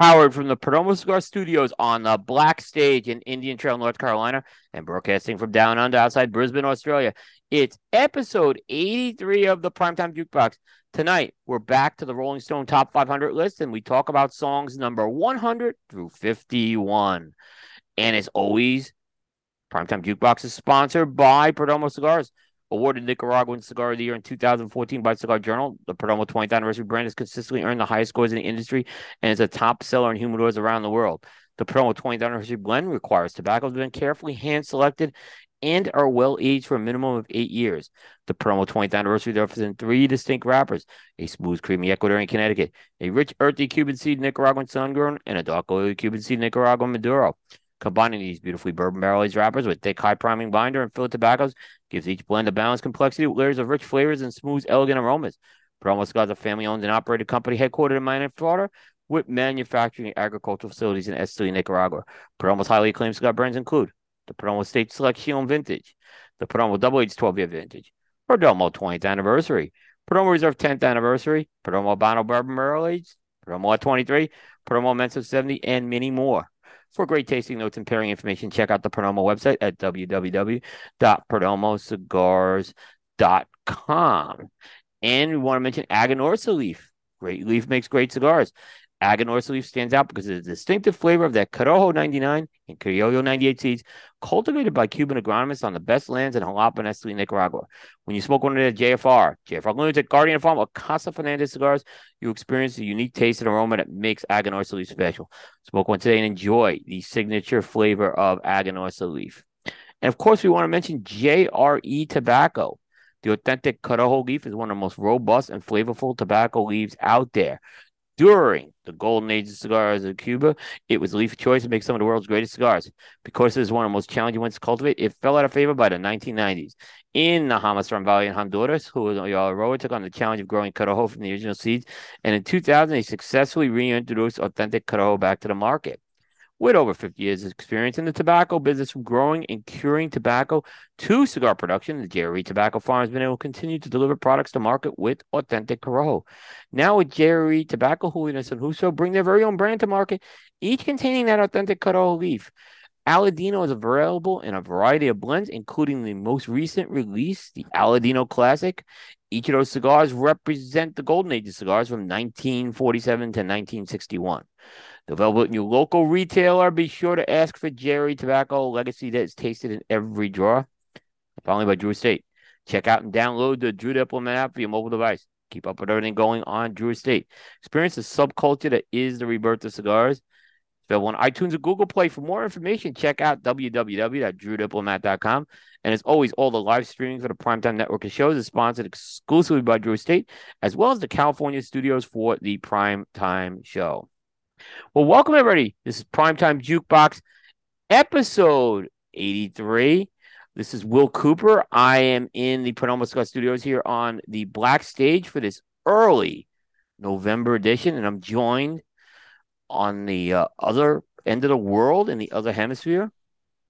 Howard from the Perdomo Cigar Studios on the Black Stage in Indian Trail, North Carolina, and broadcasting from down under outside Brisbane, Australia. It's episode 83 of the Primetime Jukebox. Tonight, we're back to the Rolling Stone Top 500 list, and we talk about songs number 100 through 51. And as always, Primetime Jukebox is sponsored by Perdomo Cigars. Awarded Nicaraguan Cigar of the Year in 2014 by Cigar Journal, the Perdomo 20th anniversary brand has consistently earned the highest scores in the industry and is a top seller in humidors around the world. The Perdomo 20th anniversary blend requires tobacco to have been carefully hand selected and are well aged for a minimum of eight years. The Perdomo 20th anniversary offers in three distinct wrappers a smooth, creamy Ecuadorian Connecticut, a rich, earthy Cuban seed Nicaraguan sun grown, and a dark, oily Cuban seed Nicaraguan Maduro. Combining these beautifully bourbon barrel aged wrappers with thick, high priming binder and filled tobaccos gives each blend a balanced complexity with layers of rich flavors and smooth, elegant aromas. Perdomo Cigars is a family owned and operated company headquartered in Miami, Florida, with manufacturing and agricultural facilities in Esteli, Nicaragua. Perdomo's highly acclaimed cigar brands include the Perdomo State Selection Vintage, the Perdomo Double Aged 12 year vintage, Perdomo 20th anniversary, Perdomo Reserve 10th anniversary, Perdomo Habano Bourbon Barrel Aged, Perdomo 23, Perdomo Mensa 70, and many more. For great tasting notes and pairing information, check out the Perdomo website at www.perdomocigars.com. And we want to mention Aganorsa Leaf. Great Leaf makes great cigars. Aganorsa Leaf stands out because of the distinctive flavor of that Corojo 99 and Criollo 98 seeds cultivated by Cuban agronomists on the best lands in Jalapa and Esteli, Nicaragua. When you smoke one of the JFR, JFR Lunatic, Guardian Farm, or Casa Fernandez cigars, you experience the unique taste and aroma that makes Aganorsa Leaf special. Smoke one today and enjoy the signature flavor of Aganorsa Leaf. And of course, we want to mention JRE Tobacco. The authentic Corojo leaf is one of the most robust and flavorful tobacco leaves out there during the golden age of cigars of Cuba, it was the leaf of choice to make some of the world's greatest cigars. Because it is one of the most challenging ones to cultivate, it fell out of favor by the 1990s. In the Jamastran Valley in Honduras, who was Roa took on the challenge of growing Corojo from the original seeds, and in 2000, they successfully reintroduced authentic Corojo back to the market with over 50 years of experience in the tobacco business from growing and curing tobacco to cigar production, the JRE Tobacco Farm has been able to continue to deliver products to market with authentic Corojo. Now with JRE Tobacco, Julio and Justo bring their very own brand to market, each containing that authentic Corojo leaf. Aladino is available in a variety of blends, including the most recent release, the Aladino Classic. Each of those cigars represent the golden age of cigars from 1947 to 1961. Available at your local retailer. Be sure to ask for JRE Tobacco Legacy that is tasted in every drawer. Finally, by Drew Estate. Check out and download the Drew Diplomat app for your mobile device. Keep up with everything going on Drew Estate. Experience the subculture that is the rebirth of cigars. Available on iTunes or Google Play. For more information, check out www.drewdiplomat.com. And as always, all the live streaming for the Primetime Network of shows is sponsored exclusively by Drew Estate, as well as the California studios for the Primetime Show. Well, welcome everybody. This is Primetime Jukebox, episode 83. This is Will Cooper. I am in the Perdomo Cigar Studios here on the Black Stage for this early November edition, and I'm joined on the uh, other end of the world in the other hemisphere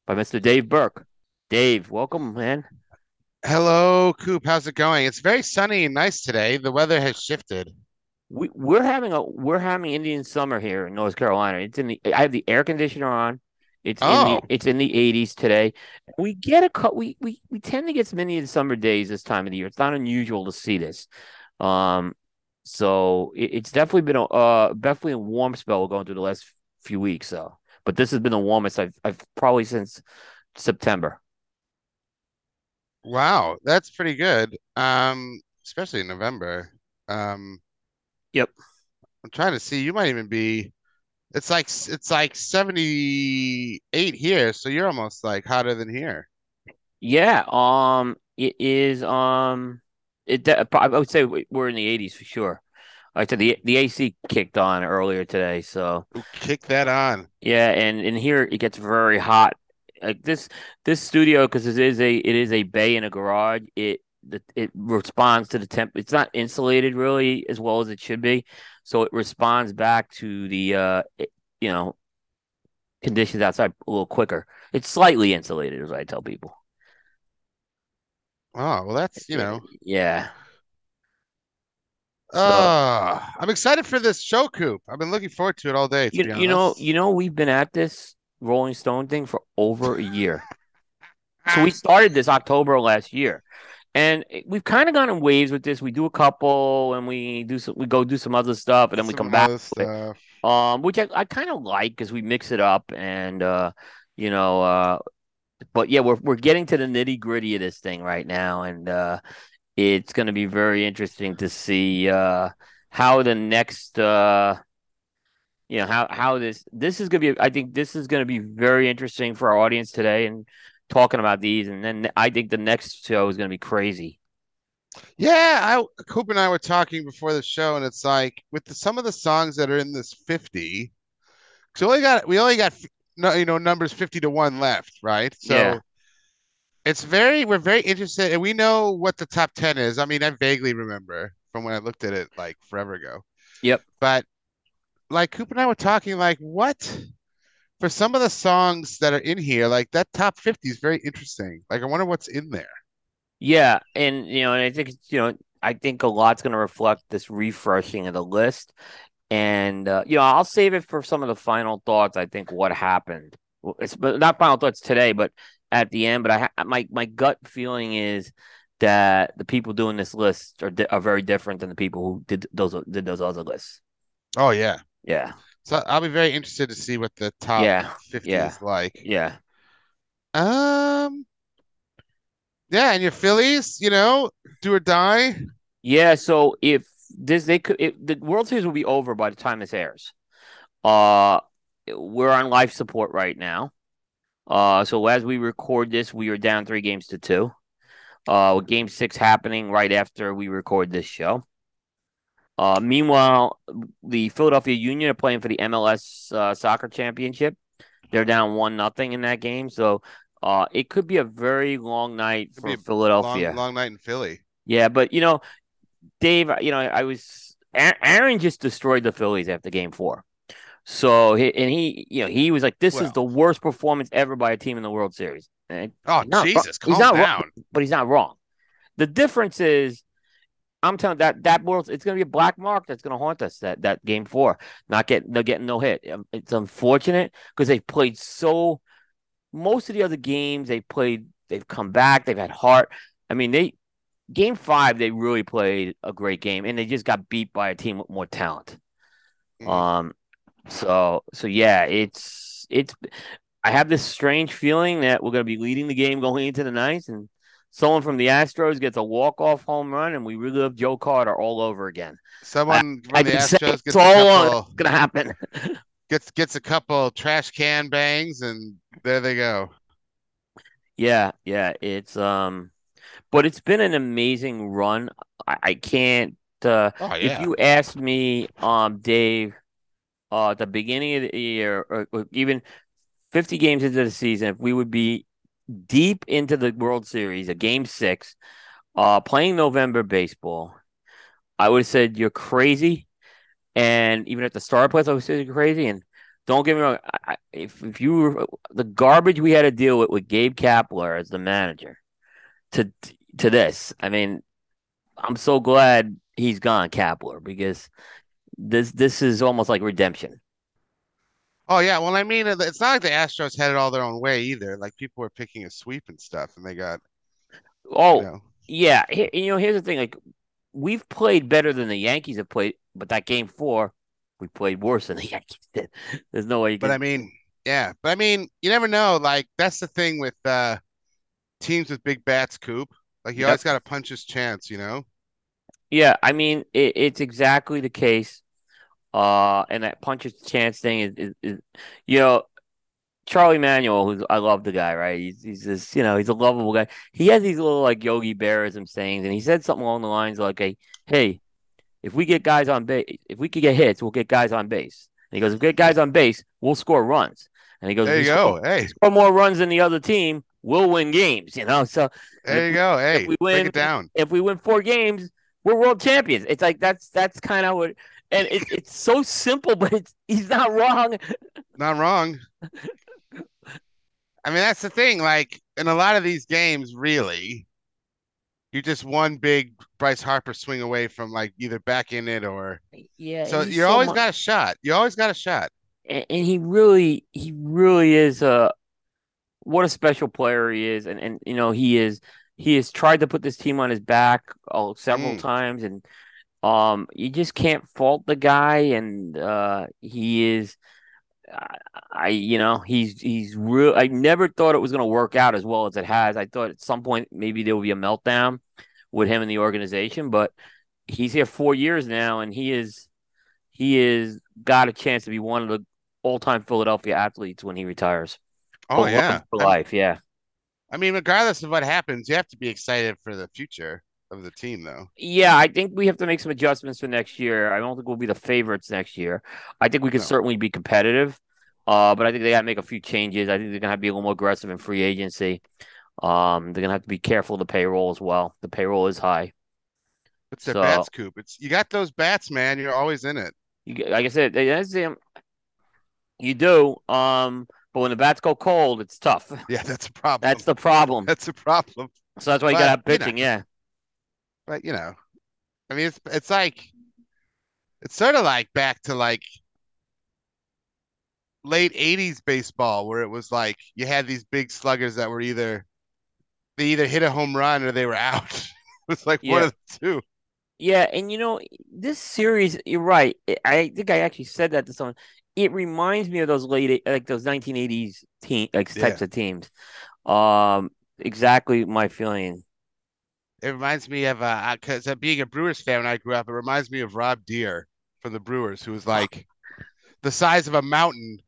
by Mr. Dave Burke. Dave, welcome, man. Hello, Coop. How's it going? It's very sunny and nice today. The weather has shifted we we're having a we're having Indian summer here in North Carolina. It's in the I have the air conditioner on. It's oh. in the oh. it's in the 80s today. We get a cut. We we we tend to get some Indian summer days this time of the year. It's not unusual to see this. Um, so it, it's definitely been a uh definitely a warm spell going through the last few weeks. So, but this has been the warmest I've I've probably since September. Wow, that's pretty good. Um, especially in November. Um, Yep. I'm trying to see. You might even be. It's like it's like 78 here, so you're almost like hotter than here. Yeah. Um. It is. Um. It. I would say we're in the 80s for sure. Like said, the the AC kicked on earlier today, so kick that on. Yeah, and and here it gets very hot. Like this this studio because it is a it is a bay in a garage. It the, it responds to the temp. It's not insulated really as well as it should be, so it responds back to the uh, it, you know conditions outside a little quicker. It's slightly insulated, as I tell people. Oh well, that's you know yeah. So Uh, I'm excited for this show, Coop. I've been looking forward to it all day, you you know you know we've been at this Rolling Stone thing for over a year. So we started this October last year, and we've kind of gone in waves with this. We do a couple, and we do some, we go do some other stuff, and then we come back. other to it. stuff. Um, which I, I kind of like because we mix it up, and uh, you know, uh, but yeah, we're we're getting to the nitty gritty of this thing right now, and uh, it's going to be very interesting to see uh how the next uh you know how how this this is going to be I think this is going to be very interesting for our audience today and talking about these and then I think the next show is going to be crazy. Yeah, I Coop and I were talking before the show, and it's like with the, some of the songs that are in this 50, so we only got we only got no, you know, numbers 50 to one left, right? So Yeah. it's very we're very interested, and we know what the top 10 is. I mean, I vaguely remember from when I looked at it like forever ago. Yep. But like Coop and I were talking, like what for some of the songs that are in here, like that top 50 is very interesting. Like I wonder what's in there. Yeah, and you know, and I think it's, you know, I think a lot's going to reflect this refreshing of the list, and uh, you know, I'll save it for some of the final thoughts. I think what happened, it's not final thoughts today, but at the end. But I ha- my my gut feeling is that the people doing this list are di- are very different than the people who did those did those other lists. Oh yeah. Yeah, So I'll be very interested to see what the top Yeah, 50 yeah. is like. yeah, Um, yeah, and your Phillies, you know, do or die. yeah. So if this they could, if the World Series will be over by the time this airs. Uh, we're on life support right now. Uh, so as we record this, we are down three games to two. Uh, with game six happening right after we record this show. Uh, meanwhile, the Philadelphia Union are playing for the MLS uh, soccer championship. They're down one nothing in that game, so uh, it could be a very long night for Philadelphia. Long, long night in Philly. Yeah, but you know, Dave, you know, I was Aaron just destroyed the Phillies after game four. So and he, you know, he was like, "This is the worst performance ever by a team in the World Series." And Oh, He's not wrong. Jesus, He's calm not wrong. down. but he's not wrong. The difference is, I'm telling that that world, it's going to be a black mark that's going to haunt us. That that game four, not getting, no getting no hit. Um, It's unfortunate because they've played so. Most of the other games they played, they've come back. They've had heart. I mean, they game five they really played a great game, and they just got beat by a team with more talent. Mhm. Um, so so yeah, it's it's. I have this strange feeling that we're going to be leading the game going into the ninth, and someone from the Astros gets a walk off home run, and we relive Joe Carter all over again. Someone from I've the Astros gets a all couple to happen. gets gets a couple trash can bangs, and there they go. yeah, yeah, it's um, but it's been an amazing run. I, I can't. Uh, Oh if you asked me, um, Dave, uh, at the beginning of the year, or, or even 50 games into the season, if we would be deep into the World Series, a game six, uh, playing November baseball, I would have said you're crazy. And even at the start playoffs, I would say you're crazy. And don't get me wrong, I, if if you were the garbage we had to deal with with Gabe Kapler as the manager to to this, I mean, I'm so glad he's gone, Kapler, because this this is almost like redemption. Oh yeah. Well, I mean, it's not like the Astros had it all their own way either. Like people were picking a sweep and stuff, and they got Oh, you know. yeah. You know, here's the thing: like we've played better than the Yankees have played, but that game four, we played worse than the Yankees did. There's no way you But. I mean, yeah. But I mean, you never know. Like that's the thing with uh teams with big bats, Coop. Like you Yep. always got to punch his chance, you know. Yeah, I mean, it, it's exactly the case. Uh, and that puncher's chance thing is, is, is, you know, Charlie Manuel, who's I love the guy, right? He's he's this, you know, he's a lovable guy. He has these little like Yogi Berrism sayings, and he said something along the lines like, "Hey, hey, if we get guys on base, if we could get hits, we'll get guys on base." And he goes, "If we get guys on base, we'll score runs." And he goes, There you go. Score, Hey, score more runs than the other team, we'll win games." You know, so there you we- go. Hey, we break win- it down. if we win four games, we're world champions. It's like that's that's kind of what, and it, it's so simple, but it's he's not wrong. Not wrong. I mean, that's the thing. Like in a lot of these games, really, you're you're just one big Bryce Harper swing away from like either back in it or Yeah. so he's you always mu- got a shot. You always got a shot. and, and he really he really is a what a special player he is and and you know he is he has tried to put this team on his back all several Mm. times and um you just can't fault the guy and uh he is I, I you know he's he's real I never thought it was going to work out as well as it has I thought at some point maybe there would be a meltdown with him in the organization but he's here 4 years now and he is he is got a chance to be one of the all-time Philadelphia athletes when he retires. Oh For- yeah. for I- life. Yeah, I mean, regardless of what happens, you have to be excited for the future of the team, though. yeah. I think we have to make some adjustments for next year. I don't think we'll be the favorites next year. I think we can No. certainly be competitive, uh, but I think they got to make a few changes. I think they're gonna have to be a little more aggressive in free agency. Um, they're gonna have to be careful of the payroll as well. The payroll is high. It's their So- bats, Coop. It's you got those bats, man. You're always in it. You, like I said, that's um, you do. Um, but when the bats go cold, it's tough. Yeah, that's a problem. That's the problem. that's a problem. So that's why you gotta have you know, pitching. Yeah. But you know, I mean, it's it's like it's sort of like back to like late '80s baseball, where it was like you had these big sluggers that were either they either hit a home run or they were out. it was like one of the two. Yeah, and you know, this series, you're right. I- I think I actually said that to someone. It reminds me of those late, like those 1980s team, like types Yeah. of teams. Um, exactly my feeling. It reminds me of uh, because uh, being a Brewers fan when I grew up, it reminds me of Rob Deere from the Brewers, who was like the size of a mountain,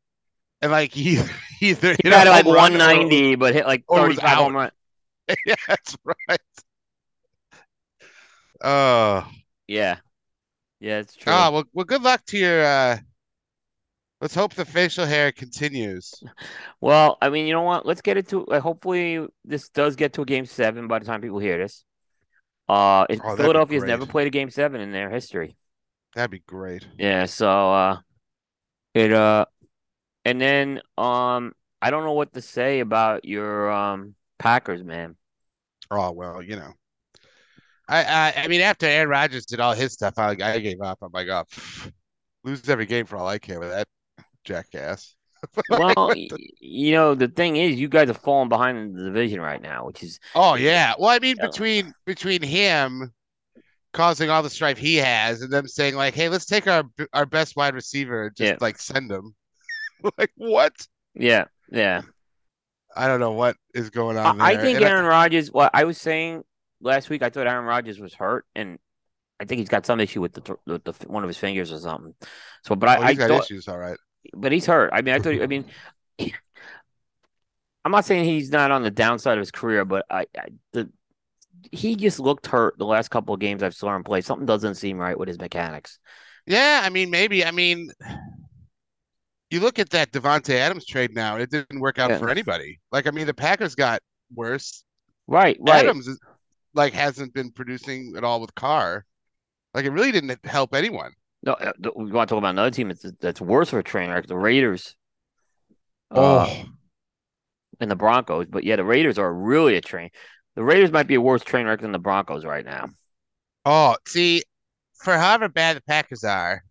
and like he either He batted like or- 190, but hit like or 35 home run. yeah, that's right. Oh, Yeah, yeah, it's true. ah, well, well, good luck to your. uh Let's hope the facial hair continues. Well, I mean, you know what? Let's get it to. Uh, hopefully, this does get to a game seven by the time people hear this. Uh, Oh, Philadelphia's never played a game seven in their history. That'd be great. Yeah, so uh it uh and then um I don't know what to say about your um Packers, man. Oh well, you know. I I, I mean, after Aaron Rodgers did all his stuff, I I gave up. I'm like, oh, pff, lose every game for all I care with that jackass. Well, you know, the thing is you guys are falling behind in the division right now, which is Oh yeah. Well, I mean, Yeah. between between him causing all the strife he has, and them saying like, "Hey, let's take our our best wide receiver and just Yeah. like send him." like what? yeah, yeah. I don't know what is going on I, I think And Aaron Rodgers what I was saying last week, I thought Aaron Rodgers was hurt and I think he's got some issue with the with the one of his fingers or something. So, but oh, I, I thought, issues, all right. But he's hurt. I mean, I thought. I mean, I'm not saying he's not on the downside of his career, but I, I the he just looked hurt the last couple of games I've saw him play. Something doesn't seem right with his mechanics. Yeah, I mean, maybe. I mean, you look at that Davante Adams trade now; it didn't work out Yeah. for anybody. Like, I mean, the Packers got worse. Right, right. Adams is, like hasn't been producing at all with Carr. Like, it really didn't help anyone. No, uh, we want to talk about another team that's that's worse for a train wreck. The Raiders. Uh, and the Broncos, but yeah, the Raiders are really a train. The Raiders might be a worse train wreck than the Broncos right now. Oh, see, for however bad the Packers are,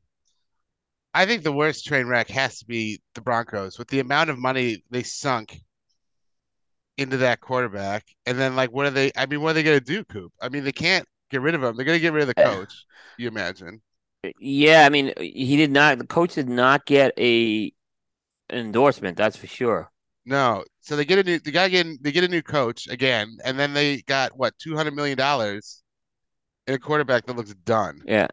I think the worst train wreck has to be the Broncos with the amount of money they sunk into that quarterback. And then, like, what are they? I mean, what are they going to do, Coop? I mean, they can't get rid of him. They're going to get rid of the coach. You imagine? Yeah, I mean, he did not. The coach did not get a endorsement. That's for sure. No. So they get a new. They got to get. They get a new coach again, and then they got what two hundred million dollars in a quarterback that looks done. Yeah.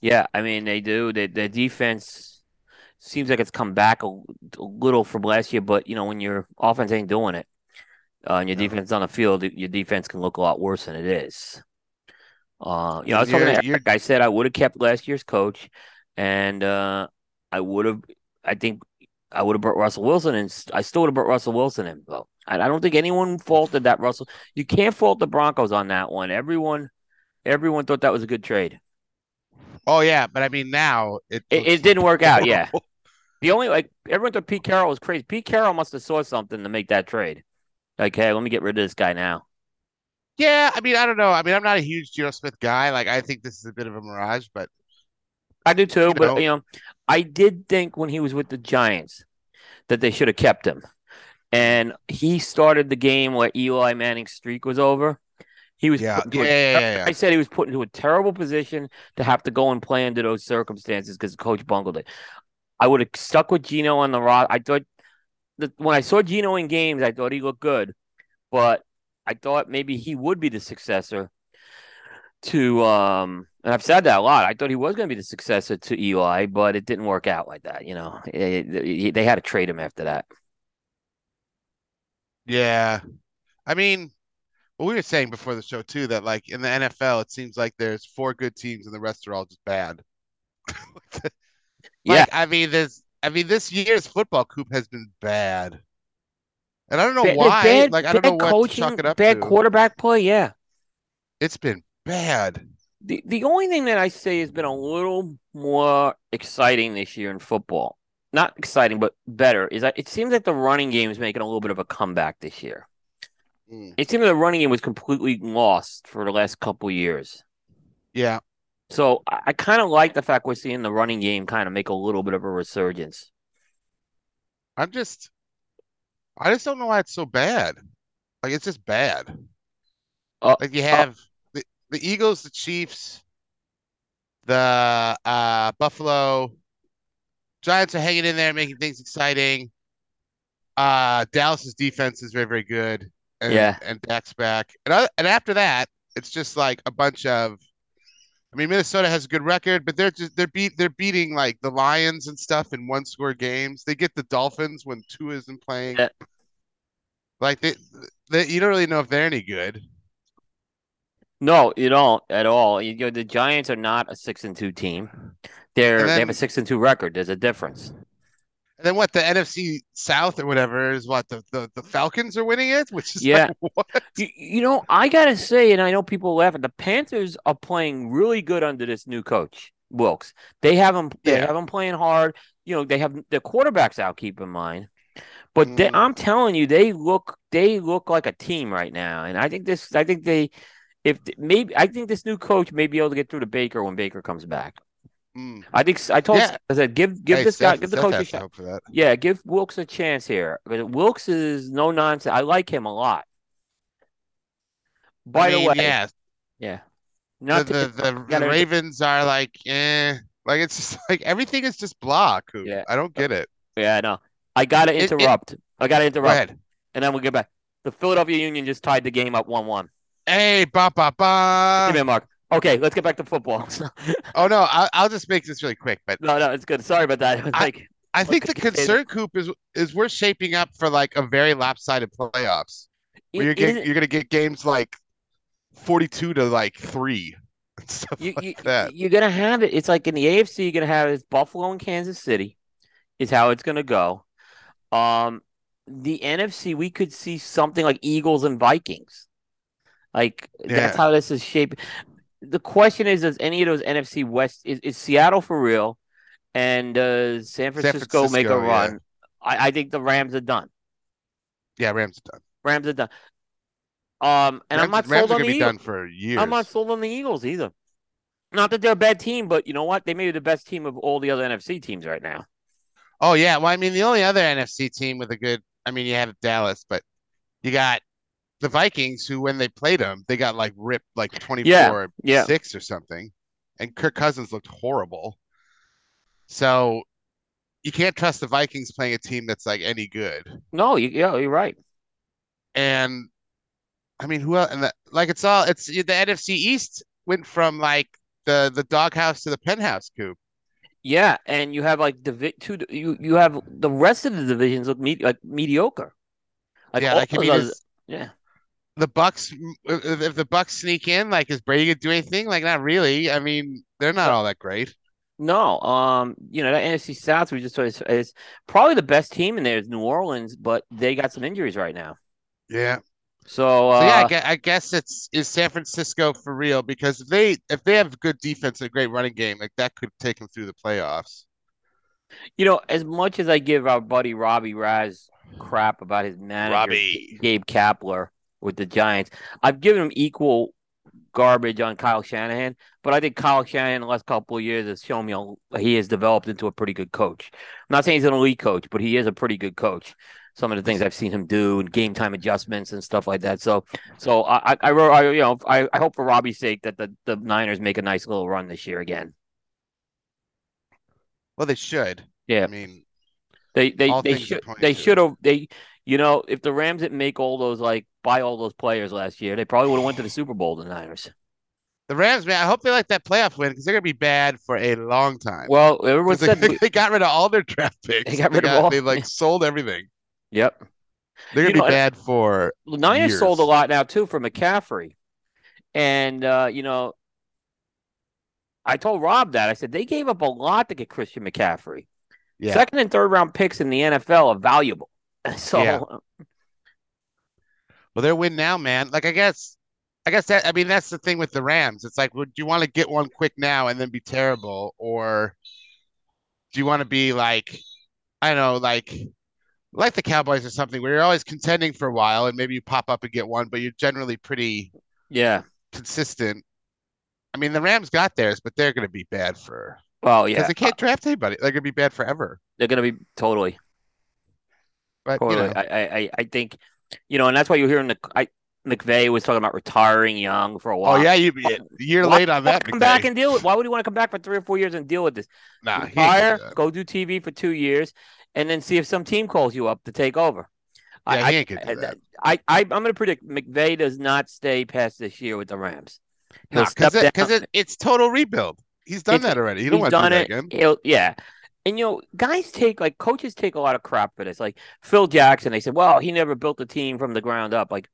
Yeah, I mean they do. They, their defense seems like it's come back a, a little from last year, but you know when your offense ain't doing it, uh, and your No. defense on the field, your defense can look a lot worse than it is. Uh, you know, I was talking You're- to Eric. I said I would have kept last year's coach, and uh, I would have. I think I would have brought Russell Wilson, and I still would have brought Russell Wilson in. Well, I, I don't think anyone faulted that Russell. You can't fault the Broncos on that one. Everyone, everyone thought that was a good trade. Oh yeah, but I mean now it It, it didn't work out. Yeah. The only like everyone thought Pete Carroll was crazy. Pete Carroll must have saw something to make that trade. Like, hey, let me get rid of this guy now. Yeah, I mean, I don't know. I mean, I'm not a huge Geno Smith guy. Like, I think this is a bit of a mirage, but I do too, You but know. you know, I did think when he was with the Giants that they should have kept him. And he started the game where Eli Manning's streak was over. He was yeah, yeah, a- yeah, yeah, yeah. I said he was put into a terrible position to have to go and play under those circumstances because coach bungled it. I would have stuck with Geno on the rod. I thought that when I saw Geno in games, I thought he looked good, but I thought maybe he would be the successor to um and I've said that a lot. I thought he was going to be the successor to Eli, but it didn't work out like that. You know, It- it- they had to trade him after that. Yeah. I mean, well, we were saying before the show too that like in the NFL, it seems like there's four good teams and the rest are all just bad. Yeah, I mean, this, I mean, this year's football coop has been bad, and I don't know Ba- why. bad, like, I don't know bad what coaching, to chalk it up bad to. quarterback play. Yeah, It's been bad. the the only thing that I say has been a little more exciting this year in football, not exciting but better, is that it seems like the running game is making a little bit of a comeback this year. Mm. It seemed like the running game was completely lost for the last couple years. Yeah. So I, I kind of like the fact we're seeing the running game kind of make a little bit of a resurgence. I'm just, I just don't know why it's so bad. Like, it's just bad. Uh, Like, you have the, the Eagles, the Chiefs, the uh, Buffalo Giants are hanging in there, making things exciting. Uh, Dallas's defense is very, very good. And, Yeah. and Dak's back. And, other, and after that, it's just like a bunch of. I mean, Minnesota has a good record, but they're just they're beat they're beating like the Lions and stuff in one score games. They get the Dolphins when Tua isn't playing. Yeah. Like they, they, you don't really know if they're any good. No, you don't at all. You, know, the Giants are not a six and two team. They're And they have a six and two record. There's a difference. And then what the NFC South or whatever is what the the, the Falcons are winning it, which is Yeah. like what? You, you know, I gotta say, and I know people laugh at the Panthers are playing really good under this new coach Wilks. They have them. They Yeah. have them playing hard. You know, they have the quarterbacks out. Keep in mind, but they, Mhm. I'm telling you, they look they look like a team right now. And I think this. I think they. If maybe I think this new coach may be able to get through to Baker when Baker comes back. Mm. I think I told Yeah. I said give give Hey, this guy give the Seth coach a shot. for that. Yeah, give Wilks a chance here. Wilks is no nonsense. I like him a lot. By I the way, yeah, yeah. the Not the, to, the, the Ravens are like, eh, like it's just like everything is just blah. Coop. Yeah. I don't get it. yeah, no. I gotta It- it- interrupt. I gotta Go interrupt. ahead. And then we'll get back. The Philadelphia Union just tied the game up one one. Hey, ba ba ba. Give me a mark. Okay, let's get back to football. Oh no, I, I'll just make this really quick. But no, no, it's good. Sorry about that. I- like I think the concern, Coop, is is we're shaping up for like a very lopsided playoffs. Where it- you're getting, you're gonna get games like forty-two to like three stuff you, like you, that. you're gonna have it. It's like in the AFC, you're gonna have it's Buffalo and Kansas City, is how it's gonna go. Um, the NFC, we could see something like Eagles and Vikings. Like Yeah. that's how this is shaped. The question is, does any of those NFC West is, is Seattle for real, and does San Francisco, make a Francisco, yeah. run? I, I think the Rams are done. Yeah, Rams are done. Rams are done. Um, and I'm not Rams sold on the be Eagles. done for years. I'm not sold on the Eagles either. Not that they're a bad team, but you know what? They may be the best team of all the other NFC teams right now. Oh yeah, well, I mean, the only other NFC team with a good, I mean, you have Dallas, but you got the Vikings, who when they played them, they got like ripped like 24 yeah. 6 or something, and Kirk Cousins looked horrible. So you can't trust the Vikings playing a team that's like any good. No, you, yeah, you're right. And I mean, who else? And the, like it's all it's the NFC East went from like the the doghouse to the penthouse coop. Yeah, and you have like the two. You you have the rest of the divisions look me, like mediocre. Like yeah, all like I those mean, others- is- yeah. The Bucks if, if the Bucks sneak in, like is Brady gonna do anything? Like not really. I mean, they're not all that great. No, um, you know that NFC South we just saw is, is probably the best team in there is New Orleans, but they got some injuries right now. Yeah. So, uh, So yeah, I guess, I guess it's is San Francisco for real because if they if they have good defense and a great running game, like that could take them through the playoffs. you know, as much as I give our buddy Robbie Raz crap about his manager, Robbie. Gabe Kapler, with the Giants. I've given him equal garbage on Kyle Shanahan, but I think Kyle Shanahan in the last couple of years has shown me he has developed into a pretty good coach. I'm not saying he's an elite coach, but he is a pretty good coach. Some of the things I've seen him do and game time adjustments and stuff like that. So, so I, I, I you know, I, I hope for Robbie's sake that the, the Niners make a nice little run this year again. Well, they should. Yeah. I mean, they they they should they should have they you know if the Rams didn't make all those like buy all those players last year, they probably would have went to the Super Bowl. The Niners. The Rams, man, I hope they like that playoff win because they're gonna be bad for a long time. Well, everyone said they, they, got rid of all their draft picks. They got rid they got, of all. They like sold everything. Yep. They're gonna you be know, bad for. Niners years. sold a lot now too for McCaffrey, and uh, you know, I told Rob that I said they gave up a lot to get Christian McCaffrey. Yeah. Second and third round picks in the NFL are valuable. So, yeah. well, they're win now, man. Like I guess, I guess that I mean that's the thing with the Rams. It's like, would you want to get one quick now and then be terrible, or do you want to be like, I don't know, like like the Cowboys or something, where you're always contending for a while and maybe you pop up and get one, but you're generally pretty yeah consistent. I mean, the Rams got theirs, but they're going to be bad for well, yeah, because they can't draft anybody. They're gonna be bad forever. They're gonna be totally. But. You know. I, I, I think, you know, and that's why you're hearing the I, McVay was talking about retiring young for a oh, while. Oh yeah, you be a year why, late on that. Come McVay. back and deal with. Why would he want to come back for three or four years and deal with this? Nah, retire, go do TV for two years, and then see if some team calls you up to take over. Yeah, I, he ain't do that. I, I, I'm going to predict McVay does not stay past this year with the Rams. Because it, it, it's total rebuild. He's done it's, that already. He don't want to do that again. He'll, yeah. And you know, guys take like coaches take a lot of crap for this. Like Phil Jackson, they said, "Well, he never built a team from the ground up." Like,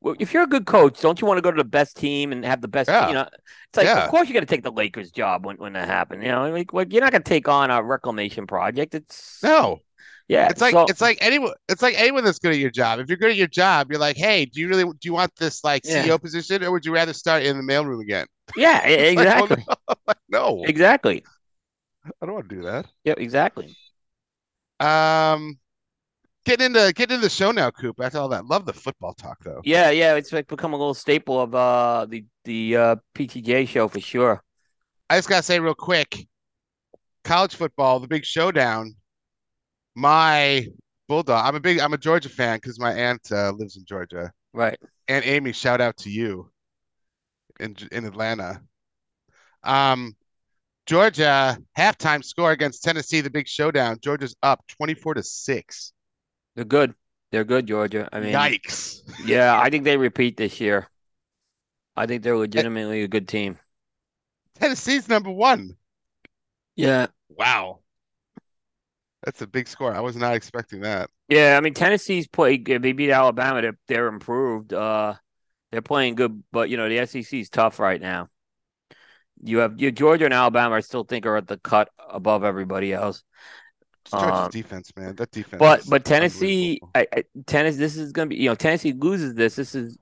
well, if you're a good coach, don't you want to go to the best team and have the best? Yeah. You know, it's like, yeah. of course, you got to take the Lakers job when when that happened. You know, like, like you're not going to take on a reclamation project. It's no. Yeah, it's like so, it's like anyone. It's like anyone that's good at your job. If you're good at your job, you're like, hey, do you really do you want this like CEO yeah. position, or would you rather start in the mailroom again? Yeah, exactly. Like, well, no. no, exactly. I don't want to do that. Yeah, exactly. Um, getting into getting into the show now, Coop. After all that, love the football talk though. Yeah, yeah, it's like become a little staple of uh the the uh, PTJ show for sure. I just gotta say real quick, college football, the big showdown my bulldog. I'm a big. I'm a Georgia fan because my aunt uh, lives in Georgia. Right. Aunt Amy, shout out to you in in Atlanta. Um, Georgia halftime score against Tennessee, the big showdown. Georgia's up 24 to six. They're good. They're good, Georgia. I mean, yikes. yeah, I think they repeat this year. I think they're legitimately a good team. Tennessee's number one. Yeah. Wow. That's a big score. I was not expecting that. Yeah, I mean Tennessee's played. They beat Alabama. They're, they're improved. Uh, they're playing good, but you know the SEC is tough right now. You have you, Georgia and Alabama. I still think are at the cut above everybody else. Um, defense, man. That defense. But but Tennessee, I, I, Tennessee. This is going to be you know Tennessee loses this. This is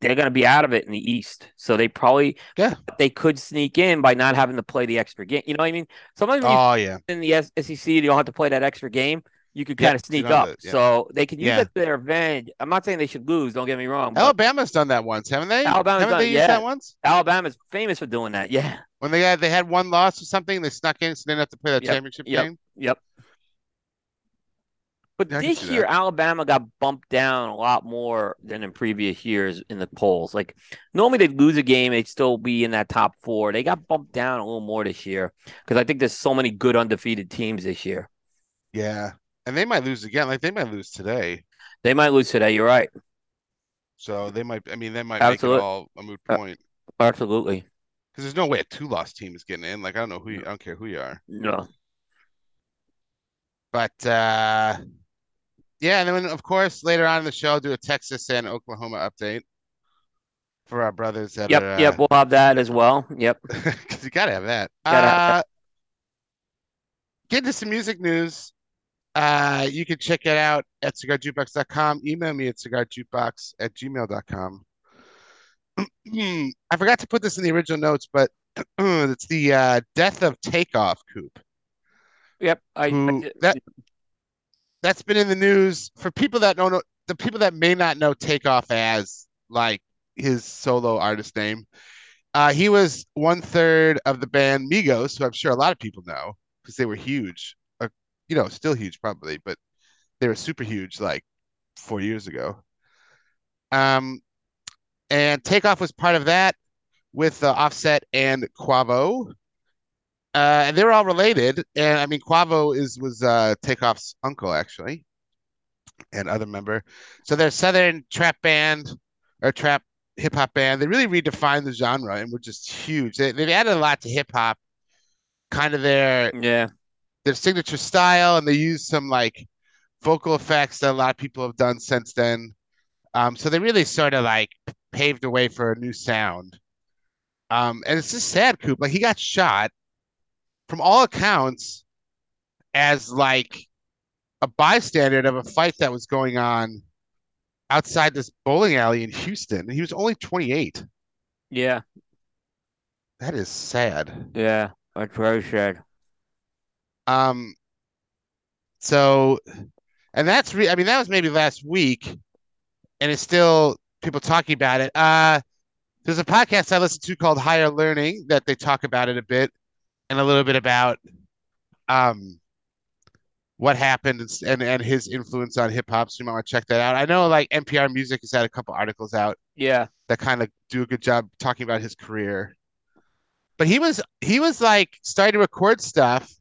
they're going to be out of it in the East. So they probably yeah they could sneak in by not having to play the extra game. You know what I mean? Sometimes oh yeah in the SEC you don't have to play that extra game. You could kind yeah, of sneak up, yeah. so they can use yeah. that to their advantage. I'm not saying they should lose. Don't get me wrong. Alabama's done that once, haven't they? Alabama's haven't done, they used that once? Alabama's famous for doing that. Yeah. When they had they had one loss or something, they snuck in, so they didn't have to play that yep. championship yep. game. Yep. But this year. Alabama got bumped down a lot more than in previous years in the polls. Like normally they'd lose a game, they'd still be in that top four. They got bumped down a little more this year because I think there's so many good undefeated teams this year. Yeah, and they might lose again. Like they might lose today. They might lose today. You're right. So they might. I mean, they might Absolutely. make it all a moot point. Uh, absolutely. Because there's no way a two-loss team is getting in. Like I don't know who. You, I don't care who you are. No. But uh yeah, and then of course later on in the show, I'll do a Texas and Oklahoma update for our brothers that yep, are. Yep, we'll have that as well. Yep, because you gotta have that. Gotta uh, have that. Get into some music news. Uh, you can check it out at cigarjukebox.com. Email me at cigarjukebox at gmail.com. I forgot to put this in the original notes, but it's the uh, death of Takeoff Coop. Yep, I, who, I that that's been in the news for people that don't know the people that may not know Takeoff as like his solo artist name, uh, he was one third of the band Migos, who I'm sure a lot of people know because they were huge. You know, still huge probably, but they were super huge like four years ago. Um, and Takeoff was part of that with uh, Offset and Quavo. Uh, and they were all related. And I mean, Quavo is was uh, Takeoff's uncle actually, and other member. So they're Southern trap band or trap hip hop band. They really redefined the genre and were just huge. They, they've added a lot to hip hop, kind of their Yeah. Their signature style, and they use some like vocal effects that a lot of people have done since then. Um, so they really sort of like paved the way for a new sound. Um, and it's just sad, Coop. Like he got shot, from all accounts, as like a bystander of a fight that was going on outside this bowling alley in Houston. And he was only 28. Yeah. That is sad. Yeah. That's very sad. Um, so, and that's re I mean, that was maybe last week, and it's still people talking about it. Uh, there's a podcast I listen to called Higher Learning that they talk about it a bit and a little bit about um what happened and and, and his influence on hip hop. So you might want to check that out. I know like NPR Music has had a couple articles out Yeah. that kind of do a good job talking about his career. But he was he was like starting to record stuff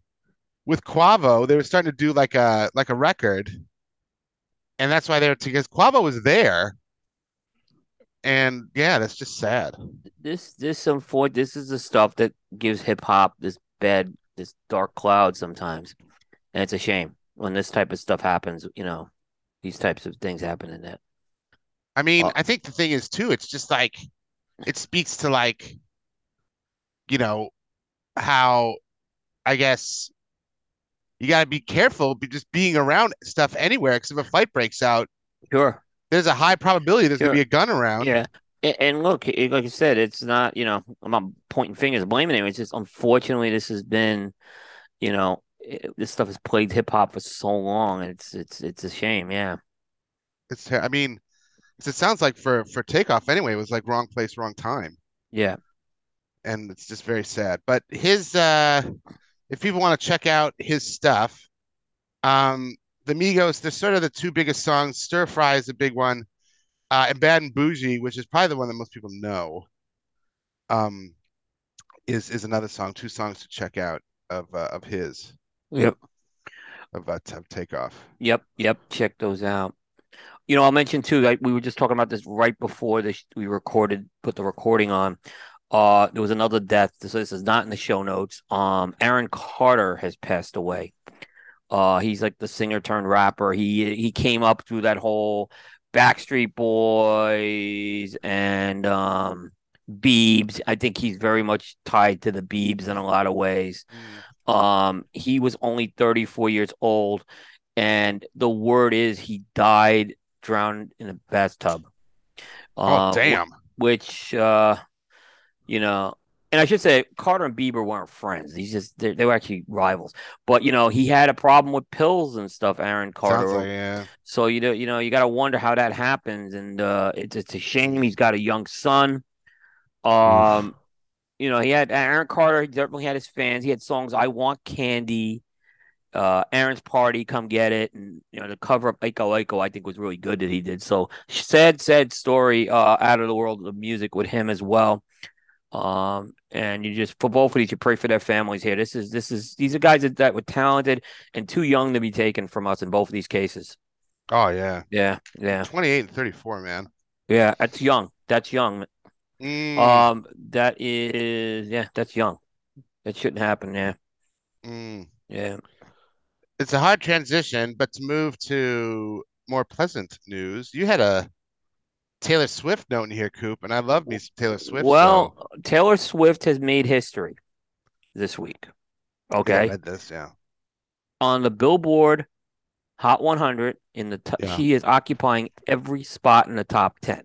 with Quavo. They were starting to do like a like a record, and that's why they were because Quavo was there. And yeah, that's just sad. This this some for this is the stuff that gives hip hop this bad this dark cloud sometimes. And it's a shame when this type of stuff happens, you know, these types of things happen in it. I mean, Well- I think the thing is too, it's just like it speaks to like, you know, how I guess you got to be careful be just being around stuff anywhere because if a fight breaks out, Sure. there's a high probability there's gonna be a gun around. Yeah. And, look, like I said, it's not, you know, I'm not pointing fingers, blaming anyone. It's just unfortunately this has been, you know, it, this stuff has plagued hip hop for so long. And it's it's it's a shame. Yeah. It's I mean, it sounds like for for takeoff anyway, it was like wrong place, wrong time. Yeah. and it's just very sad. But his uh if people want to check out his stuff, um the Migos, they're sort of the two biggest songs. Stir Fry is a big one. Uh and Bad and Bougie, which is probably the one that most people know, um is is another song, two songs to check out of uh, of his Yep. of uh, of Takeoff. Yep. Yep. Check those out. You know, I'll mention too, like we were just talking about this right before this we recorded, put the recording on. Uh, there was another death. This, this is not in the show notes. Um, Aaron Carter has passed away. Uh, he's like the singer turned rapper. He he came up through that whole Backstreet Boys and um Biebs. I think he's very much tied to the Biebs in a lot of ways. Um, he was only 34 years old, and the word is he died drowned in a bathtub. Oh Uh, damn. which uh you know and I should say Carter and Bieber weren't friends. He's just they, they were actually rivals. But you know, he had a problem with pills and stuff, Aaron Carter. Like yeah. So you know, you know, you got to wonder how that happens, and uh, it's it's a shame. He's got a young son. Um, you know, he had Aaron Carter. He definitely had his fans. He had songs "I Want Candy," uh, "Aaron's Party," "Come Get It," and you know, the cover of "Iko Iko" I think was really good that he did. So sad, sad story uh, out of the world of music with him as well. Um, and you just for both of these, you pray for their families here. This is this is these are guys that, that were talented and too young to be taken from us in both of these cases. Oh yeah. Yeah, yeah, 28 and 34, man. yeah. That's young. That's young. Mm, Um, that is yeah, that's young. That shouldn't happen. Yeah, mm. yeah. It's a hard transition, but to move to more pleasant news, you had a Taylor Swift note in here, Coop, and I love me some Taylor Swift. Well, Taylor Swift has made history this week. so I Okay, read this, yeah. on the Billboard Hot 100 in the t- Yeah. she is occupying every spot in the top 10.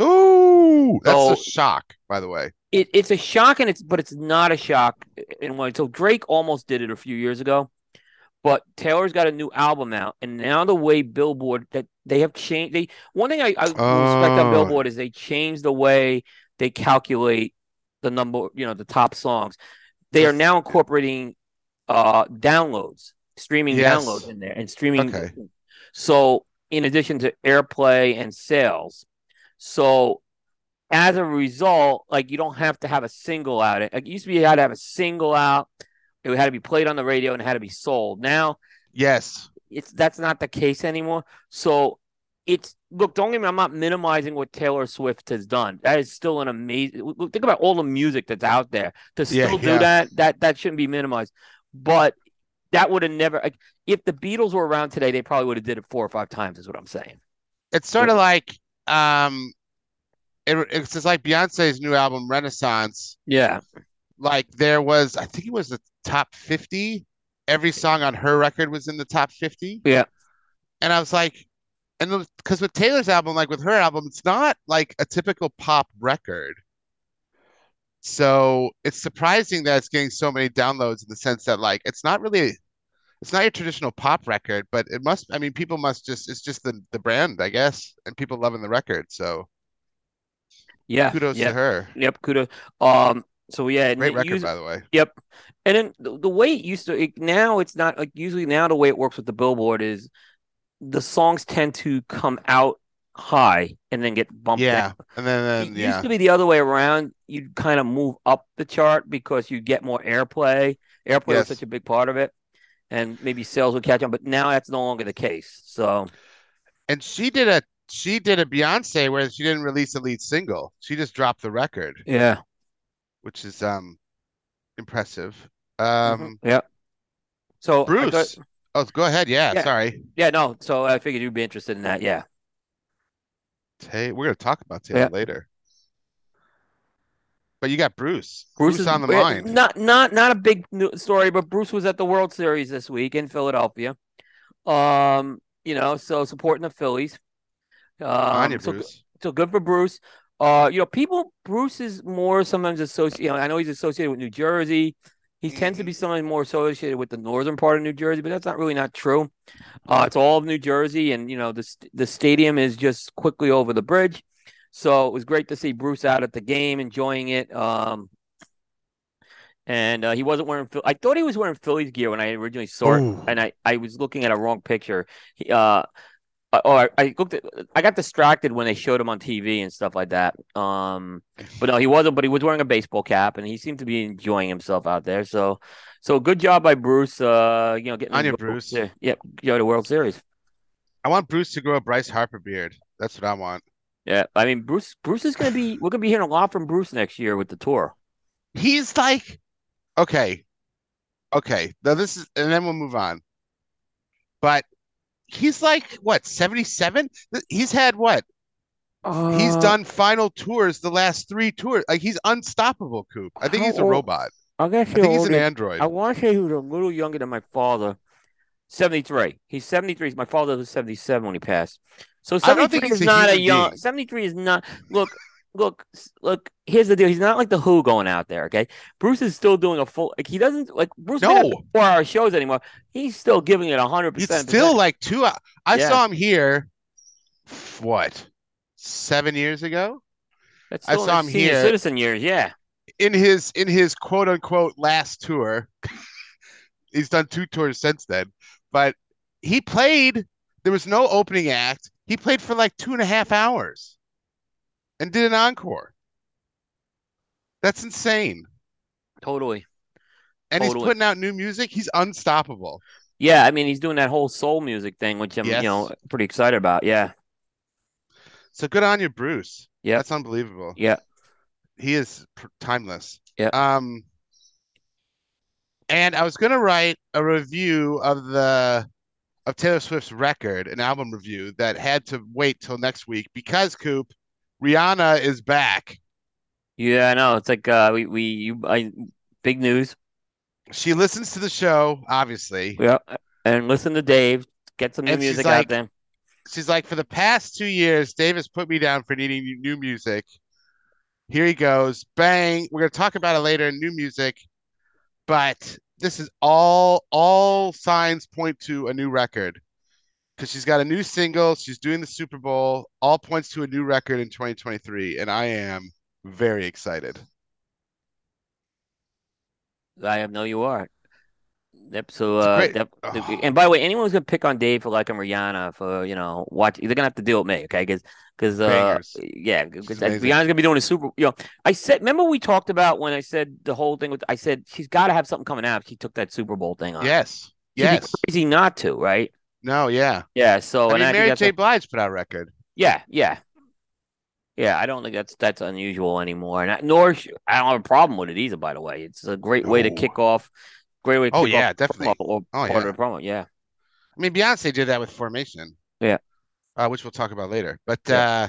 Ooh, that's So- a shock, by the way. It, it's a shock and it's but it's not a shock in one. So Drake almost did it a few years ago, But Taylor's got a new album out, and now the way Billboard that they have changed. They one thing I, I respect on Oh. Billboard is they changed the way they calculate the number, you know, the top songs. They are now incorporating uh downloads, streaming Yes. downloads in there, and streaming. Okay. So in addition to airplay and sales, so as a result, like you don't have to have a single out. Like it used to be you had to have a single out. It had to be played on the radio and it had to be sold. Now Yes. it's that's not the case anymore. So it's look, don't get me. I'm not minimizing what Taylor Swift has done. That is still an amazing. Think about all the music that's out there to Yeah, still do yeah. that. That that shouldn't be minimized. But that would have never. Like, if the Beatles were around today, they probably would have did it four or five times. Is what I'm saying. It's sort of like um it, it's like Beyonce's new album Renaissance. Yeah. Like there was I think it was the top 50. Every song on her record was in the top 50. Yeah. And I was like and because with Taylor's album like with her album it's not like a typical pop record. So it's surprising that it's getting so many downloads in the sense that like it's not really it's not your traditional pop record, but it must I mean people must just it's just the the brand, I guess, and people loving the record. So Yeah. kudos to her. Yep. Kudos. Um. So yeah. Great record, use- by the way. Yep. And then the, the way it used to it, now it's not like usually now the way it works with the Billboard is the songs tend to come out high and then get bumped Yeah. down. And then, It then used to be the other way around. You'd kind of move up the chart because you get more airplay. Airplay Yes. was such a big part of it. And maybe sales would catch on, but now that's no longer the case. So And she did a she did a Beyonce where she didn't release a lead single. She just dropped the record, yeah. Which is um impressive. Um Mhm. yeah. So Bruce. thought- Oh, go ahead. Yeah, Yeah. sorry. yeah, no. So I figured you'd be interested in that. Yeah. Tay, we're gonna talk about Taylor Yeah. later. But you got Bruce. Bruce Bruce, is on the yeah, mind. Not not not a big story, but Bruce was at the World Series this week in Philadelphia. Um, you know, so supporting the Phillies. on you, Um, so, Bruce. so good for Bruce. Uh, you know, people Bruce is more sometimes associated. You know, I know he's associated with New Jersey. He tends to be sometimes more associated with the northern part of New Jersey, but that's not really not true. Uh, it's all of New Jersey, and you know the the stadium is just quickly over the bridge. So it was great to see Bruce out at the game, enjoying it. Um, and uh, he wasn't wearing. I thought he was wearing Phillies gear when I originally saw it, and I, I was looking at a wrong picture. He, uh, oh, I, I looked at. I got distracted when they showed him on TV and stuff like that. Um, but no, he wasn't. But he was wearing a baseball cap, and he seemed to be enjoying himself out there. So, so good job by Bruce. Uh, you know, getting On to you, World Bruce. Ser- Yep, go to World Series. I want Bruce to grow a Bryce Harper beard. That's what I want. Yeah, I mean, Bruce. Bruce is gonna be. We're gonna be hearing a lot from Bruce next year with the tour. He's like, okay, okay. Now this is, and then we'll move on. But he's like what, 77? He's had what? He's Uh, done final tours the last three tours. Like he's unstoppable, Coop. I think he's a old- robot. I guess I think he's an android. I want to say he was a little younger than my father. 73. He's 73. My father was 77 when he passed. So I don't 73 think he's is not a young. 73 is not. Look, look, look. Here's the deal. He's not like the Who going out there. Okay, Bruce is still doing a full. Like he doesn't like Bruce. No. four hour shows anymore. He's still giving it 100. He's percent still like two. I Yeah. saw him here. What? Seven years ago That's I saw him here. Citizen years. Yeah. in his in his quote unquote last tour. He's done two tours since then, but he played. There was no opening act. He played for like two and a half hours, and did an encore. That's insane. Totally. And he's putting out new music. He's unstoppable. Yeah. I mean, he's doing that whole soul music thing, which I'm Yes. you know pretty excited about. Yeah. So good on you, Bruce. Yeah. That's unbelievable. Yeah. He is pr- timeless. Yeah. Um, and I was gonna write a review of the of Taylor Swift's record, an album review that had to wait till next week because Coop, Rihanna is back. Yeah, I know. It's like uh we we you I big news. She listens to the show, obviously. Yeah. And listen to Dave. Get some new And music like- out there. She's like, for the past two years, Dave has put me down for needing new music. Here he goes. Bang. We're gonna talk about it later in new music. But this is all all signs point to a new record because she's got a new single. She's doing the Super Bowl. All points to a new record in 2023, and I am very excited. I no, you are. Yep. So, uh, that- Oh. and by the way, anyone who's gonna pick on Dave for liking Rihanna for you know watch, they're gonna have to deal with me, okay? Because because uh, yeah, because Rihanna's gonna be doing a super. You know, I said, remember we talked about when I said the whole thing with, I said she's got to have something coming out. She took that Super Bowl thing on. Yes, She'd yes, crazy not to, right? No, yeah. Yeah. So, I and mean, I Mary J. a- Blige put out a record. yeah, yeah, yeah. I don't think that's that's unusual anymore, and I, nor I don't have a problem with it either. By the way, it's a great way to kick off. Great way to Oh, kick yeah, off definitely. Oh, part yeah. of the promo. Yeah. I mean, Beyonce did that with Formation. Yeah. Uh, which we'll talk about later. But Yeah. uh,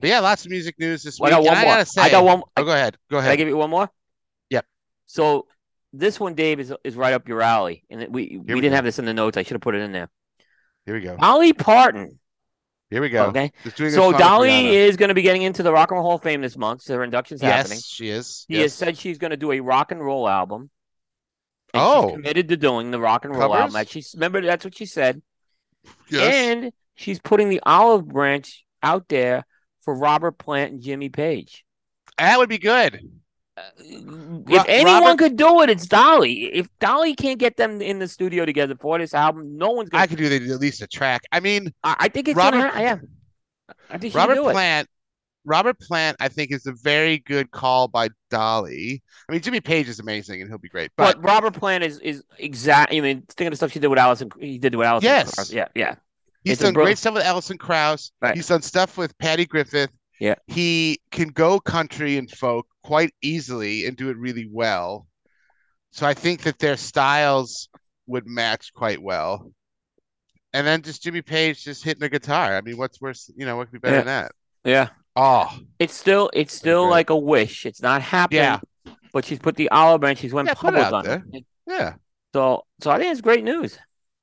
but yeah, lots of music news this Well, I week. got and one more. gotta say, I got one. Oh, go ahead. Go ahead. Can I give you one more? Yep. So this one, Dave, is is right up your alley, and we we we didn't go. have this in the notes. I should have put it in there. Here we go. Dolly Parton. Here we go. Okay. Just doing a So Dolly is going to be getting into the Rock and Roll Hall of Fame this month. So her induction's yes, happening. she is. She yes. has said she's going to do a rock and roll album. And Oh. she's committed to doing the rock and roll Covers? album. That She's remember that's what she said. Yes. And she's putting the olive branch out there for Robert Plant and Jimmy Page. that would be good. If anyone Robert- could do it, it's Dolly. If Dolly can't get them in the studio together for this album, no one's I gonna. could do the, at least a track. I mean, I, I think it's Robert- gonna. Yeah, I think Robert do it. Plant. Robert Plant, I think, is a very good call by Dolly. I mean, Jimmy Page is amazing, and he'll be great. But, But Robert Plant is is exact. I mean, think of the stuff she did with Alison. He did with Alison. Yes. Krauss. Yeah, yeah. he's it's done great stuff with Alison Krauss. Right. He's done stuff with Patty Griffin. Yeah. He can go country and folk quite easily and do it really well. So I think that their styles would match quite well. And then just Jimmy Page just hitting the guitar. I mean, what's worse? You know, what could be better Yeah. than that? Yeah. Oh, It's still it's still like a wish. It's not happening. Yeah. But she's put the olive branch. She's went Yeah, public on there. it. yeah. So so I think it's great news.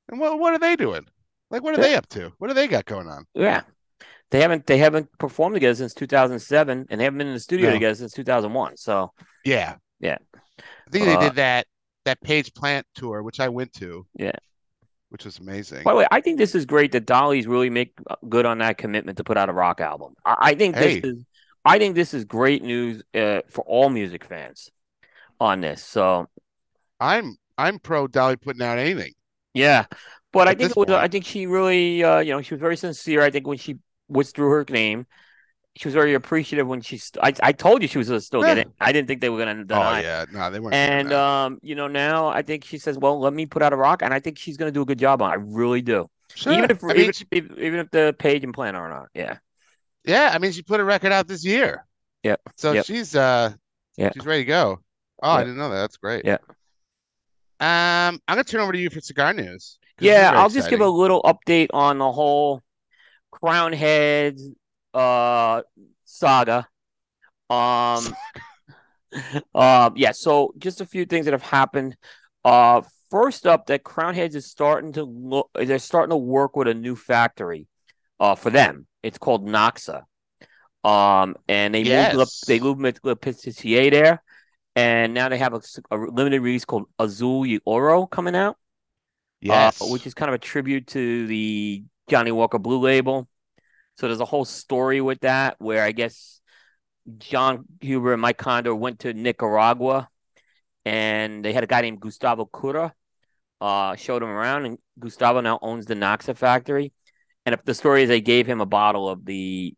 And what what are they doing? Like, what are Yeah. they up to? What do they got going on? Yeah. They haven't they haven't performed together since 2007 and they haven't been in the studio No. together since 2001. So Yeah. Yeah. I think they Uh, did that that Page Plant tour, which I went to. Yeah. Which was amazing. by the way, I think this is great that Dolly's really make good on that commitment to put out a rock album. I, I think Hey. this is I think this is great news uh, for all music fans on this. So I'm I'm pro Dolly putting out anything. yeah, but I think it was, I think she really uh, you know she was very sincere. I think when she withdrew her name, she was very appreciative when she. St- I I told you she was still get Yeah. it. I didn't think they were gonna Oh deny. it. yeah, no, they weren't. And um, you know, now I think she says, "Well, let me put out a rock," and I think she's going to do a good job on. it. I really do. sure. Even if I mean, even, she- if even if the page and plan are not, yeah, yeah, I mean, she put a record out this year. Yeah. So Yep. she's uh, Yeah. she's ready to go. Oh, I didn't know that. That's great. Yeah. Um, I'm gonna turn over to you for cigar news. yeah. I'll just give a little update on the whole Crown Heads uh saga. Um, uh, yeah. So just a few things that have happened. Uh, first up, that Crown Heads is starting to look. They're starting to work with a new factory. Uh, for them, it's called NACSA. Um, and they Yes. moved they moved Le Patissier there, and now they have a limited release called Azul y Oro coming out. Yes. uh, which is kind of a tribute to the Johnnie Walker Blue label. So there's a whole story with that where I guess Jon Huber and Mike Conder went to Nicaragua and they had a guy named Gustavo Cura, uh, showed him around, and Gustavo now owns the NACSA factory. And if the story is they gave him a bottle of the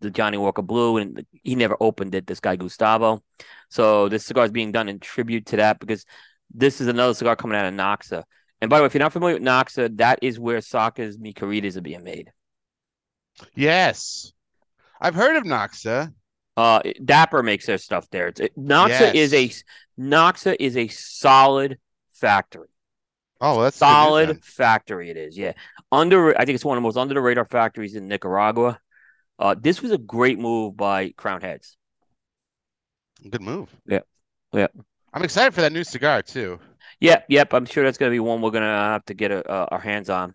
the Johnnie Walker Blue and he never opened it, this guy Gustavo. So this cigar is being done in tribute to that because this is another cigar coming out of NACSA. And by the way, if you're not familiar with NACSA, that is where Saka's Mi Queridas are being made. Yes. I've heard of NACSA. Uh, Dapper makes their stuff there. It's, it, NACSA is a Yes. NACSA is a solid factory. Oh, that's Solid factory it is. Yeah. Under I think it's one of the most under the radar factories in Nicaragua. Uh, this was a great move by Crown Heads. Good move. Yeah. Yeah. I'm excited for that new cigar too. Yep, yep. I'm sure that's gonna be one we're gonna have to get a, uh, our hands on.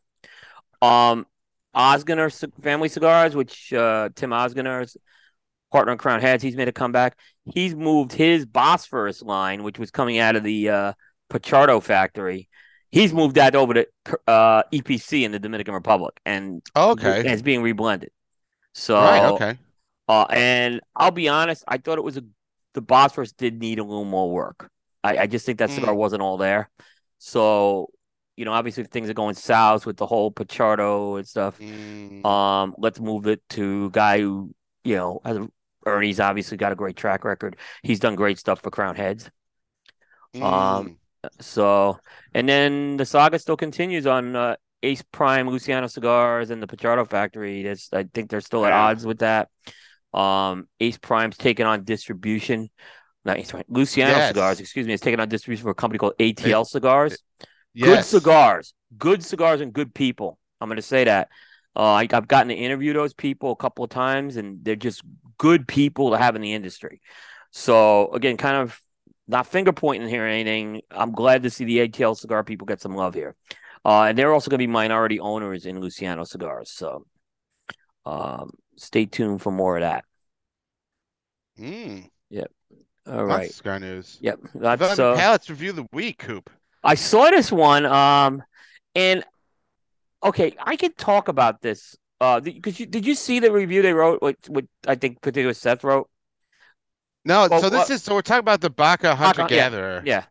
Um, Ozgener Family Cigars, which uh, Tim Ozgener's partner in Crown Heads, he's made a comeback. He's moved his Bosphorus line, which was coming out of the uh, Pichardo factory. He's moved that over to uh, EPC in the Dominican Republic, and Oh, okay. and it's being reblended. So right. Okay. Uh, and I'll be honest, I thought it was a the Bosphorus did need a little more work. I, I just think that cigar Mm. wasn't all there. So, you know, obviously things are going south with the whole Pichardo and stuff, Mm, um, let's move it to guy who, you know, has a, Ernie's obviously got a great track record. He's done great stuff for Crown Heads. um, mm. So, and then the saga still continues on uh, Ace Prime, Luciano Cigars, and the Pichardo Factory. That's I think they're still at Yeah. odds with that. Um, Ace Prime's taking on distribution. Not Ace Prime, Luciano Yes. Cigars, excuse me, is taking on distribution for a company called ATL Cigars. Good Yes. cigars, good cigars, and good people. I'm going to say that. Uh, I, I've gotten to interview those people a couple of times, and they're just good people to have in the industry. So again, kind of not finger pointing here or anything. I'm glad to see the ATL cigar people get some love here. Uh, and they're also going to be minority owners in Luciano Cigars. So um, stay tuned for more of that. Mm. All Lots right. cigar news. Yep. That's uh, Palates review of the week, Coop. I saw this one. Um, and okay, I can talk about this. Uh, because you did you see the review they wrote? What, what I think particular Seth wrote. No, Well, so this is so we're talking about the Baca Hunter yeah, Gatherer. Yeah.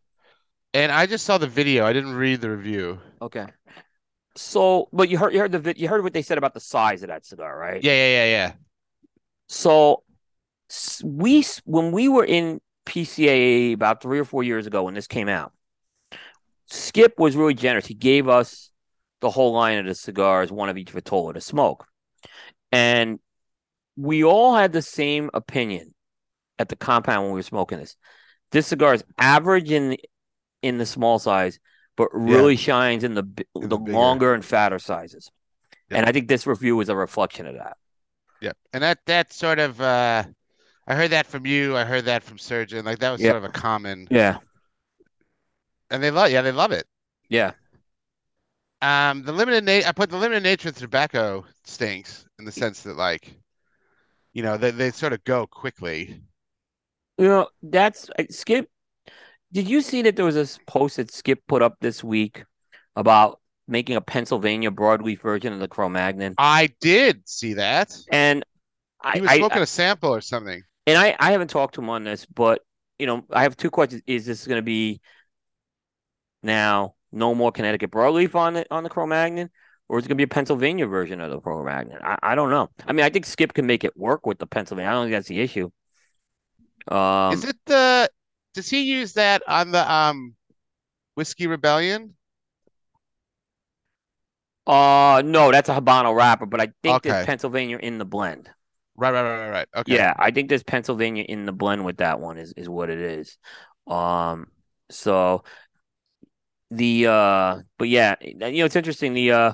And I just saw the video. I didn't read the review. Okay. So, but you heard you heard the you heard what they said about the size of that cigar, right? Yeah, yeah, yeah, yeah. So we when we were in PCAA about three or four years ago when this came out, Skip was really generous. He gave us the whole line of the cigars, one of each Vitola to smoke, and we all had the same opinion at the compound when we were smoking this. This cigar is average in the, in the small size, but really shines in the In the, the longer and fatter sizes. Yeah. And I think this review is a reflection of that. Yeah. And that that sort of uh I heard that from you, I heard that from Surgeon. Like that was Yeah. sort of a common Yeah. And they love yeah, they love it. Yeah. Um the limited na- I put the limited nature of tobacco stinks in the sense that like you know, they they sort of go quickly. You know, that's I- Skip. Did you see that there was this post that Skip put up this week about making a Pennsylvania broadleaf version of the Cro-Magnon? I did see that. And I, He was I, smoking a sample or something. and I, I haven't talked to him on this, but you know, I have two questions. Is this going to be now no more Connecticut broadleaf on the on the Cro-Magnon, or is it going to be a Pennsylvania version of the Cro-Magnon? I, I don't know. I mean, I think Skip can make it work with the Pennsylvania. I don't think that's the issue. Um, Is it the does he use that on the um Whiskey Rebellion? Uh no, that's a Habano wrapper, but I think Okay. there's Pennsylvania in the blend. Right, right, right, right, right. Okay. Yeah, I think there's Pennsylvania in the blend with that one is is what it is. Um so the uh but yeah, you know it's interesting the uh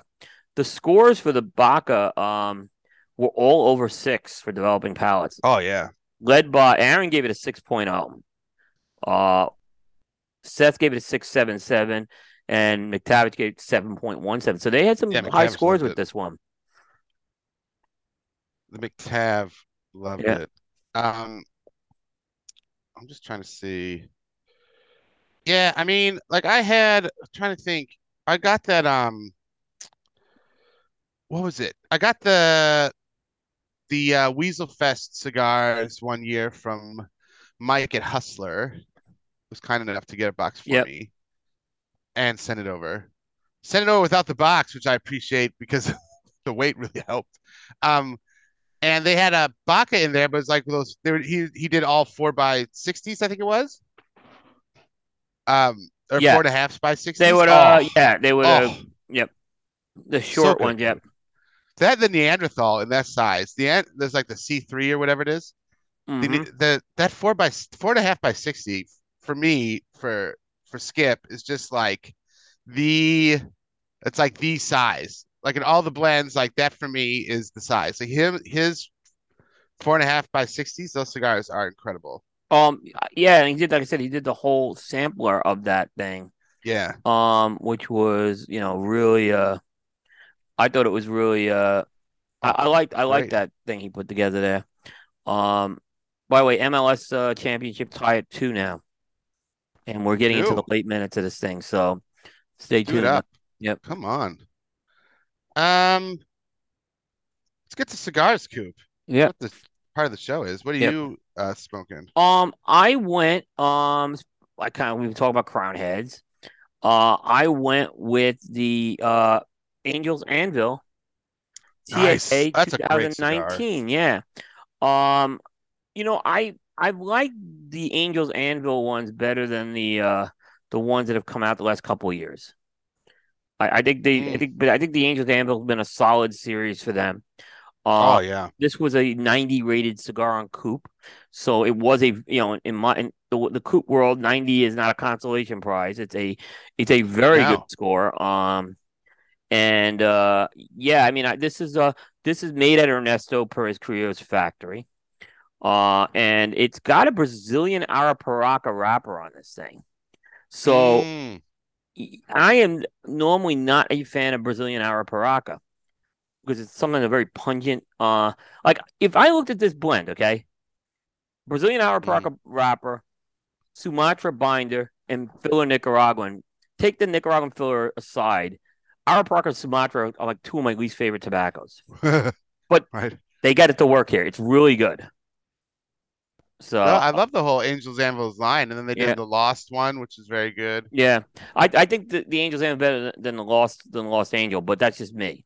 the scores for the Baca um were all over 6 for developing palates. Oh yeah. Led by Aaron gave it a 6.0. Uh Seth gave it a 677 and McTavish gave it 7.17. So they had some Yeah, high McTavish scores with it. this one. The McTav loved Yeah. it. Um, I'm just trying to see. Yeah, I mean, like I had I'm trying to think. I got that um what was it? I got the the uh, Weasel Fest cigars one year from Mike at Hustler. Was kind enough to get a box for Yep. me and send it over. Send it over without the box, which I appreciate because the weight really helped. Um, and they had a Baca in there, but it's like those. They were, he he did all four by sixties, I think it was. Um, or Yeah. four and a half by sixties. They would uh Oh, yeah, they would uh, oh. yep. The short one, yep. Had the Neanderthal in that size. The there's like the C three or whatever it is. The, Mhm. the that four by four and a half by sixty for me for for Skip is just like the it's like the size. Like in all the blends, like that for me is the size. Like him his four and a half by sixties, those cigars are incredible. Um yeah, and he did like I said, he did the whole sampler of that thing. Yeah. Um, which was, you know, really uh I thought it was really uh I, I liked I liked Great. that thing he put together there. Um by the way, MLS uh, championship tie at two now. and we're getting into the late minutes of this thing. So stay tuned. up. Yep. Come on. Um, let's get to cigars, Coop. Yeah. What part of the show is. What are Yep. you uh smoking? Um, I went. Um, I kind of we were talking about crown heads. Uh, I went with the uh Angels Anvil. Nice. TSA That's a great cigar. 2019. Yeah. Um, you know, I I like the Angels Anvil ones better than the uh the ones that have come out the last couple of years. I, I think they I Mm. think but I think the Angels Anvil has been a solid series for them. Uh, Oh yeah. this was a 90 rated cigar on Coop. So it was a you know in my in the the Coop world 90 is not a consolation prize. It's a it's a very No. good score. Um and uh yeah, I mean I, this is uh this is made at Ernesto Perez Carrillo's factory. Uh and it's got a Brazilian Arapiraca wrapper on this thing. So Mm. I am normally not a fan of Brazilian Arapiraca because it's something that's very pungent. Uh, like if I looked at this blend, okay, Brazilian Arapiraca wrapper, Sumatra binder, and filler Nicaraguan. Take the Nicaraguan filler aside. Arapiraca and Sumatra are like two of my least favorite tobaccos. But- right. They get it to work here. It's really good. So No, I love the whole Angels Anvils line, and then they Yeah. did the Lost one, which is very good. yeah, I I think the, the Angels are better than the Lost than the Lost Angel, but that's just me.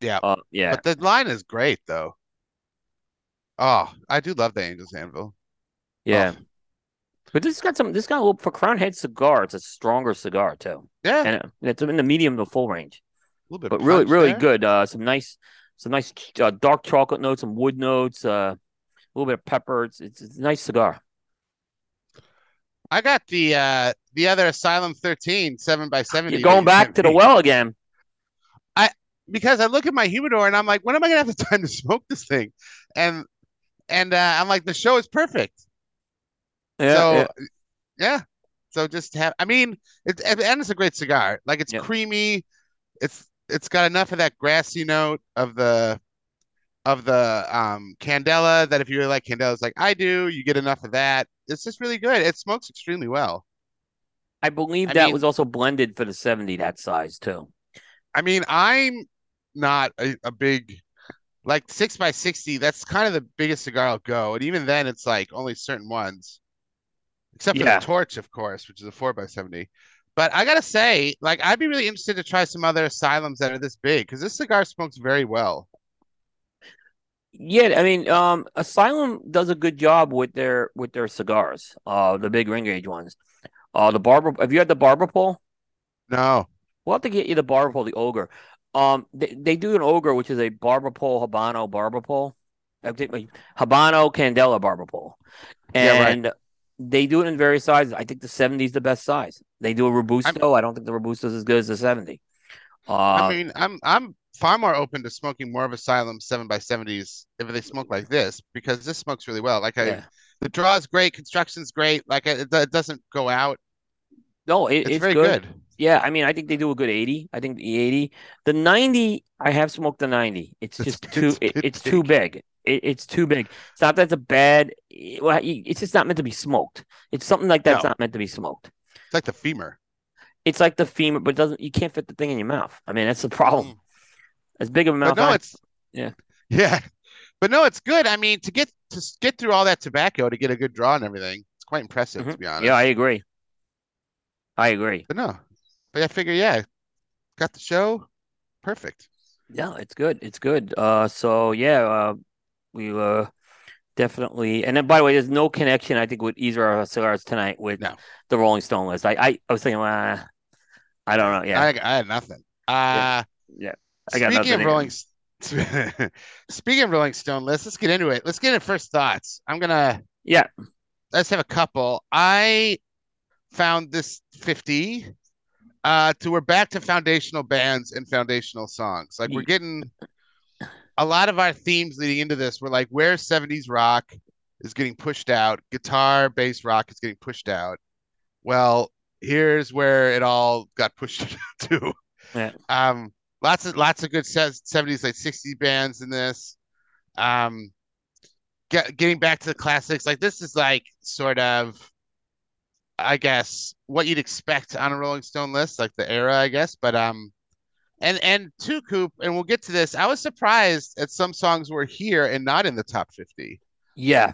Yeah. Uh, yeah. But the line is great though. Oh, I do love the Angels Anvil. Yeah. Oh. But this got some. This got a little for Crown Head cigar. It's a stronger cigar too, Yeah, and it- it's in the medium to full range. a little bit. But really, really there. good. Uh, some nice, some nice uh, dark chocolate notes, some wood notes, uh, a little bit of pepper. It's it's, it's a nice cigar. I got the uh the other Asylum 13 7 by 70 You're going back to the well again. Because I look at my humidor and I'm like, when am I gonna have the time to smoke this thing? And and uh, I'm like, the show is perfect. Yeah, so yeah. yeah. So just have I mean it and it's a great cigar. Like it's Yeah. creamy. It's it's got enough of that grassy note of the of the um Candela that if you really like Candelas like I do, you get enough of that. It's just really good. It smokes extremely well. I believe I that mean- was also blended for the seventy that size too. I mean, I'm not a, a big like six by sixty. That's kind of the biggest cigar I'll go, and even then, it's like only certain ones, except for Yeah. the Torch, of course, which is a four by seventy. But I gotta say, like, I'd be really interested to try some other asylums that are this big because this cigar smokes very well. Yeah, I mean, um, Asylum does a good job with their with their cigars. Uh, the big ring gauge ones. Uh, the barber. Have you had the barber pole? No, We'll have to get you the barber pole, the ogre. Um, they, they do an ogre, which is a barber pole habano barber pole. I think like habano candela barber pole, Yeah, right. and they do it in various sizes. I think the seventy is the best size. They do a robusto. I don't think the robusto is as good as the seventy. Uh, I mean, I'm I'm far more open to smoking more of asylum seven by seventies if they smoke like this because this smokes really well. Like I, yeah. the draw is great, construction's great. Like it, it doesn't go out. No, it, It's, it's very good. good. Yeah, I mean, I think they do a good 80. I think the 80, the 90, I have smoked the 90. It's It's- just too, it's it, it's too big. It, it's too big. It's not that it's a bad, well, it's just not meant to be smoked. It's something like that's No. not meant to be smoked. It's like the femur. It's like the femur, but it doesn't, you can't fit the thing in your mouth. I mean, that's the problem. Mm. As big of a mouth. But no, I- it's Yeah. yeah. But no, it's good. I mean, to get to get through all that tobacco to get a good draw and everything, it's quite impressive to Mhm. be honest. yeah, I agree. I agree. But no, but I figure, yeah, got the show, perfect. Yeah, it's good. It's good. Uh, so yeah, uh, we uh definitely. And then, by the way, there's no connection. I think with either of our cigars tonight with No. the Rolling Stone list. I I, I was thinking, uh, I don't know. Yeah, I, I had nothing. Uh, Yeah. I got speaking of Rolling, speaking of Rolling Stone, let's let's get into it. Let's get into first thoughts. I'm gonna yeah. let's have a couple. I found this 50 uh to we're back to foundational bands and foundational songs. Like we're getting a lot of our themes leading into this. We're like where 70s rock is getting pushed out, guitar, bass rock is getting pushed out. Well, here's where it all got pushed to. Yeah. Um lots of lots of good 70s like 60s bands in this. Um get, getting back to the classics like this is like sort of I guess what you'd expect on a Rolling Stone list, like the era, I guess. But um, and and two Coop, and we'll get to this. I was surprised at some songs were here and not in the top fifty. Yeah,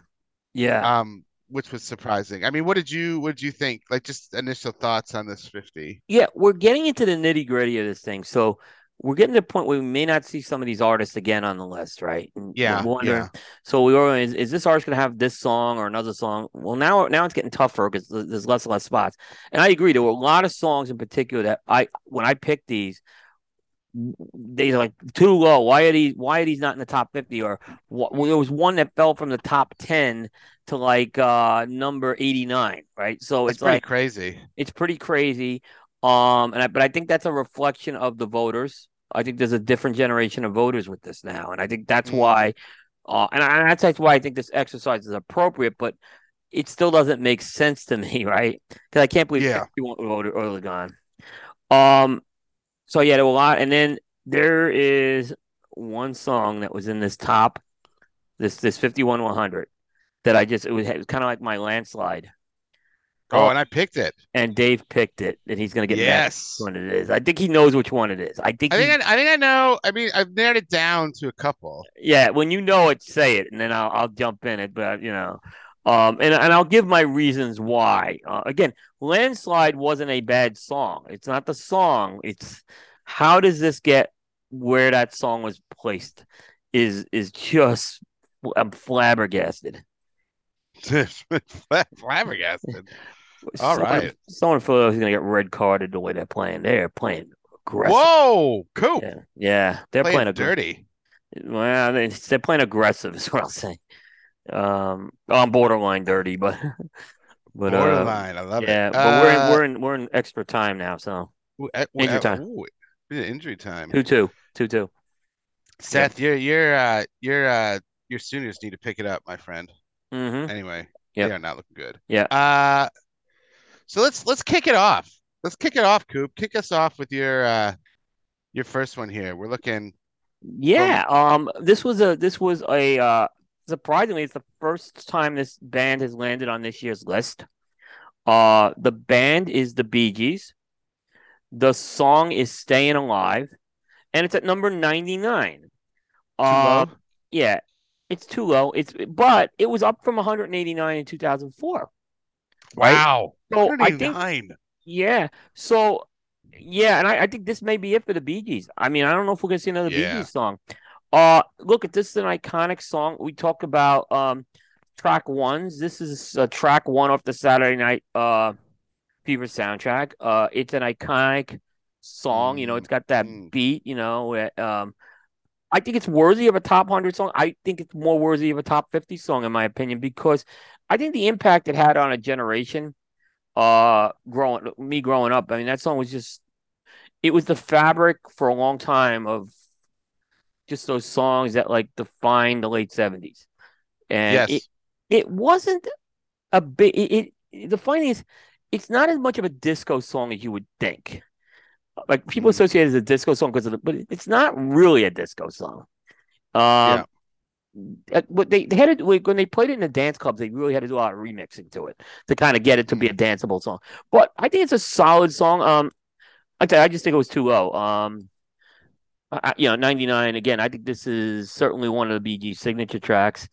yeah. Um, which was surprising. I mean, what did you what did you think? Like just initial thoughts on this fifty? Yeah, we're getting into the nitty gritty of this thing. So we're getting to the point where we may not see some of these artists again on the list, right? And Yeah, yeah. So we were is, is this artist going to have this song or another song? Well, now now it's getting tougher because there's less and less spots. And I agree. There were a lot of songs in particular that I when I picked these, they're like too low. Why are these? Why are these not in the top fifty? Or well, there was one that fell from the top ten to like uh number eighty nine, right? So It's it's pretty like crazy. it's pretty crazy. Um, and I, but I think that's a reflection of the voters. I think there's a different generation of voters with this now, and I think that's Mm. why. Uh, and, I, and that's why I think this exercise is appropriate, but it still doesn't make sense to me, right? Because I can't believe Yeah. everyone voted early gone. Um, so yeah, there were a lot, and then there is one song that was in this top, this this fifty one one hundred, that I just it was, it was kind of like my landslide. Oh, Uh, and I picked it. and Dave picked it, and he's gonna get mad Yes. which one it is. I think he knows which one it is. I think, I he- think I, I think I know. I mean, I've narrowed it down to a couple. yeah, when you know it, say it, and then I'll I'll jump in it. But you know, um, and and I'll give my reasons why. Uh, again, landslide wasn't a bad song. It's not the song. It's how does this get where that song was placed? Is is just I'm flabbergasted. Flabbergasted. All Someone- right. someone feels he's gonna get red carded the way they're playing. They're playing aggressive. Whoa, cool. Yeah, yeah, they're Playing playing, dirty. Well, they- they're playing aggressive, is what I'll say. Um, on borderline dirty, but but uh, Borderline. I love yeah, it. but we're in Uh, we're in we're in extra time now, so uh, injury uh, time. ooh, yeah, injury time. two two two two. Seth, your your uh your uh your Sooners need to pick it up, my friend. Mm-hmm. Anyway, Yep. they are not looking good. Yeah. Uh so let's let's kick it off. Let's kick it off, Coop. Kick us off with your uh your first one here. We're looking Yeah, um, this was a this was a uh surprisingly, it's the first time this band has landed on this year's list. Uh, the band is the Bee Gees. The song is "Staying Alive," and it's at number ninety nine. Uh, yeah, it's too low. It's but it was up from 189 in 2004. Right? Wow. So I think yeah. So yeah, and I, I think this may be it for the Bee Gees. I mean, I don't know if we're gonna see another Yeah. Bee Gees song. Uh look at this is an iconic song. We talk about um track ones. This is uh, track one off the Saturday night uh Fever soundtrack. Uh it's an iconic song, you know, it's got that Mm. beat, you know, um I think it's worthy of a top 100 song. I think it's more worthy of a top 50 song in my opinion because I think the impact it had on a generation uh growing me growing up. I mean that song was just it was the fabric for a long time of just those songs that like defined the late 70s. And Yes. it it wasn't a big it, it the funny is it's not as much of a disco song as you would think. Like people Mm. associate it as a disco song because of the, but it's not really a disco song. Um, uh, but they, they had to when they played it in the dance clubs, they really had to do a lot of remixing to it to kind of get it to be a danceable song. But I think it's a solid song. Um, I you, I just think it was too low. Um, I, I- you know, ninety nine again. I think this is certainly one of the Bee Gees signature tracks.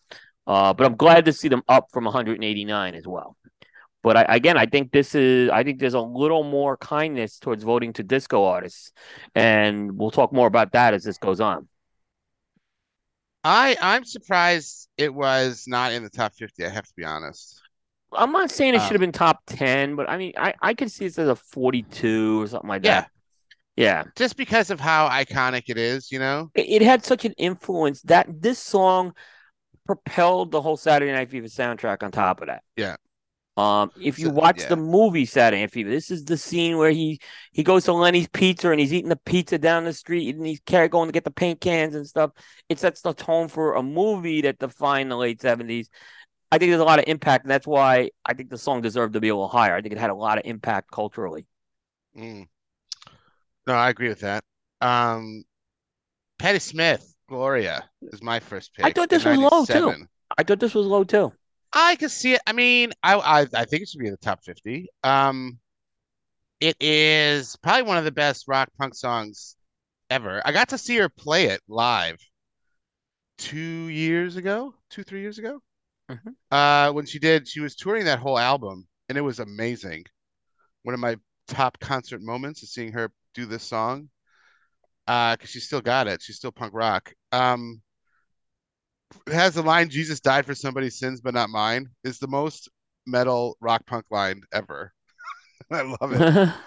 Uh, but I'm glad to see them up from 189 as well. But I, again, I think this is. I think there's a little more kindness towards voting to disco artists, and we'll talk more about that as this goes on. I I'm surprised it was not in the top 50, I have to be honest. I'm not saying it Um, should have been top 10, but I mean, I, I could see it as a 42 or something like Yeah. that. Yeah. Just because of how iconic it is, you know? It, it had such an influence that this song propelled the whole Saturday Night Fever soundtrack on top of that. Yeah. Um, if you So- watch yeah. the movie Saturday Night Fever, this is the scene where he he goes to Lenny's Pizza and he's eating the pizza down the street and he's going to get the paint cans and stuff. It sets the tone for a movie that defined the late 70s. I think there's a lot of impact, and that's why I think the song deserved to be a little higher. I think it had a lot of impact culturally. Mm. No, I agree with that. Um, Patti Smith, Gloria is my first pick. I thought this was low, too. I thought this was low too. I can see it. I mean, I, I I think it should be in the top 50. Um, it is probably one of the best rock punk songs ever. I got to see her play it live two years ago, two, three years ago. Mhm. Uh, when she did, she was touring that whole album, and it was amazing. One of my top concert moments is seeing her do this song. Uh, because she still got it. She's still punk rock. Um, has the line "Jesus died for somebody's sins, but not mine" is the most metal rock punk line ever. I love it.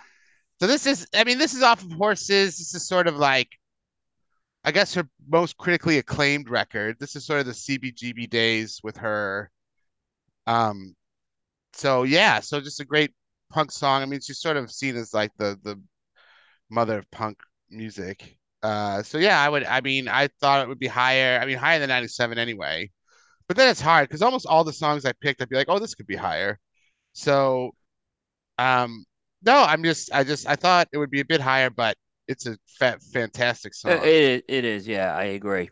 So this is, I mean, this is off of Horses. This is sort of like, I guess, her most critically acclaimed record. This is sort of the CBGB days with her. Um, so yeah, so just a great punk song. I mean, she's sort of seen as like the the mother of punk music. Uh, so yeah, I would. I mean, I thought it would be higher. I mean, higher than 97 anyway. But then it's hard because almost all the songs I picked, I'd be like, oh, this could be higher. So, um, no, I'm just, I just, I thought it would be a bit higher, but it's a fa fantastic song. it it is, yeah, I agree.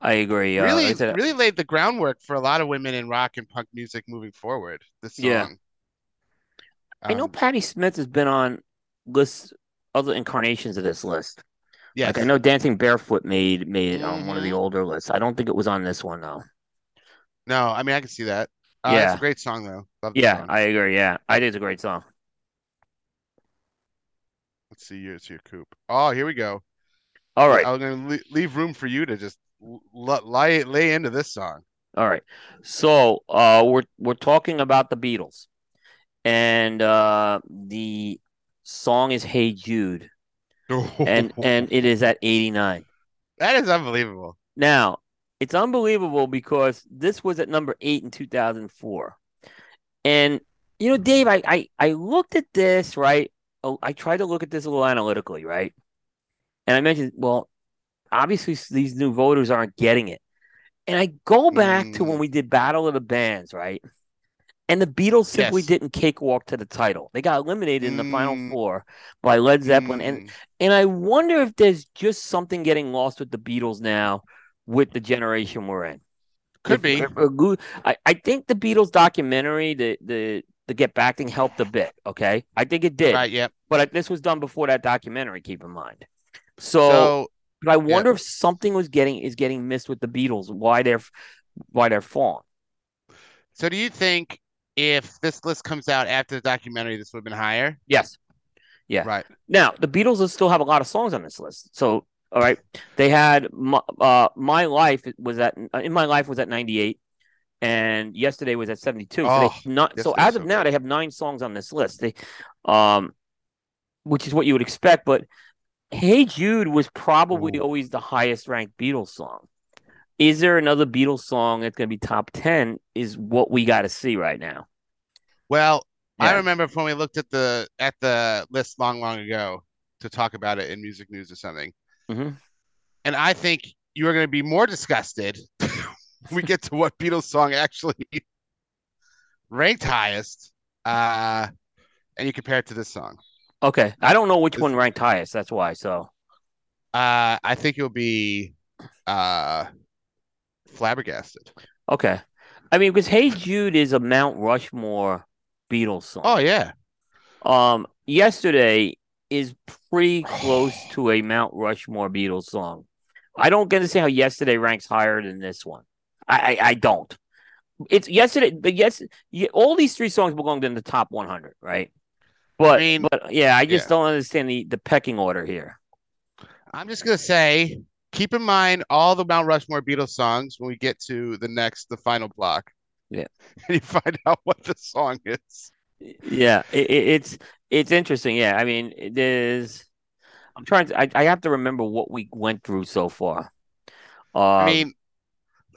I agree. Uh, like Really, I said, really laid the groundwork for a lot of women in rock and punk music moving forward. This yeah. song. I know Um, Patti Smith has been on lists, other incarnations of this list. Yes. Like I know Dancing Barefoot made made it on one of the Mhm. older lists. I don't think it was on this one though. No, I mean, I can see that. Uh, it's Yeah. a great song though. Love Yeah, song. I agree. Yeah, I think it's a great song. Let's see, here's your coop. Oh, here we go. All right, I'm gonna le leave room for you to just l- lay lay into this song. all right. So, uh, we're we're talking about the Beatles, and uh, the song is "Hey Jude," and and it is at eighty nine. that is unbelievable. Now, it's unbelievable because this was at number eight in 2004. And, you know, Dave, I, I, I looked at this, right? Oh, I tried to look at this a little analytically, right? And I mentioned, well, obviously these new voters aren't getting it. And I go back to when Mm. we did Battle of the Bands, right? And the Beatles simply Yes. didn't cakewalk to the title. They got eliminated in the final Mm. four by Led Zeppelin. And Mm. and I wonder if there's just something getting lost with the Beatles now with the generation we're in. Could If- be. I, I think the Beatles documentary, the the the Get Back thing helped a bit. Okay. I think it did. Right, yep. But I, this was done before that documentary, keep in mind. So, So but I wonder if something was getting is getting missed with the Beatles, why they're why they're falling. so do you think if this list comes out after the documentary, this would have been higher? Yes. Yeah. Right. Now, the Beatles still have a lot of songs on this list. So, all right, they had my, uh, my life was at in my life was at 98 and yesterday was at 72. So Oh, they not so as of so now good. they have 9 songs on this list. They um which is what you would expect, but Hey Jude was probably Ooh. always the highest ranked Beatles song. Is there another Beatles song that's going to be top 10 is what we got to see right now. Well, I remember when we looked at the at the list long, long ago to talk about it in music news or something. Mhm. And I think you are going to be more disgusted when we get to what Beatles song actually ranked highest. Uh, and you compare it to this song. Okay. I don't know which This- one ranked highest, that's why. So, Uh, I think it'll be uh, flabbergasted. Okay. I mean, because Hey Jude is a Mount Rushmore Beatles song. Oh yeah, Um, yesterday is pretty close to a Mount Rushmore Beatles song. I don't get to see how yesterday ranks higher than this one. I, I, I don't. It's yesterday, but yes, all these three songs belonged in the top 100, right? But, I mean, but yeah, I just yeah. don't understand the, the pecking order here. I'm just gonna say, keep in mind all the Mount Rushmore Beatles songs when we get to the next, the final block. Yeah. and you find out what the song is. Yeah, it, it, it's it's interesting. Yeah, I mean, it is. I'm trying to. I, I have to remember what we went through so far. Um, I mean,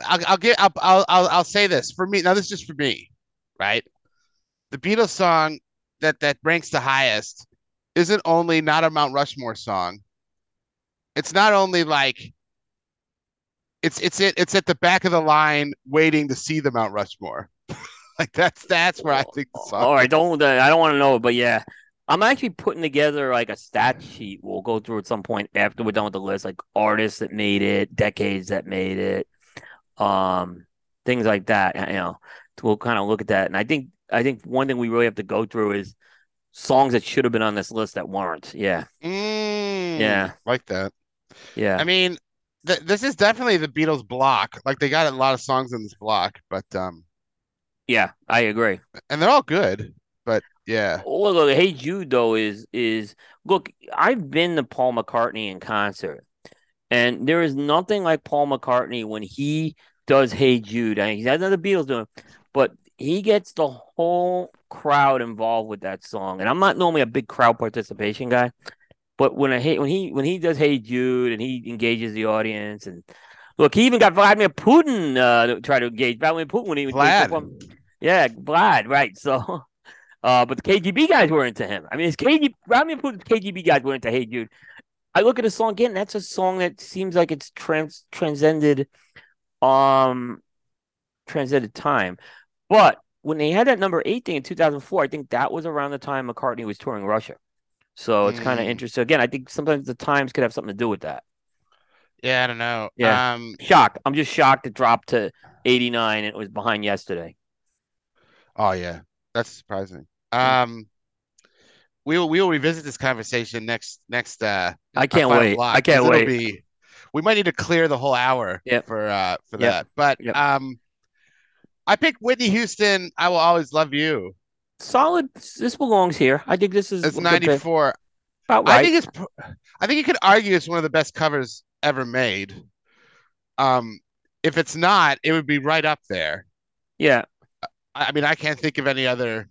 I'll, I'll get, I'll, I'll, I'll, I'll say this for me. Now, this is just for me, right? The Beatles song that that ranks the highest isn't only not a Mount Rushmore song. It's not only like it's it's it it's at the back of the line waiting to see the Mount Rushmore. like that's that's where I think the song. all right, don't. I don't want to know, but yeah, I'm actually putting together like a stat sheet. We'll go through at some point after we're done with the list, like artists that made it, decades that made it, um, things like that. You know, we'll kind of look at that. And I think I think one thing we really have to go through is songs that should have been on this list that weren't. Yeah. Mm, Yeah. like that. Yeah. I mean, th- this is definitely the Beatles block. Like they got a lot of songs in this block, but um, yeah, I agree. and they're all good. But yeah, Look, look, Hey Jude though is is look. I've been to Paul McCartney in concert, and there is nothing like Paul McCartney when he does Hey Jude. I mean, he's had another Beatles doing, but he gets the whole crowd involved with that song. And I'm not normally a big crowd participation guy, but when I hate when he when he does Hey Jude and he engages the audience and look, he even got Vladimir Putin uh, to try to engage Vladimir Putin when he was yeah, Vlad, right? So. Uh, but the KGB guys were into him. I mean, his KGB, Vladimir Putin's KGB guys were into Hey Jude. I look at the song again. That's a song that seems like it's trans transcended, um, transcended time. But when they had that number eight thing in 2004, I think that was around the time McCartney was touring Russia. So it's kind of Mm. interesting. Again, I think sometimes the times could have something to do with that. yeah, I don't know. Yeah. Um, Shocked. I'm just shocked it dropped to 89 and it was behind yesterday. oh yeah, that's surprising. Um, we will we will revisit this conversation next next uh I can't wait. block, I can't wait. Be, we might need to clear the whole hour Yep. for uh for Yep. that. But Yep. um, I picked Whitney Houston. I will always love you. Solid. This belongs here. I think this is It's pick. 94. About I think it's I think you could argue it's one of the best covers ever made. Um, if it's not, it would be right up there. yeah. I I mean, I can't think of any other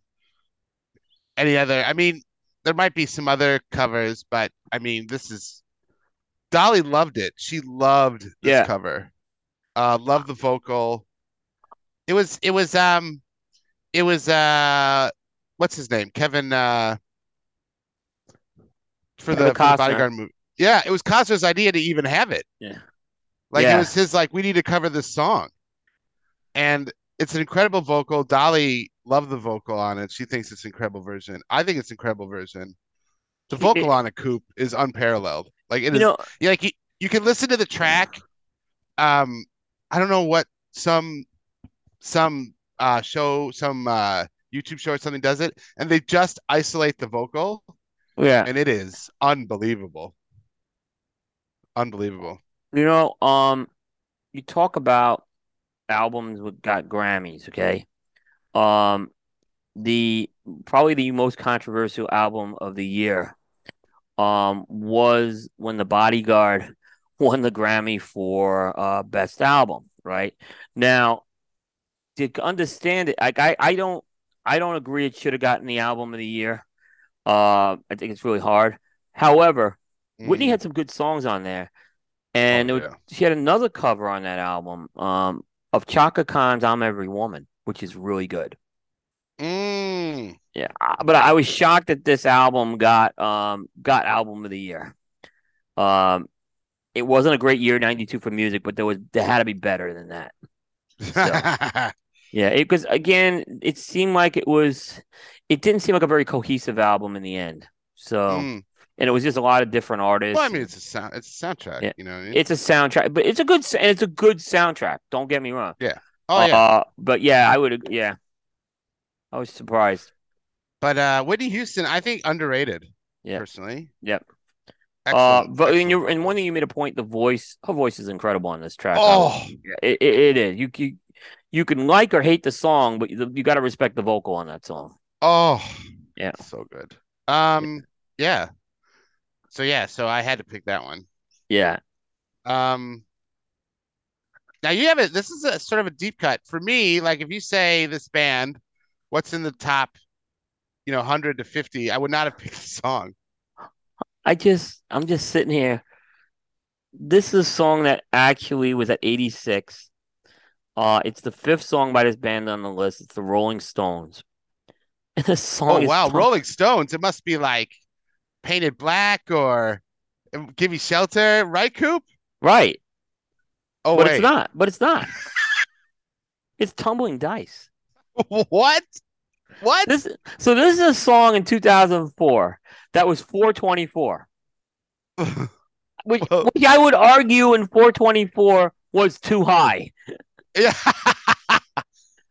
any other. I mean, there might be some other covers, but I mean, this is Dolly loved it. She loved this Yeah. cover. Uh, loved the vocal. It was it was um it was uh what's his name? Kevin uh for the, for the bodyguard movie. Yeah, it was Costner's idea to even have it. Yeah. Like it was his like we need to cover this song. And it's an incredible vocal. Dolly loved the vocal on it. She thinks it's an incredible version. I think it's an incredible version. The It- vocal on a Coop, is unparalleled. Like it You is know, yeah, like you, you can listen to the track. Um, I don't know what some some uh show, some uh YouTube show or something does it, and they just isolate the vocal, yeah. and it is unbelievable. Unbelievable. You know, um, you talk about albums with got Grammys, okay? Um, the probably the most controversial album of the year, um, was when The Bodyguard won the Grammy for uh best album, right? Now, to understand it, like I, I don't I don't agree it should have gotten the album of the year. Uh, I think it's really hard. However, Whitney Mm. had some good songs on there, and Oh, was- yeah. she had another cover on that album um, of Chaka Khan's "I'm Every Woman," which is really good. Mm. Yeah, but I was shocked that this album got um got album of the year. Um, it wasn't a great year '92 for music, but there was there had to be better than that. Yeah, because again, it seemed like it was. It didn't seem like a very cohesive album in the end. So, Mm. and it was just a lot of different artists. Well, I mean, it's a sound, it's a soundtrack. Yeah. You know what I mean? it's a soundtrack, but it's a good and it's a good soundtrack. Don't get me wrong. Yeah. Oh yeah. Uh, but yeah, I would. Yeah, I was surprised. But uh, Whitney Houston, I think underrated. Yeah. Personally. Yep. Uh, Excellent. but and you and one thing you made a point. The voice, her voice is incredible on this track. Oh, it, it, it is. You, you you can like or hate the song, but you, you got to respect the vocal on that song. oh, Yeah. so good. Um, yeah. So yeah, so I had to pick that one. Yeah, Um, now you have it. This is a sort of a deep cut for me. Like if you say this band, what's in the top, you know, hundred to fifty, I would not have picked the song. I just I'm just sitting here. This is a song that actually was at 86. Uh, it's the fifth song by this band on the list. It's the Rolling Stones. And the song Oh wow, Rolling Stones. It must be like Paint It Black or Give Me Shelter, right, Coop? right, Oh but wait, it's not. But it's not. it's Tumbling Dice. what? What? This so this is a song in 2004 that was 424, which, which I would argue in 424 was too high. Yeah.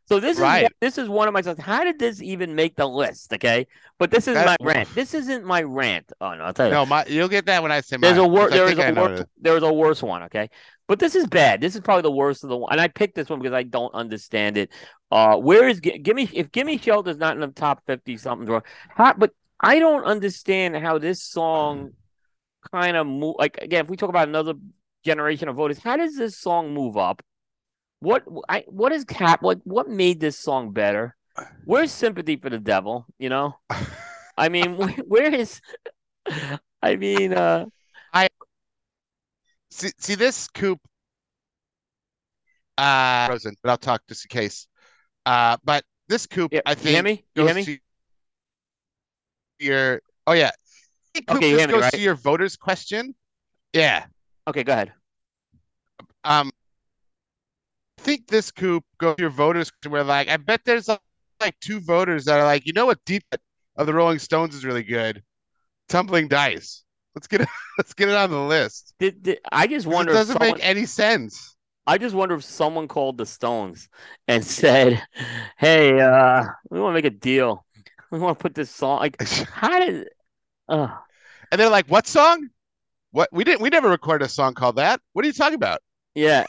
So this Right. is this is one of my songs. How did this even make the list? Okay, but this is That- my rant. This isn't my rant. Oh no, I'll tell you. No, my you'll get that when I say There's mine, a I There is a know worse. There's a worse one. Okay, but this is bad. This is probably the worst of the one. And I picked this one because I don't understand it. Uh, where is Gimme? If Gimme Shelter's not in the top fifty, something's wrong. How, but I don't understand how this song kind of move. Like again, if we talk about another generation of voters, how does this song move up? What I what is cap? Like what made this song better? Where's sympathy for the devil? You know, I mean, where, where is? I mean, uh. I see, see this coop. Uh, frozen, but I'll talk just in case. Uh, but this coop, Yeah, I you think hear me? You hear goes me? to your. Oh yeah, I coop Okay, you just hear me, goes right? to your voters question. Yeah. Okay, go ahead. Um, I think this coop goes to your voters where like I bet there's like, two voters that are like, you know what, deep of the Rolling Stones is really good. Tumbling dice. Let's get it. Let's get it on the list. Did, did I just wonder It doesn't someone, make any sense. I just wonder if someone called the Stones and said, "Hey, uh, we want to make a deal. We want to put this song like how did uh And they're like, "What song? What? We didn't. We never recorded a song called that. What are you talking about?" yeah."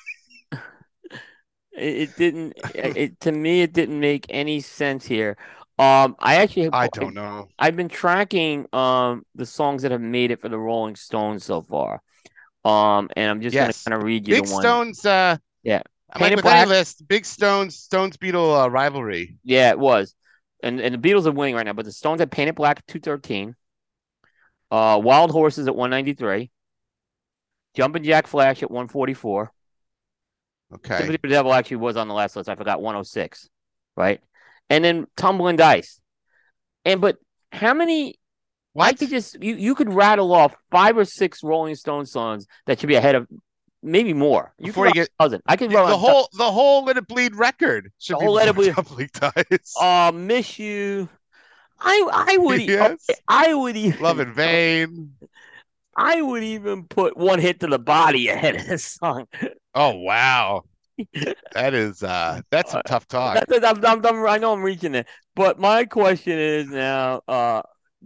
It, it didn't it, it- to me it didn't make any sense here. Um I actually I don't know. I've been tracking um the songs that have made it for the Rolling Stones so far. Um and I'm just Yes. gonna kind of read you Big the one. Stones. Uh, Yeah. Paint It Black. list, Big Stones, Stones Beatle uh, rivalry. Yeah, it was. And and the Beatles are winning right now, but the Stones had Paint It Black at 213. Uh Wild Horses at 193. Jumpin' Jack Flash at 144. Okay. Sympathy for the Devil actually was on the last list. I forgot 106. Right? And then Tumbling Dice. And but how many I What? could just you, you could rattle off five or six Rolling Stone songs that should be ahead of maybe more. You Before you get a dozen. I could the rattle a whole the whole Let It Bleed record should The be whole Let It Bleed- Tumbling Dice. uh miss you. I I would Yes. okay, I would even Love in Vain. I would even put one hit to the body ahead of this song. Oh wow. That is uh that's Uh, tough talk. That's, that's, I'm, I'm, I'm- I know I'm reaching it, but my question is now: uh,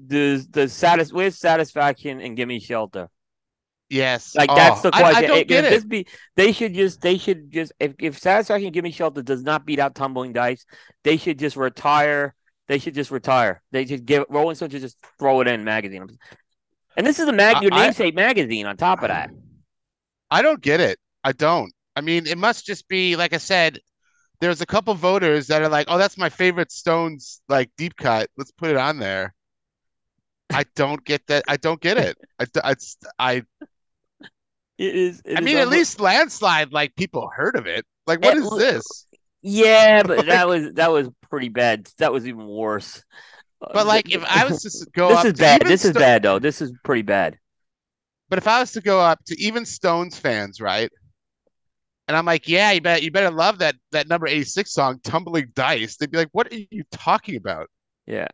Does does satis where's satisfaction and give me shelter? Yes. Like Oh, that's the question. I, don't If- get if it. Be they should just they should just if if satisfaction and give me shelter does not beat out tumbling dice, they should just retire. They should just retire. They should give Rolling Stone should just throw it in magazine. And this is a mag I- your I- namesake magazine on top of that. I don't get it. I don't. I mean, it must just be like I said. There's a couple voters that are like, "Oh, that's my favorite Stones like deep cut. Let's put it on there." I don't get that. I don't get it. I, I, I, It is. it I is mean, at unbe- least landslide, like people heard of it. Like, what It is this? Yeah, but that was that was pretty bad. That was even worse. Uh, But like, if I was to go this up is to bad. This is bad though. This is pretty bad. But if I was to go up to even Stones fans, right? And I'm like, yeah, you bet you better love that that number 86 song, Tumbling Dice. They'd be like, what are you talking about? Yeah.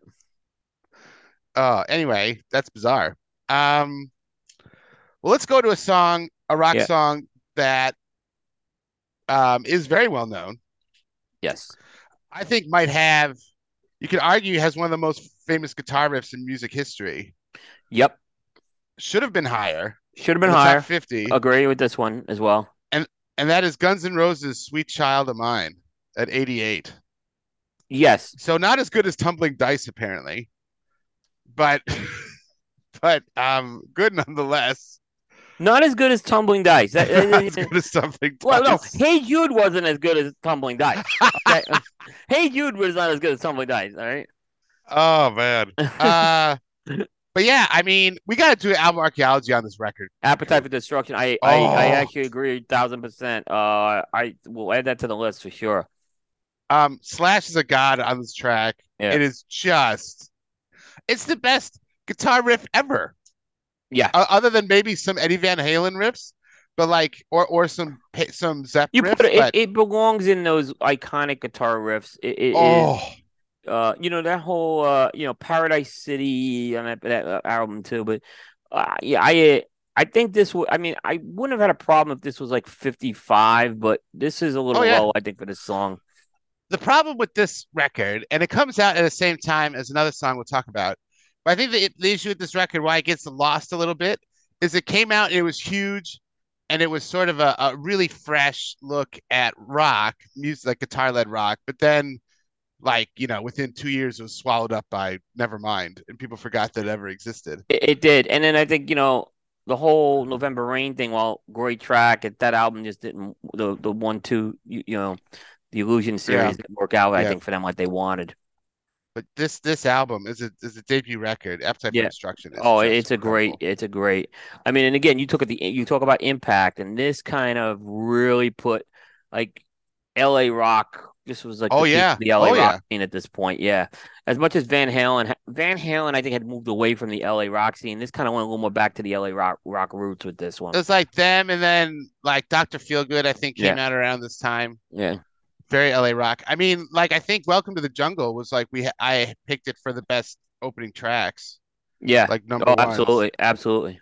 Uh anyway, that's bizarre. Um well let's go to a song, a rock Yeah. song that um is very well known. Yes. I think might have you could argue has one of the most famous guitar riffs in music history. Yep. Should have been higher. Should have been higher. 50. Agree with this one as well. And that is Guns N' Roses' "Sweet Child of Mine" at 88. Yes. So not as good as Tumbling Dice, apparently, but but um, good nonetheless. Not as good as tumbling dice. That- Not as good as Tumbling well, no. Hey Jude wasn't as good as tumbling dice. Okay? hey Jude was not as good as tumbling dice. All right. Oh man. Uh, but yeah, I mean, we got to do album archaeology on this record. Appetite for Destruction. I, I, I Oh. actually agree, thousand percent. Uh, I will add that to the list for sure. Um, Slash is a god on this track. Yeah. It is just, it's the best guitar riff ever. Yeah. O- other than maybe some Eddie Van Halen riffs, but like, or or some some Zepp You riffs. put it, but, it, belongs in those iconic guitar riffs. It, it is, oh, uh, you know, that whole, uh, you know, Paradise City on that, that uh, album too. But, uh, yeah, I, uh, I think this would. I mean, I wouldn't have had a problem if this was like fifty-five, but this is a little Oh, yeah. low. I think for this song. the problem with this record, and it comes out at the same time as another song we'll talk about, but I think the, the issue with this record, why it gets lost a little bit, is it came out and it was huge, and it was sort of a, a really fresh look at rock music, like guitar led rock. But then, like you know, within two years, it was swallowed up by Nevermind, and people forgot that it ever existed. It, it did, and then I think you know the whole November Rain thing. While great track, that album just didn't the the one two you, you know the Illusion series Yeah. didn't work out. I Yeah. think for them what they wanted. But this this album is a is a debut record. Appetite Yeah. for Destruction. Is Oh, it's a great, it's a great. I mean, and again, you took the you talk about impact, and this kind of really put like L.A. rock. This was like Oh, the yeah. the L.A. Oh, rock yeah. scene at this point. Yeah, as much as Van Halen, Van Halen, I think had moved away from the L.A. rock scene. This kind of went a little more back to the L.A. rock rock roots with this one. It was like them, and then like Doctor Feelgood. I think came Yeah. out around this time. Yeah, Very LA rock. I mean, like I think Welcome to the Jungle was like we I picked it for the best opening tracks, yeah. like oh, number one. Oh, absolutely, absolutely.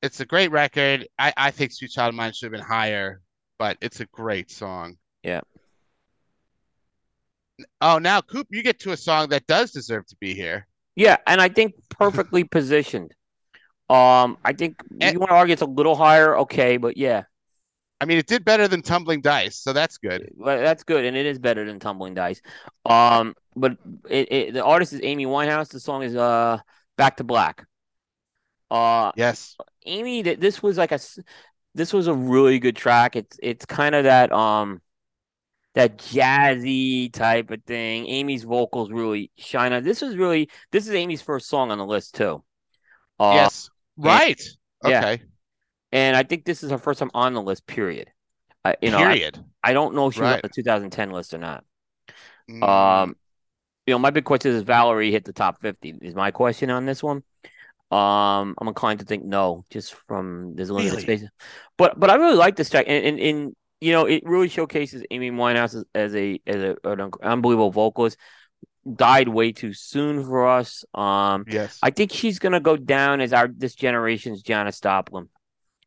It's a great record. I I think Sweet Child of Mine should have been higher, but it's a great song. Yeah. Oh, now Coop, you get to a song that does deserve to be here. Yeah, and I think perfectly positioned. Um, I think And- you want to argue it's a little higher, okay, but yeah. I mean, it did better than Tumbling Dice, so that's good. That's good, and it is better than Tumbling Dice. Um, but it, it, the artist is Amy Winehouse. The song is uh Back to Black. Uh, Yes. Amy, th- this was like a s- this was a really good track. It's it's kind of that um that jazzy type of thing. Amy's vocals really shine on. This was really this is Amy's first song on the list too. Uh, yes. Right. yeah. Okay. and I think this is her first time on the list. Period. I, you know, I, Period. I don't know if she was on the 2010 list or not. Mm, Um, you know, my big question is Valerie hit the top 50. Is my question on this one? Um, I'm inclined to think no, just from there's a limited Really? space. But but I really like this track, and, and and you know, it really showcases Amy Winehouse as, as a as a, an unbelievable vocalist. Died way too soon for us. Um, yes. I think she's gonna go down as our this generation's Janis Joplin,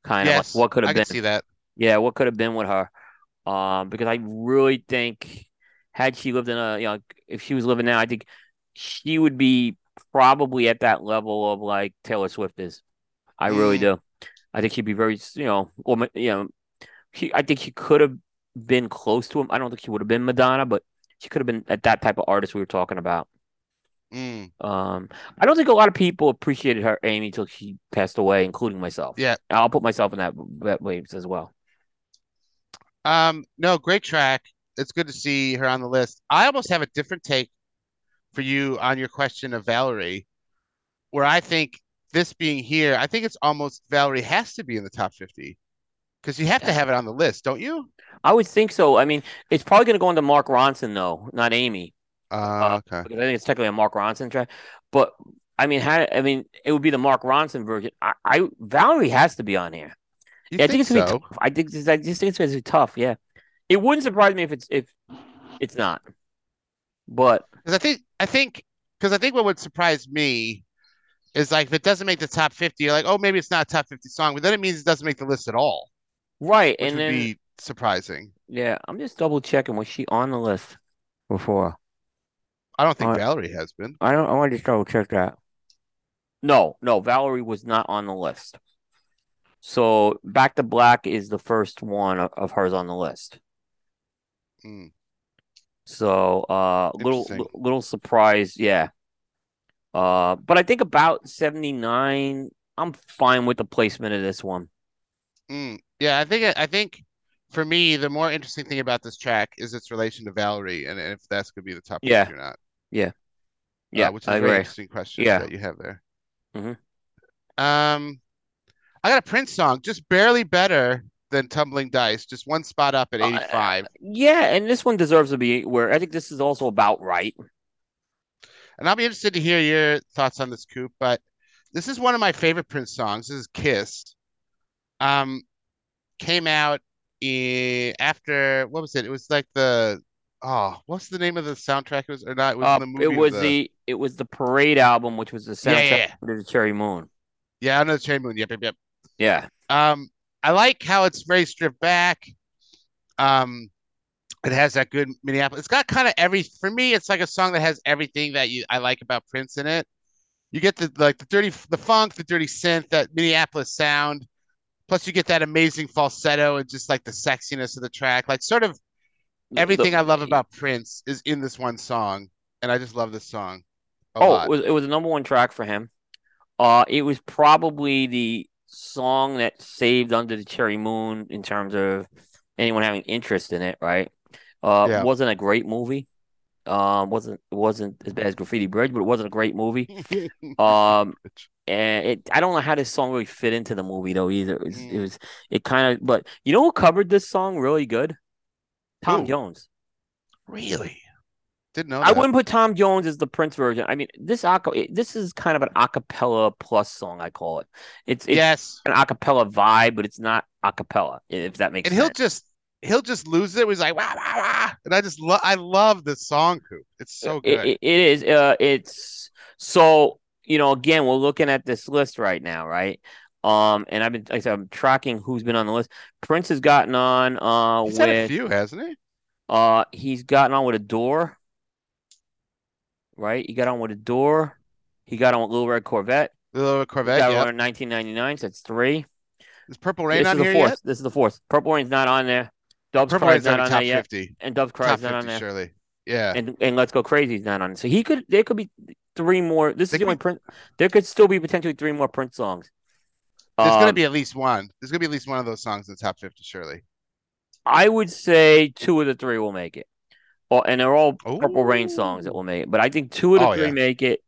kind of like what could have been. see that. Yeah, what could have been with her? Um, because I really think had she lived in a, you know, if she was living now, I think she would be probably at that level of like Taylor Swift is. I really Mm. do. I think she'd be very, you know, or you know, she. I think he could have been close to him. I don't think he would have been Madonna, but he could have been at that type of artist we were talking about. Mm. Um, I don't think a lot of people appreciated her Amy till she passed away, including myself. Yeah. I'll put myself in that that waves as well. Um, no, great track. It's good to see her on the list. I almost have a different take for you on your question of Valerie, where I think this being here, I think it's almost Valerie has to be in the top 50 because you have to have it on the list, don't you? I would think so. I mean, it's probably going to go into Mark Ronson though, not Amy, Uh, okay. because I think it's technically a Mark Ronson track. But I mean, how? I mean, it would be the Mark Ronson version. I, I Valerie has to be on here. You Yeah, I think, think it's gonna so? be tough. I think I just think it's gonna be tough. Yeah, it wouldn't surprise me if it's if it's not. But Because I think I think because I think what would surprise me is like if it doesn't make the top 50, you're like, oh, maybe it's not a top 50 song, but then it means it doesn't make the list at all, right, and would then be surprising. yeah, I'm just double checking. Was she on the list before? I don't think Alright. Valerie has been. I don't. I want to just double check that. No, no, Valerie was not on the list. So Back to Black is the first one of, of hers on the list. Mm. So uh little little surprise, yeah. Uh but I think about 79, I'm fine with the placement of this one. Mm. Yeah, I think I think for me, the more interesting thing about this track is its relation to Valerie, and, and if that's gonna be the top Yeah. or not. Yeah. Uh, Yeah, which is I a very interesting question Yeah. that you have there. Mhm. Um, I got a Prince song, just barely better than Tumbling Dice, just one spot up at Uh, 85. Yeah, and this one deserves to be where I think this is also about right. And I'll be interested to hear your thoughts on this, Coop. But this is one of my favorite Prince songs. This is Kiss. Um, came out in, after what was it? It was like the oh, what's the name of the soundtrack? It was or not? It was Uh, the movie. it was the, the it was the Parade album, which was the Yeah, soundtrack yeah, to the Cherry Moon. yeah, I know the Cherry Moon. Yep, yep, yep. Yeah. Um, I like how it's very stripped back. Um, It has that good Minneapolis. It's got kind of every for me. It's like a song that has everything that you I like about Prince in it. You get the like the dirty the funk, the dirty synth, that Minneapolis sound. Plus, you get that amazing falsetto and just like the sexiness of the track. Like sort of everything The- I love about Prince is in this one song, and I just love this song. Oh, it was it was the number one track for him. Uh, it was probably the song that saved Under the Cherry Moon in terms of anyone having interest in it, right? Uh, Yeah. wasn't a great movie. Um, wasn't it wasn't as bad as Graffiti Bridge, but it wasn't a great movie. Um, and it I don't know how this song really fit into the movie though either. It was, it Mm. was it kind of but you know who covered this song really good? Tom Who? Jones. really didn't know. I wouldn't put Tom Jones as the Prince version. I mean, this aca- this is kind of an acapella plus song. I call it. It's it's yes, an acapella vibe, but it's not acapella. If that makes sense. and he'll just he'll just lose it. He's like wah wah wah, and I just love I love this song, Coop. It's so good. it- it is. Uh, it's so you know. Again, we're looking at this list right now, right? Um, and I've been like I said, I'm tracking who's been on the list. Prince has gotten on. Uh, He's had a few, hasn't he? uh, he's gotten on with a door. Right, he got on with a door. He got on with Little Red Corvette. Little Red Corvette. got Yeah. on in 1999, so that's three. Is Purple Rain this on is the here fourth. yet? This is the fourth. Purple Rain's not on there. Dove's Purple Cry's not not on top there yet, fifty. and Dove's Top Cry's not on fifty, there. surely. Yeah. And and Let's Go Crazy's not on. it. So he could. There could be three more. This They is the only could Prince. There could still be potentially three more Prince songs. There's gonna Um, be at least one. There's gonna be at least one of those songs in the top fifty, surely. I would say two of the three will make it. Well, and they're all Purple Rain songs that will make it. But I think two of the Oh, three yeah. make it.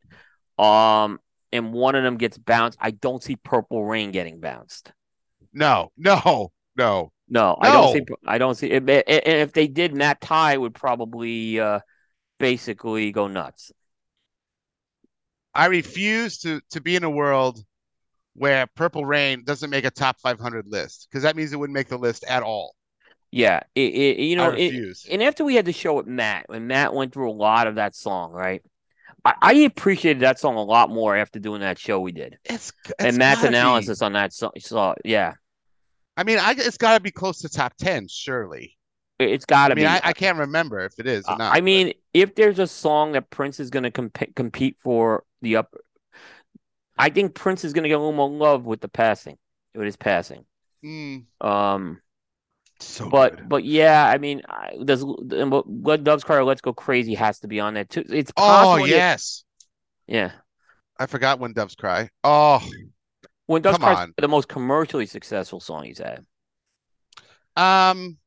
Um, and one of them gets bounced. I don't see Purple Rain getting bounced. No, no, no. No, I don't see. I don't see. And if they did, Matt Ty would probably uh, basically go nuts. I refuse to to be in a world where Purple Rain doesn't make a top 500 list because that means it wouldn't make the list at all. Yeah, it, it, you know, it, and after we had the show with Matt, when Matt went through a lot of that song, right? I, I appreciated that song a lot more after doing that show we did, it's, it's and Matt's be- analysis on that song. So yeah, I mean, I, it's got to be close to top 10, surely. it, has got I to mean, be. I, I can't remember if it is or not. I but- mean, if there's a song that Prince is going to comp- compete for the upper, I think Prince is going to get a little more love with the passing, with his passing. Mm, Um, so but good. but yeah, I mean, does Let Doves Cry or Let's Go Crazy has to be on there too. It's oh yes, yeah. I forgot when Doves Cry. Oh, When Doves Come on. the most commercially successful song he's had. um,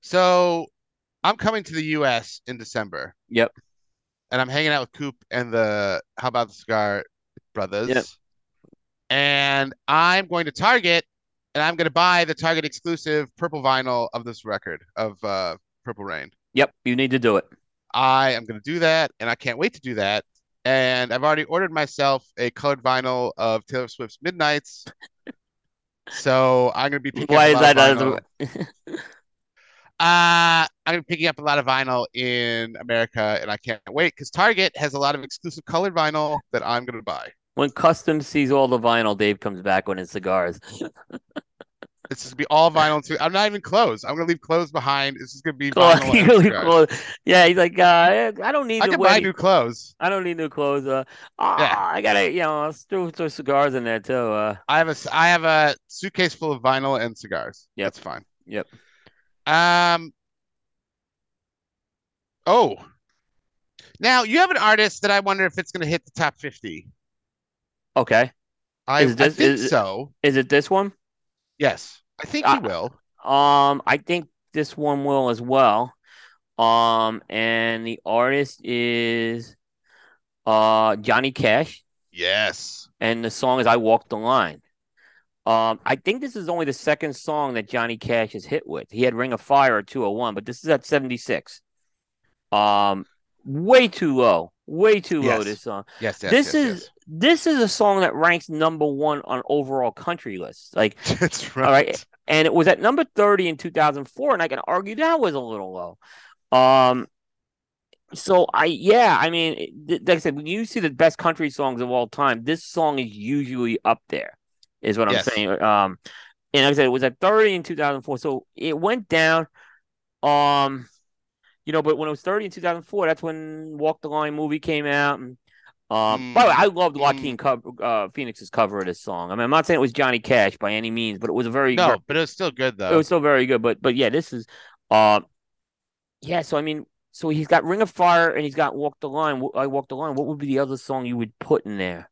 so I'm coming to the U.S. in December. Yep. and I'm hanging out with Coop and the How About the Cigar brothers. Yep. And I'm going to Target and I'm going to buy the Target exclusive purple vinyl of this record of uh, Purple Rain. Yep, you need to do it. I am going to do that and I can't wait to do that. And I've already ordered myself a colored vinyl of Taylor Swift's Midnights. So I'm going to be picking Why up is a lot that? vinyl. Uh, I'm gonna picking up a lot of vinyl in America, and I can't wait because Target has a lot of exclusive colored vinyl that I'm gonna buy. when Custom sees all the vinyl, Dave comes back on his cigars. It's just gonna be all vinyl too. I'm not even clothes. I'm gonna leave clothes behind. It's just gonna be Cool. vinyl. and Really cigars. cool. Yeah, he's like, uh, I don't need I to can buy any- new clothes. I don't need new clothes. Uh, ah, Yeah. I gotta, you know, let's throw, throw cigars in there too. Uh, I have a I have a suitcase full of vinyl and cigars. Yep. That's fine. Yep. Um. Oh. Now you have an artist that I wonder if it's gonna hit the top 50. okay. I, Is I think is- so. Is it this one? Yes, I think he will. Um, I think this one will as well. Um, and the artist is uh Johnny Cash, Yes. and the song is "I Walk the Line." Um, I think this is only the second song that Johnny Cash has hit with. He had "Ring of Fire" at two hundred one, but this is at seventy six. Um, way too low, way too low. Yes. This song. Yes. Yes. this yes, is this is a song that ranks number one on overall country lists. Like. That's right. All right. and it was at number 30 in 2004 and i can argue that was a little low um so i yeah i mean like i said when you see the best country songs of all time this song is usually up there is what i'm saying um and like i said it was at 30 in 2004 so it went down Um, you know, but when it was 30 in 2004, that's when Walk the Line movie came out. And, um, by the way, I loved Mm. Joaquin uh, Phoenix's cover of this song. I mean, I'm not saying it was Johnny Cash by any means, but it was a very No, but it was still good though. it was still very good. But but yeah, this is uh yeah. So I mean, so he's got Ring of Fire and he's got Walk the Line. I Walk the Line. What would be the other song you would put in there?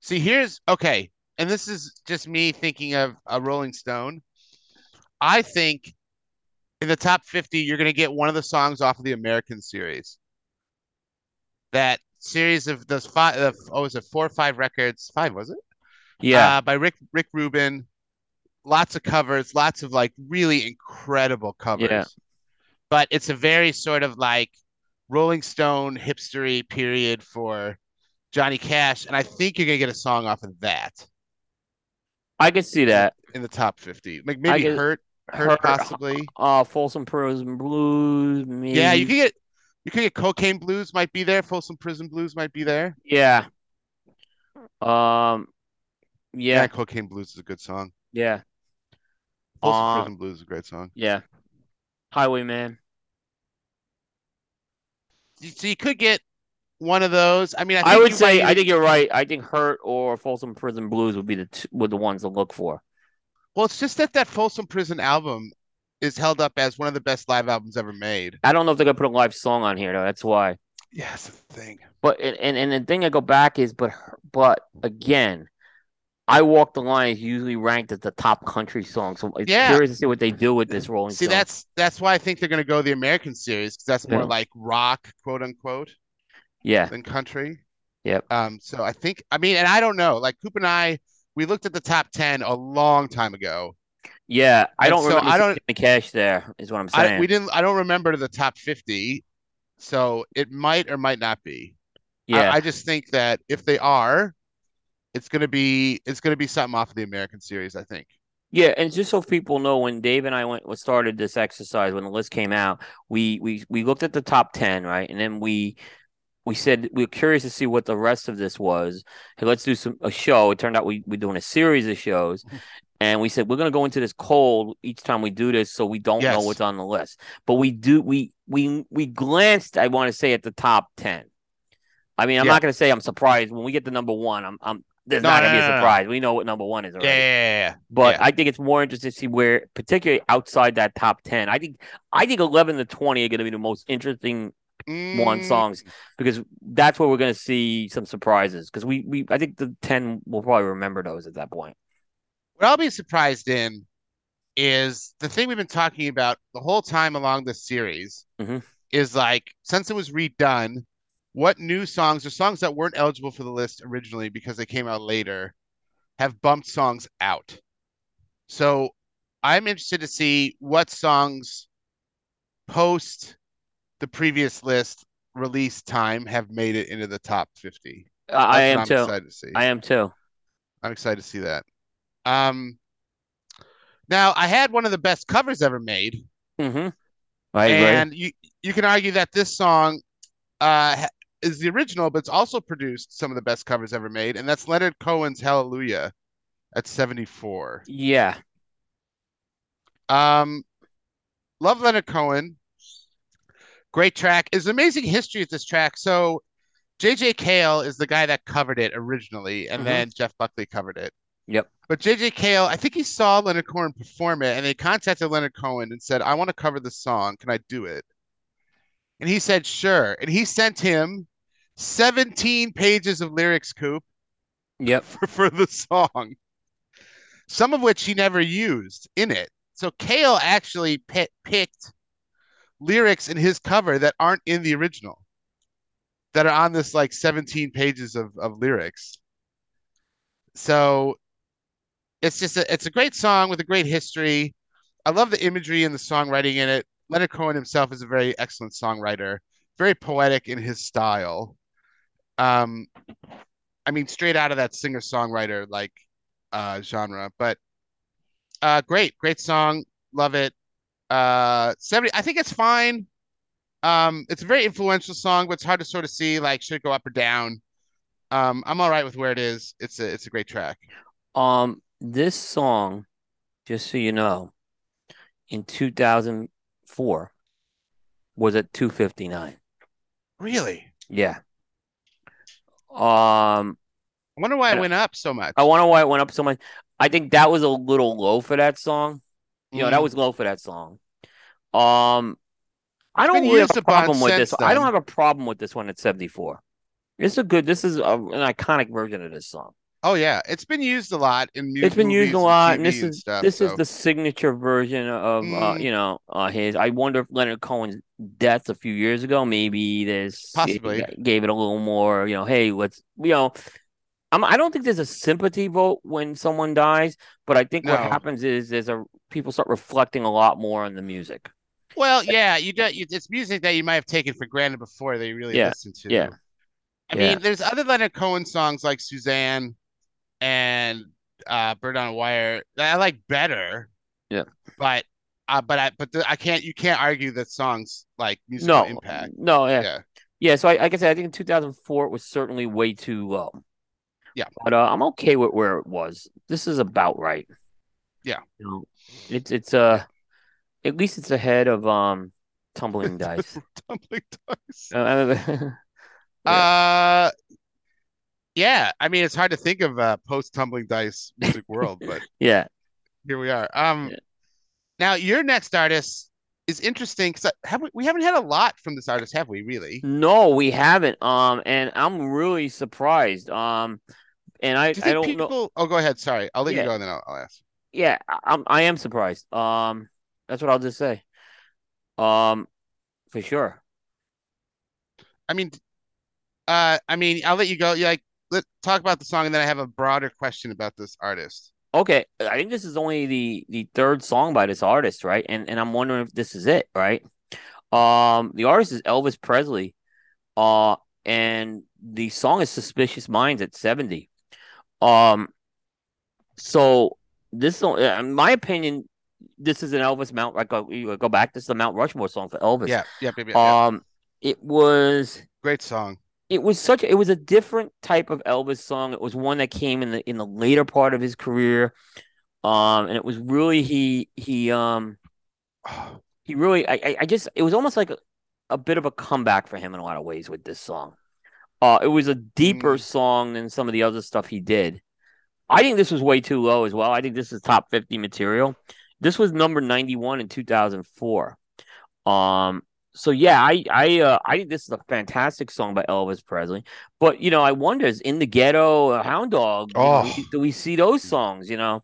See, here's okay, and this is just me thinking of a Rolling Stone. I think in the top 50, you're going to get one of the songs off of the American series. That series of those five, of, oh, was it four or five records? Five, was it? Yeah, Uh, by Rick Rick Rubin. Lots of covers, lots of like really incredible covers. Yeah. But it's a very sort of like Rolling Stone hipstery period for Johnny Cash, and I think you're gonna get a song off of that I could see that. in the top 50. Like maybe Hurt, Hurt, Hurt, possibly. Uh, Folsom Prison Blues. Maybe. Yeah, you could get you could get Cocaine Blues might be there. Folsom Prison Blues might be there. Yeah. Um. Yeah, Yeah. Cocaine Blues is a good song. Yeah. Folsom Uh, Prison Blues is a great song. Yeah. Highwayman. So you could get one of those. I mean, I, I, would say might I think you're right. I think Hurt or Folsom Prison Blues would be the two, would the ones to look for. Well, it's just that that Folsom Prison album is held up as one of the best live albums ever made. I don't know if they're gonna put a live song on here though. That's why. Yeah, that's the thing. But and and, the thing I go back is, but but again, I Walk the Line is usually ranked as the top country song. So I'm Yeah. curious to see what they do with this Rolling See, Stone. that's that's why I think they're to go the American series because that's more Yeah. like rock, quote unquote, yeah, than country. Yep. Um. So I think I mean, and I don't know. Like Coop and I, we looked at the top ten a long time ago. Yeah. I don't so remember I don't- the cash there. Is what I'm I saying. we didn't. I don't remember the top fifty, so it might or might not be. Yeah, I, just think that if they are, it's gonna be it's gonna be something off of the American series. I think. Yeah, and just so people know, when Dave and I went started this exercise, when the list came out, we we we looked at the top ten, right, and then we we said we were curious to see what the rest of this was. Hey, let's do some a show. It turned out we we're doing a series of shows, and we said we're gonna go into this cold each time we do this, so we don't know what's on the list. But we do we we we glanced, I want to say, at the top ten. I mean, I'm Yeah. not gonna say I'm surprised when we get to number one. I'm I'm there's No, not no, gonna be no, a no, no. surprise. We know what number one is Yeah, already. yeah, yeah, yeah. But. I think it's more interesting to see where, particularly outside that top ten. I think I think eleven to twenty are going to be the most interesting one Mm, songs because that's where we're going to see some surprises. Because we we I think the ten will probably remember those at that point. What I'll be surprised in is the thing we've been talking about the whole time along this series Mhm. is like since it was redone, what new songs or songs that weren't eligible for the list originally because they came out later have bumped songs out. So I'm interested to see what songs post the previous list release time have made it into the top 50. I, I am too. excited to see. I am too. I'm excited to see that. Um, now I had one of the best covers ever made, hmm I agree. and you you can argue that this song uh is the original, but it's also produced some of the best covers ever made, and that's Leonard Cohen's Hallelujah at 74. yeah, Um, love Leonard Cohen. Great track. Is amazing history of this track. So, JJ Cale is the guy that covered it originally, and Mhm. then Jeff Buckley covered it. Yep. But JJ Cale, I think he saw Leonard Cohen perform it, and they contacted Leonard Cohen and said, "I want to cover this song. Can I do it?" And he said, "Sure." And he sent him 17 pages of lyrics, Coop, yep, for, for the song, some of which he never used in it. So Cale actually pi picked lyrics in his cover that aren't in the original, that are on this like 17 pages of, of lyrics. So it's just a, it's a great song with a great history. I love the imagery and the songwriting in it. Leonard Cohen himself is a very excellent songwriter, very poetic in his style. Um, I mean, straight out of that singer-songwriter like uh genre, but uh great, great song. Love it. Uh 70, I think it's fine. Um, it's a very influential song, but it's hard to sort of see like should it go up or down. Um, I'm all right with where it is. It's a it's a great track. Um, this song, just so you know, in 2004, was at 259. Really? Yeah. Um, I wonder why it went up so much. I wonder why it went up so much. I think that was a little low for that song. You know, that Mm. was low for that song. Um, I don't really have a problem with this. since I don't have a problem with this one at 74. It's a good. This is a, an iconic version of this song. Oh yeah, it's been used a lot in mu- It's been used a lot, and TV this is stuff. this so. is the signature version of uh, Mm. you know uh, his. I wonder if Leonard Cohen's death a few years ago, maybe this Possibly. gave it a little more. You know, hey, let's you know. I'm, I don't think there's a sympathy vote when someone dies, but I think what happens is there's a people start reflecting a lot more on the music. Well, yeah, you do. You, it's music that you might have taken for granted before they really Yeah, listened to. yeah, I yeah. mean, there's other Leonard Cohen songs like Suzanne and uh, Bird on a Wire that I like better. Yeah. But uh, but I but the, I can't. You can't argue that songs like musical No, impact. no, yeah, Yeah. yeah. So I, like I said, I think in 2004 it was certainly way too low. Yeah. but uh, I'm okay with where it was. This is about right. Yeah. You know, it's it's uh, at least it's ahead of um, tumbling dice. Tumbling dice. Uh, Uh, yeah. I mean, it's hard to think of a post tumbling dice music world, but yeah. here we are. Um, Yeah. now your next artist is interesting because have we, we haven't had a lot from this artist, have we? Really? No, we haven't. Um, and I'm really surprised. Um, and I Do I think don't people? know. Oh, go ahead. Sorry, I'll let Yeah. you go, and then I'll, I'll ask. Yeah, I- I'm I am surprised. Um, that's what I'll just say. Um, for sure. I mean, uh, I mean, I'll let you go. Yeah, like, let talk about the song, and then I have a broader question about this artist. Okay, I think this is only the the third song by this artist, right? And and I'm wondering if this is it, right? Um, the artist is Elvis Presley, uh, and the song is "Suspicious Minds" at 70. Um, so this uh, in my opinion, this is an Elvis Mount. Like go, you go back, this is the Mount Rushmore song for Elvis. Yeah, yeah, yeah, yeah, yeah. Um, it was Great song. It was such it was a different type of Elvis song. It was one that came in the in the later part of his career. Um, and it was really he he um he really I I, just it was almost like a, a bit of a comeback for him in a lot of ways with this song. Uh, it was a deeper Mm. song than some of the other stuff he did. I think this was way too low as well. I think this is top 50 material. This was number 91 in 2004. Um so yeah, I I uh, I think this is a fantastic song by Elvis Presley. But you know, I wonder is in the ghetto, uh, Hound Dog, you know, Oh. do, we see those songs, you know?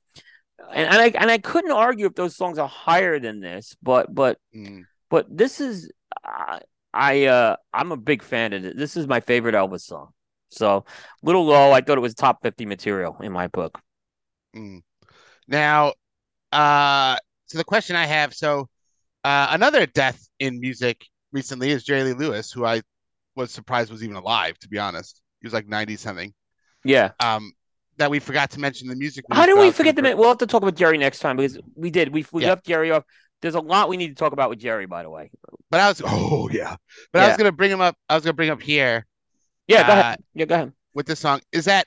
And, and I and I couldn't argue if those songs are higher than this, but but Mm. but this is I I uh I'm a big fan of it. This is my favorite Elvis song. So little low. I thought it was top 50 material in my book. Mm. Now, uh, so the question I have, so uh, another death in music recently is Jerry Lee Lewis, who I was surprised was even alive, to be honest. He was like 90 something. Yeah. Um, that we forgot to mention the music. How did we forget the to? We'll have to talk about Jerry next time because we did. We we Yeah. left Jerry off. There's a lot we need to talk about with Jerry, by the way. But I was, oh yeah. But I was gonna bring him up. I was gonna bring up here Yeah, go Uh, ahead. Yeah, go ahead. with this song. Is that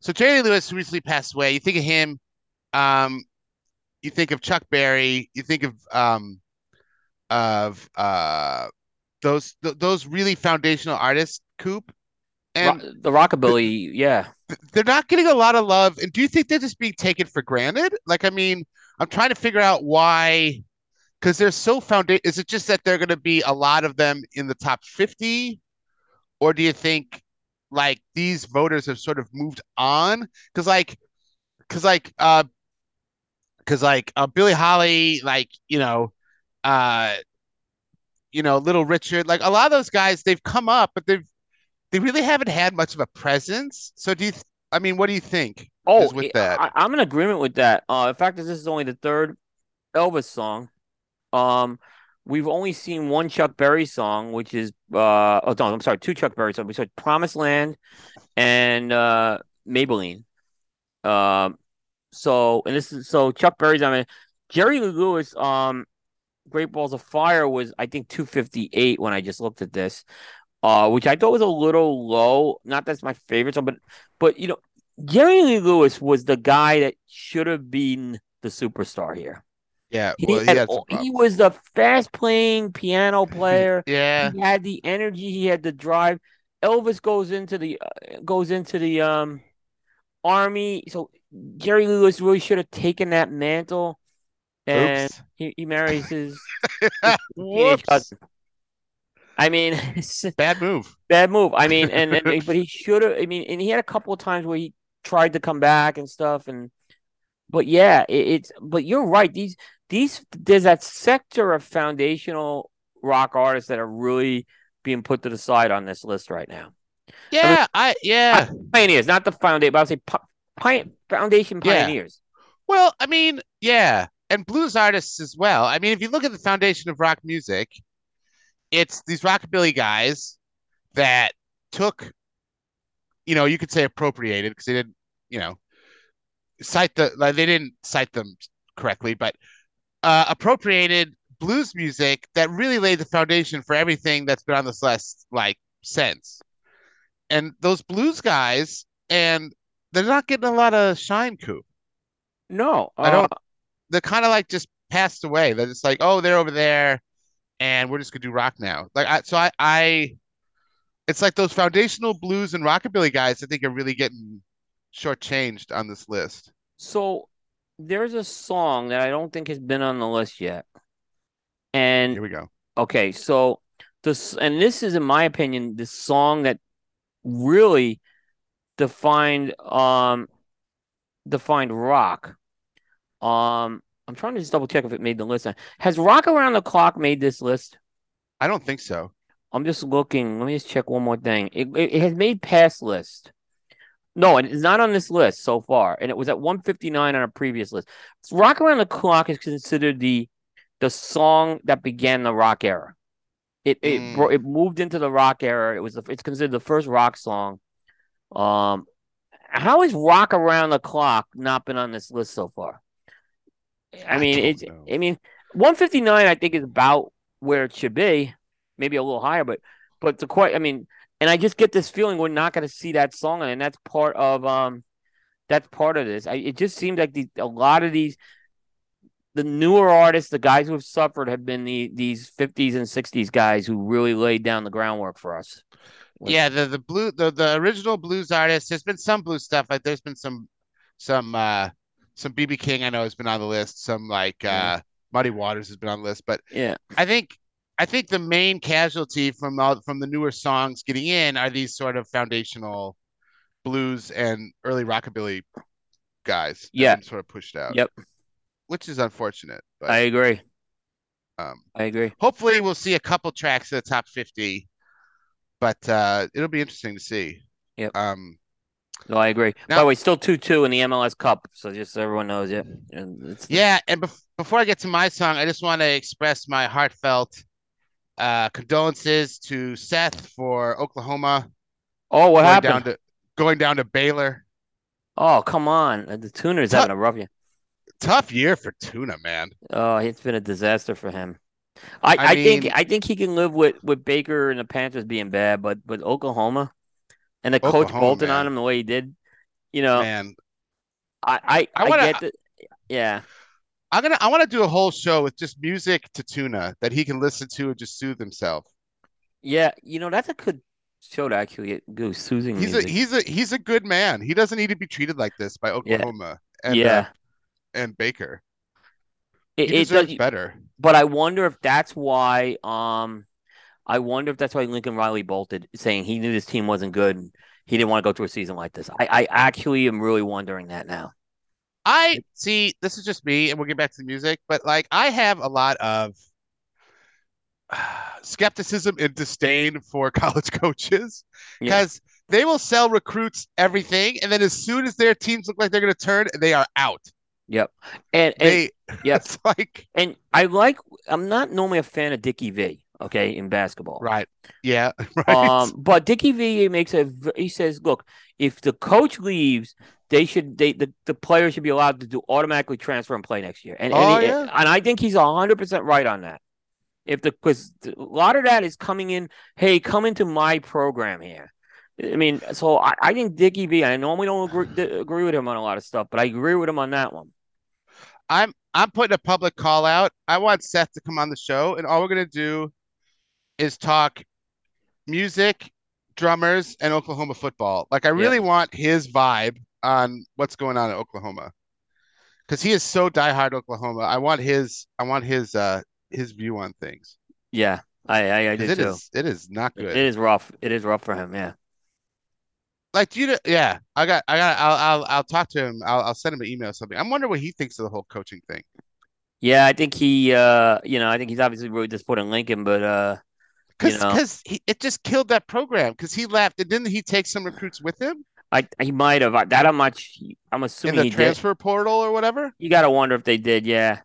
so? Jerry Lewis recently passed away. You think of him, um, you think of Chuck Berry. You think of um, of uh, those th- those really foundational artists, Coop, and Ro- the rockabilly, yeah. they're not getting a lot of love. And do you think they're just being taken for granted? Like, I mean, I'm trying to figure out why, because they're so foundation. Is it just that they're going to be a lot of them in the top 50, or do you think like these voters have sort of moved on? Because like, because like, uh, because like uh, Billy Holly, like you know, uh, you know, Little Richard, like a lot of those guys, they've come up, but they've they really haven't had much of a presence. So do you? Th- I mean, what do you think? Oh, with that. I, I'm in agreement with that. Uh, the fact that this is only the third Elvis song. Um, we've only seen one Chuck Berry song, which is uh, oh no, I'm sorry, two Chuck Berry songs. We saw Promised Land and uh, Maybelline. Um, so and this is so Chuck Berry's. I mean, Jerry Lee Lewis. Um, Great Balls of Fire was I think 258 when I just looked at this. Uh, which I thought was a little low. Not that's my favorite song, but but you know, Jerry Lee Lewis was the guy that should have been the superstar here. Yeah, He, well, he had had some all- he was the fast playing piano player. Yeah, He had the energy. He had the drive. Elvis goes into the uh, goes into the um army. So Jerry Lewis really should have taken that mantle, and he, he marries his Whoops. cousin. I mean, Bad move. bad move. I mean, and, and but he should have. I mean, and he had a couple of times where he tried to come back and stuff, and but yeah, it, it's. But you're right. These these there's that sector of foundational rock artists that are really being put to the side on this list right now. Yeah, I yeah. Pioneers, not the foundation, but I'll say pi- pi- foundation Yeah. pioneers. Well, I mean, yeah, and blues artists as well. I mean, if you look at the foundation of rock music, it's these rockabilly guys that took, you know, you could say appropriated because they didn't, you know, cite the like they didn't cite them correctly, but uh, appropriated blues music that really laid the foundation for everything that's been on this list like since. And those blues guys, and they're not getting a lot of shine, Coop No, I don't- uh, they're kind of like just passed away. That it's like, oh, they're over there, and we're just gonna do rock now. Like, I, so I, I, it's like those foundational blues and rockabilly guys. I think are really getting shortchanged on this list. So there's a song that I don't think has been on the list yet. And Here we go. okay, so this and this is in my opinion the song that really defined um defined rock. Um I'm trying to just double check if it made the list. Has Rock Around the Clock made this list? I don't think so. I'm just looking. Let me just check one more thing. It, it, it has made past list. No, it is not on this list so far, and it was at 159 on a previous list. So Rock Around the Clock is considered the the song that began the rock era. It it Mm. bro- it moved into the rock era. It was the, it's considered the first rock song. Um, how has Rock Around the Clock not been on this list so far? I I mean, it's know. I mean 159 I think is about where it should be, maybe a little higher, but but the quite I mean, and I just get this feeling we're not going to see that song, and that's part of um, that's part of this. I, it just seems like the, a lot of these, the newer artists, the guys who have suffered, have been the these 50s and 60s guys who really laid down the groundwork for us. Like- Yeah, the the blue the the original blues artists. There's been some blues stuff. Like there's been some some uh some BB King I know has been on the list. Some like Yeah. uh Muddy Waters has been on the list, but Yeah, I think I think the main casualty from all from the newer songs getting in are these sort of foundational blues and early rockabilly guys. Yeah. sort of pushed out. Yep. which is unfortunate. But I agree. um, I agree. hopefully we'll see a couple tracks in the top fifty. But uh, it'll be interesting to see. Yep. Um, No, I agree. By the way, still two two in the MLS Cup, so just so everyone knows it. And it's Yeah, and bef- before I get to my song, I just want to express my heartfelt uh, condolences to Seth for Oklahoma Oh, what going happened? down to going down to Baylor. Oh, come on. The Tuna's Tough- having a rough year. Tough year for Tuna, man. Oh, it's been a disaster for him. I, I I, think I think he can live with, with Baker and the Panthers being bad, but but Oklahoma and the coach Oklahoma, bolted man. on him the way he did, you know, Man, I I, I I, wanna- get that. Yeah, I'm gonna I want to do a whole show with just music to Tuna that he can listen to and just soothe himself. yeah, you know that's a good show to actually get go soothing He's music. a he's a he's a good man. He doesn't need to be treated like this by Oklahoma and yeah, uh, and Baker. it, it deserves does. better. But I wonder if that's why. Um, I wonder if that's why Lincoln Riley bolted, saying he knew this team wasn't good. And he didn't want to go through a season like this. I, I actually am really wondering that now. I see. This is just me, and we'll get back to the music. But like, I have a lot of skepticism and disdain for college coaches Yeah. because they will sell recruits everything, and then as soon as their teams look like they're going to turn, they are out. Yep. And and They, yep. it's like And I like. I'm not normally a fan of Dickie V. Okay, in basketball. right, yeah, right. Um, but Dickie V makes a He says, look, if the coach leaves, they should. They the, the player should be allowed to do automatically transfer and play next year. And and, Oh, he- yeah. and I think he's hundred percent right on that. If the because a lot of that is coming in. Hey, come into my program here. I mean, so I, I think Dickie V. I normally don't agree, agree with him on a lot of stuff, but I agree with him on that one. I'm I'm putting a public call out. I want Seth to come on the show, and all we're gonna do is talk music, drummers, and Oklahoma football. Like I really Yep. want his vibe on what's going on in Oklahoma. Because he is so diehard Oklahoma. I want his I want his uh his view on things. Yeah, I I, I 'Cause do it too. is it is not good. It is rough. It is rough for him. Yeah. Like do you yeah, I got I got I'll I'll I'll talk to him. I'll I'll send him an email or something. I'm wondering what he thinks of the whole coaching thing. Yeah, I think he uh you know, I think he's obviously really disappointed in Lincoln, but uh you Because know, because it just killed that program because he left and didn't he take some recruits with him I he might have that I'm not I'm in assuming the he did. transfer portal or whatever? You got to wonder if they did, yeah.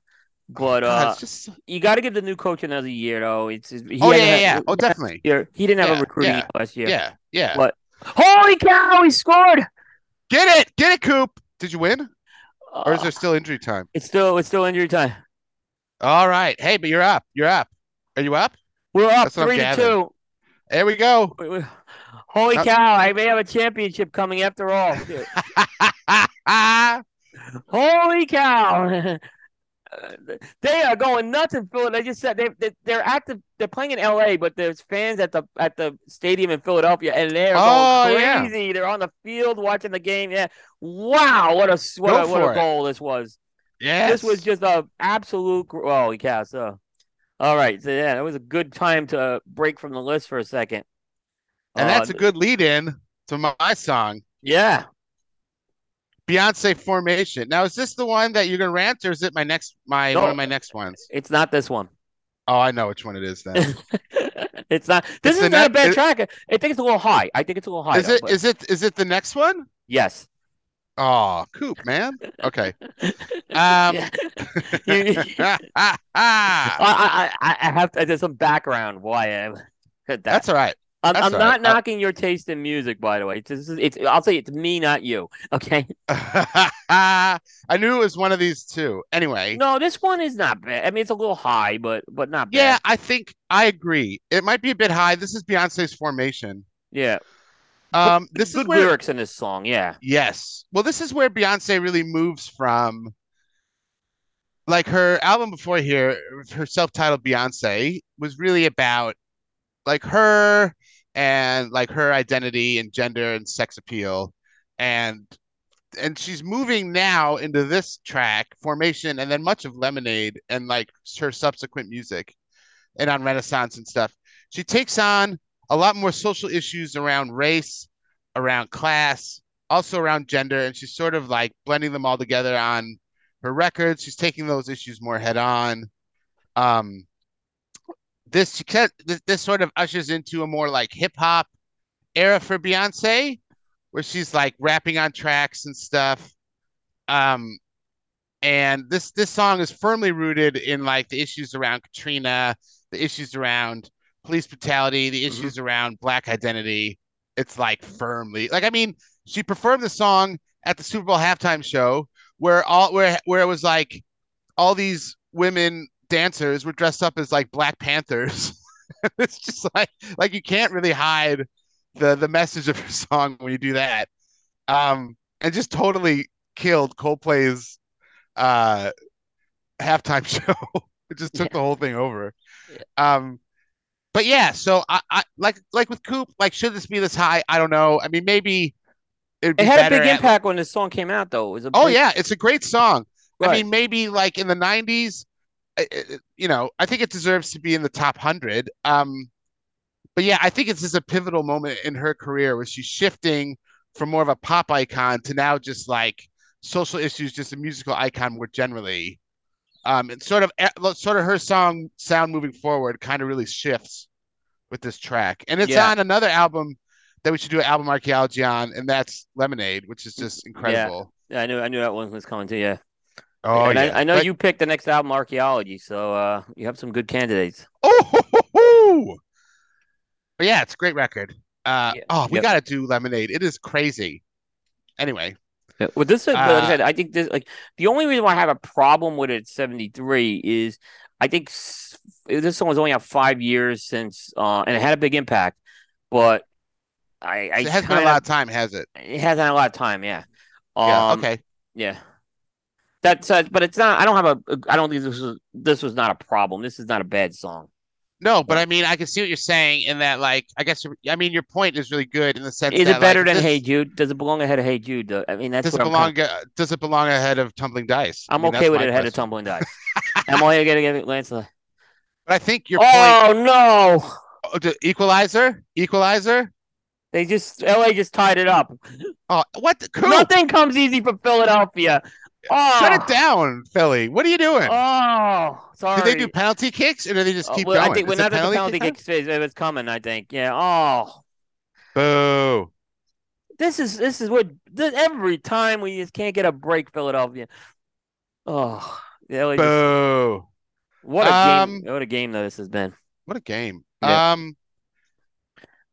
But God, uh just you got to give the new coach another year though. It's it's- he Oh yeah, yeah, yeah. Oh definitely. year. He didn't have Yeah, a recruiting yeah, last year. Yeah, yeah. But holy cow, he scored! Get it, get it, Coop. Did you win? Or is Uh, there still injury time? it's still it's still injury time. All right. Hey, but you're up. You're up. Are you up? We're up That's what I'm three to gathering. two. There we go. We- we- Holy cow! I may have a championship coming after all. Holy cow! Uh, they are going nuts in Philadelphia. They just said they, they they're active. They're playing in L.A., but there's fans at the at the stadium in Philadelphia, and they're Oh, going crazy. They're on the field watching the game. Yeah, wow! What a what Go a, what for a it. goal this was. yes. This was just a absolute. gr- Holy cow! So, all right. So yeah, that was a good time to break from the list for a second. and Uh, that's a good lead in to my, song, yeah. Beyonce Formation. Now, is this the one that you're gonna rant, or is it my next my No. one of my next ones? It's not this one. Oh, I know which one it is then. it's not. This It's is the not a bad it- track. I think it's a little high. I think it's a little high. is it is it is it the next one? Yes. Oh, Coop, man. Okay. Um. I, I, I have to, there's some background why I that. That's all right. I'm, I'm all not right. I- knocking your taste in music, by the way. It's, it's, I'll say it's me, not you. Okay. I knew it was one of these two. Anyway, No, this one is not bad. I mean, it's a little high, but but not yeah. I think I agree. It might be a bit high. This is Beyonce's Formation. Yeah. Um, this Good is where lyrics in this song. Yeah. yes. Well, this is where Beyonce really moves from like her album before here, her self-titled Beyonce was really about like her and like her identity and gender and sex appeal and and she's moving now into this track formation and then much of lemonade and like her subsequent music and on renaissance and stuff she takes on a lot more social issues around race around class also around gender. And she's sort of like blending them all together on her records. She's taking those issues more head on. Um this she ca- this, this sort of ushers into a more like hip hop era for Beyonce where she's like rapping on tracks and stuff. Um and this this song is firmly rooted in like the issues around Katrina the issues around police brutality the issues around black identity it's like firmly like I mean she performed the song at the Super Bowl halftime show where all where where it was like all these women dancers were dressed up as like Black Panthers. it's just like like you can't really hide the the message of your song when you do that. Um and just totally killed Coldplay's uh halftime show. it just took Yeah. the whole thing over. Um but yeah, so I, I like like with Coop, like should this be this high? I don't know. I mean maybe it'd be It had a big at- impact when this song came out, though. It was a Oh big- yeah, it's a great song. I mean, maybe like in the '90s, uh, uh, you know, I think it deserves to be in the top hundred. Um, but yeah, I think it's just a pivotal moment in her career where she's shifting from more of a pop icon to now just like social issues, just a musical icon more generally. Um, and sort of, eh, sort of her song sound moving forward kind of really shifts with this track, and it's Yeah. on another album that we should do an album archaeology on, and that's Lemonade, which is just incredible. Yeah, I knew I knew that one was coming too. Yeah. Oh and yeah, I, I know But- you picked the next album, Archaeology, so uh, you have some good candidates. Oh, ho, ho, ho. But yeah, it's a great record. Uh, Yeah. oh, we Yep. gotta do Lemonade. It is crazy. Anyway, Yeah. Well, this is, but like I Uh, said, I think this like the only reason why I have a problem with it at 73 is I think s- this song was only out five years since, uh, and it had a big impact, but I, I it has been a lot of time, has it? It hasn't had a lot of time, yeah. Yeah. Um, Okay. Yeah. That's uh, but it's not. I don't have a. I don't think this was this was not a problem. This is not a bad song. No, but I mean, I can see what you're saying in that, like, I guess, I mean, your point is really good in the sense. Is that, it better like, than this, Hey Jude? Does it belong ahead of Hey Jude? Though? I mean, that's Does it belong? Does it belong ahead of Tumbling Dice? I I'm mean, okay with it ahead of. Tumbling Dice. I'm only gonna give it Lance. But I think your point. Oh no! Oh, the Equalizer, Equalizer. They just LA just tied it up. Oh, what? The, Nothing comes easy for Philadelphia. Oh, shut it down, Philly. What are you doing? Oh, sorry. Did they do penalty kicks or do they just Oh, keep well, going? I think we're not penalty penalty kick kick. It was coming. I think. Yeah. Oh. Boo. this is this is what this, every time we just can't get a break, Philadelphia. Oh, yeah. Just- Boo. what a Um, game! What a game though this has been. What a game. Yeah. Um,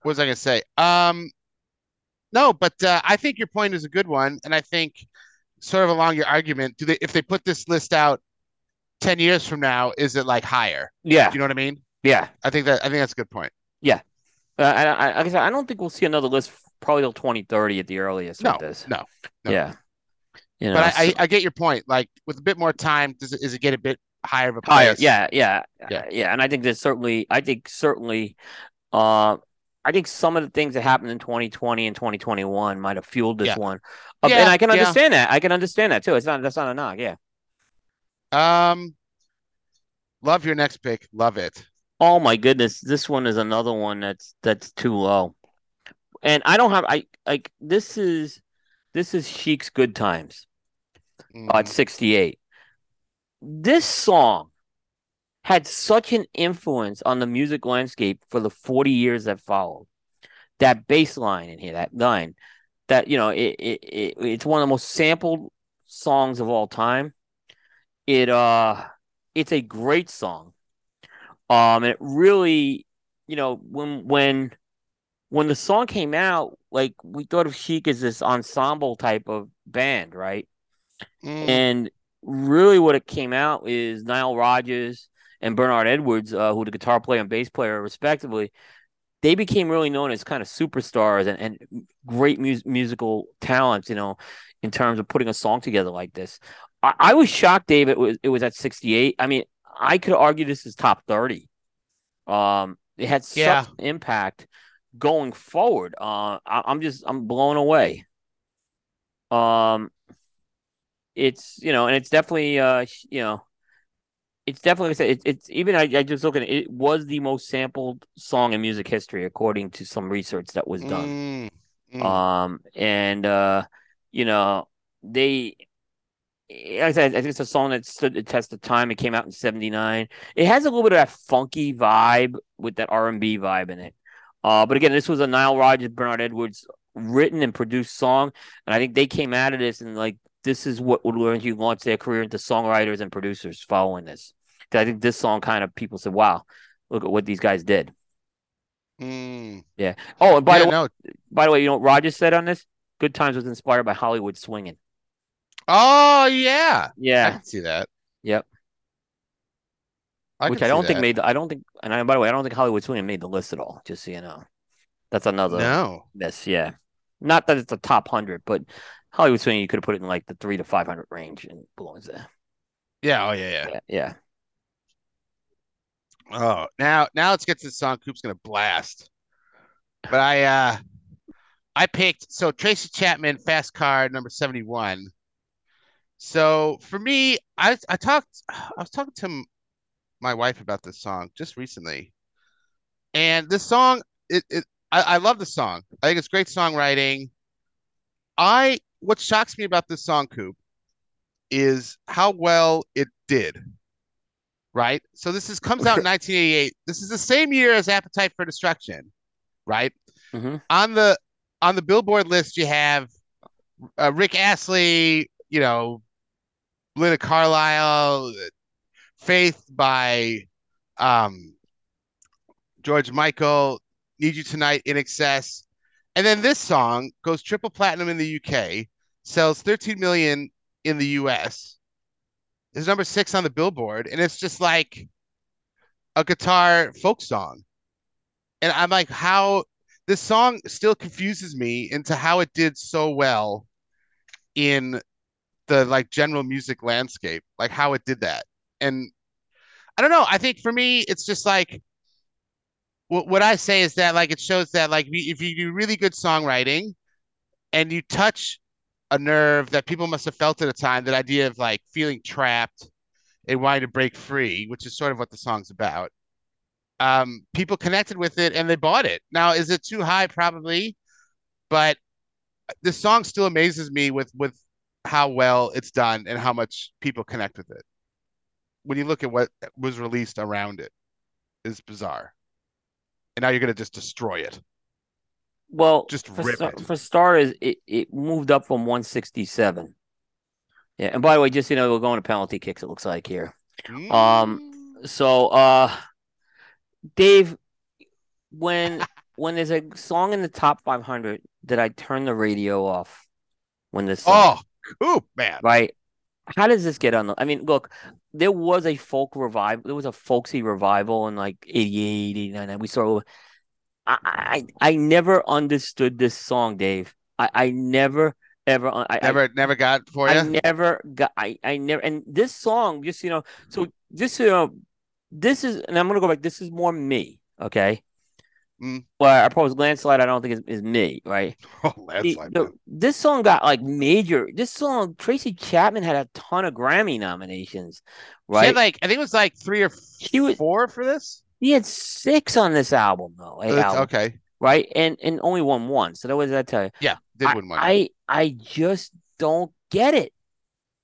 what was I gonna say? Um, no, but uh, I think your point is a good one, and I think sort of along your argument, do they if they put this list out ten years from now, is it like higher? Yeah. Do you know what I mean? Yeah. I think that I think that's a good point. Uh, I, I, like I said, I don't think we'll see another list probably till 2030 at the earliest No, with this. no, no. Yeah. You know, But I, I, so- I get your point. Like with a bit more time, does it is it get a bit higher of a higher. Yeah, yeah, Yeah. yeah, yeah. And I think there's certainly, I think certainly, uh, I think some of the things that happened in 2020 and 2021 might have fueled this Yeah. one. Uh, Yeah, and I can yeah. understand that. I can understand that too. It's not that's not a knock. Yeah. Um, love your next pick. Love it. Oh my goodness, this one is another one that's that's too low. And I don't have I like this is this is Chic's Good Times. uh, at Mm, 68. This song had such an influence on the music landscape for the 40 years that followed. That bass line in here, that line, that you know, it, it, it it's one of the most sampled songs of all time. It uh it's a great song. Um and it really, you know, when when when the song came out, like we thought of Chic as this ensemble type of band, right? mm, And really, what it came out is Nile Rodgers and Bernard Edwards, uh, who the guitar player and bass player, respectively, they became really known as kind of superstars and, and great mus- musical talents, you know, in terms of putting a song together like this. I, I was shocked, Dave, it was, it was at 68. I mean, I could argue this is top 30. Um, it had such Yeah. impact going forward. Uh, I, I'm just, I'm blown away. Um, it's you know, and it's definitely uh, you know, it's definitely like I said, it, it's even I, I just looking at it, it was the most sampled song in music history according to some research that was done. mm, mm. Um, and uh, you know, they. Like I said, I think it's a song that stood the test of time. It came out in '79. It has a little bit of that funky vibe with that R and B vibe in it. Uh, but again, this was a Nile Rodgers, Bernard Edwards written and produced song, and I think they came out of this and like this is what would learn you launch their career into songwriters and producers following this. 'Cause I think this song kind of people said, "Wow, look at what these guys did." Mm. Yeah. Oh, and by yeah, the way, no. by the way, you know what Rodgers said on this? Good Times was inspired by Hollywood swinging. Oh yeah, I Yeah, can see that. Yep. I which I don't think that. made the. I don't think, and I, by the way, I don't think Hollywood swinging made the list at all. Just so you know, that's another No. miss. Yeah, not that it's a top hundred, but Hollywood swinging you could have put it in like the three to five hundred range and belongs there. Yeah. Oh yeah. Yeah. Yeah, yeah. Oh, now now let's get to the song Coop's gonna blast. But I uh I picked so Tracy Chapman Fast Car number 71. So for me, I I talked I was talking to my wife about this song just recently. And this song it, it I, I love the song. I think it's great songwriting. I what shocks me about this song, Coop, is how well it did right? So this is comes out in 1988. This is the same year as Appetite for Destruction, right? Mhm. On the on the Billboard list, you have uh, Rick Astley, you know, Linda Carlisle, Faith by um, George Michael, Need You Tonight, INXS, and then this song goes triple platinum in the UK, sells 13 million in the US is number six on the Billboard, and it's just like a guitar folk song. And I'm like, how this song still confuses me into how it did so well in the like general music landscape, like how it did that. And I don't know. I think for me, it's just like what what I say is that like it shows that like if you do really good songwriting and you touch a nerve that people must have felt at a time, that idea of like feeling trapped and wanting to break free, which is sort of what the song's about. Um, people connected with it and they bought it. Now, is it too high? Probably, but this song still amazes me with with how well it's done and how much people connect with it. When you look at what was released around it, is bizarre. And now you're gonna just destroy it. Well, Just for, rip it. for starters, it, it moved up from 167. Yeah, and by the way, just you know, we're going to penalty kicks. It looks like here. Um, Mm. So, uh, Dave, when when there's a song in the top 500, did I turn the radio off when this song, oh, Coop, man. right? How does this get on the? I mean, look, there was a folk revival. There was a folksy revival in like 88, 89. and We saw. I, I I never understood this song, Dave. I I never ever I, I Never, never got for you. I never got I, I never and this song, just you know, so just you know, this is and I'm gonna go back, this is more me, okay? Mm. Well, I propose landslide, I don't think is, is me, right? Oh, The- landslide. the- man. this song got like major this song, Tracy Chapman had a ton of Grammy nominations, She right? had like I think it was like three or She was- four for this. He had six on this album though, a That's- album, okay. right? And and only won one. So that was that tell you. Yeah, did I, win one. I I just don't get it.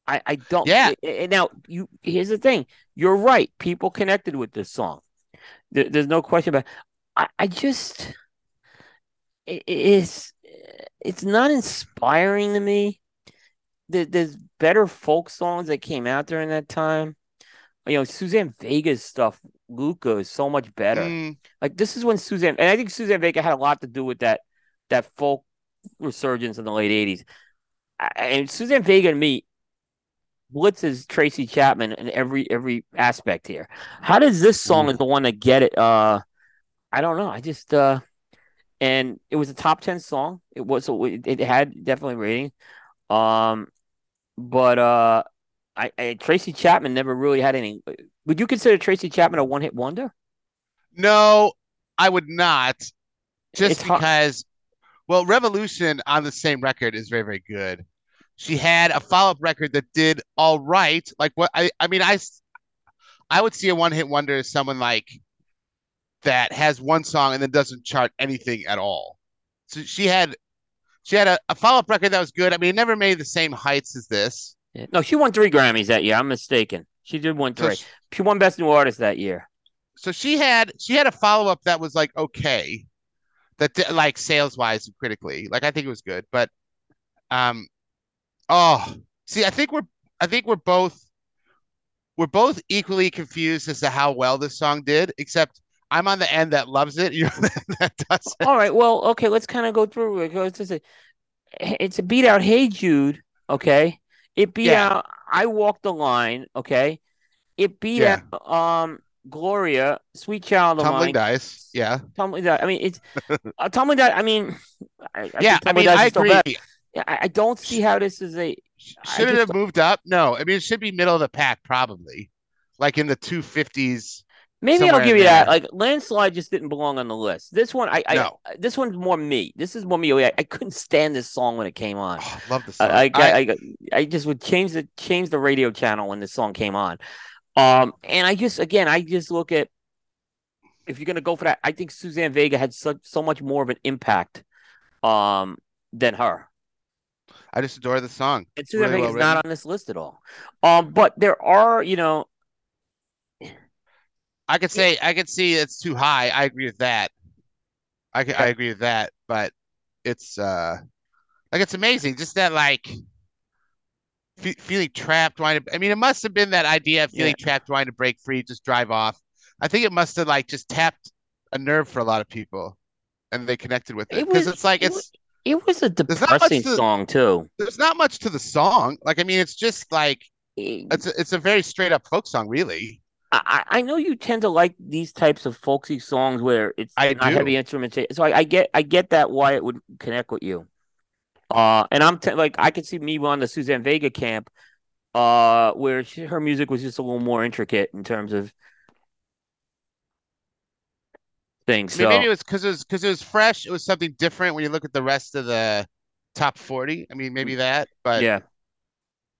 I I don't. Yeah. I- I- now you here's the thing. You're right. People connected with this song. There, there's no question about. I I just it's it's not inspiring to me. There, there's better folk songs that came out during that time. You know, Suzanne Vega's stuff, Luka is so much better. Mm, Like this is when Suzanne, and I think Suzanne Vega had a lot to do with that that folk resurgence in the late '80s. And Suzanne Vega and me blitzes Tracy Chapman in every every aspect here. How does this song Ooh. is the one to get it? Uh, I don't know. I just uh, and it was a top ten song. It was so it, it had definitely rating. Um, but uh, I, I Tracy Chapman never really had any. Would you consider Tracy Chapman a one hit wonder? no, I would not. Just It's hard- because, well, Revolution on the same record is very, very good. She had a follow-up record that did all right. Like what I, I mean, I, I would see a one-hit wonder as someone like that has one song and then doesn't chart anything at all. So she had, she had a, a follow-up record that was good. I mean, it never made the same heights as this. Yeah. No, she won three Grammys that year. I'm mistaken. She did win three. sh- She won Best New Artist that year. so she had she had a follow up that was like okay, that like sales wise and critically, like I think it was good, but um, oh, see, I think we're I think we're both we're both equally confused as to how well this song did, except I'm on the end that loves it, you that, that doesn't. All right. Well, okay. Let's kind of go through it. It's a, it's a beat out. Hey Jude. Okay. It beat Yeah. out. I walked the line. Okay. It beat Yeah. out. Um, Gloria, Sweet Child of Tumbling Mine, dice, yeah, Tumbling Dice. I mean, it's uh, Tumbling Dice. I mean, I, I yeah. I mean, I agree. Yeah, I, I don't see how this is a. Should it have moved up? No, I mean it should be middle of the pack probably, like in the two fifties. Maybe I'll give you that. Like landslide just didn't belong on the list. This one, I, I, No. this one's more me. This is more me. I, I couldn't stand this song when it came on. Oh, love the song. I, I, I, I just would change the change the radio channel when this song came on. Um, and I just again, I just look at if you're gonna go for that, I think Suzanne Vega had such so much more of an impact, um, than her. I just adore the song. And Suzanne Really Vega's well not on this list at all. Um, but there are, you know, I could say I could see it's too high. I agree with that. I I agree with that, but it's uh like it's amazing just that like fe feeling trapped wanting to, I mean it must have been that idea of feeling trapped wanting to break free just drive off. I think it must have like just tapped a nerve for a lot of people and they connected with it It because it's like it it's was- it was a depressing to- song too. there's not much to the song. Like I mean it's just like it's a, it's a very straight up folk song really. I, I know you tend to like these types of folksy songs where it's I not do. heavy instrumentation. So I, I get I get that why it would connect with you. Uh, and I'm t- like, I could see me on the Suzanne Vega camp, uh, where she, her music was just a little more intricate in terms of things. I mean, so maybe it was because it was because it was fresh. It was something different when you look at the rest of the top forty. I mean, maybe that, but yeah,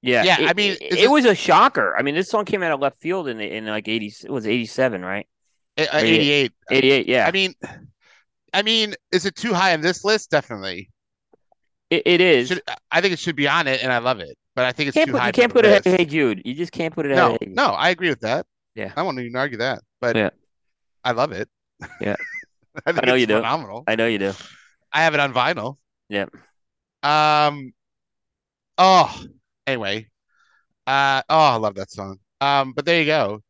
yeah, Yeah, It, I mean, it, it was a shocker. I mean, this song came out of left field in in like eighty. It was eighty seven, right? uh, eighty eight. Eighty eight. Yeah, I mean, I mean, is it too high on this list? Definitely. it, it is. Should I think it should be on it, and I love it, but I think it's too put high. you can't put it ahead of list. Hey Jude. You just can't put it. No, no, I agree with that. Yeah. I won't even argue that, but Yeah. I love it. Yeah. I, think know you do. Phenomenal. I know you do. I have it on vinyl. Yeah. Um. Oh. Anyway. Uh. Oh, I love that song. Um. But there you go.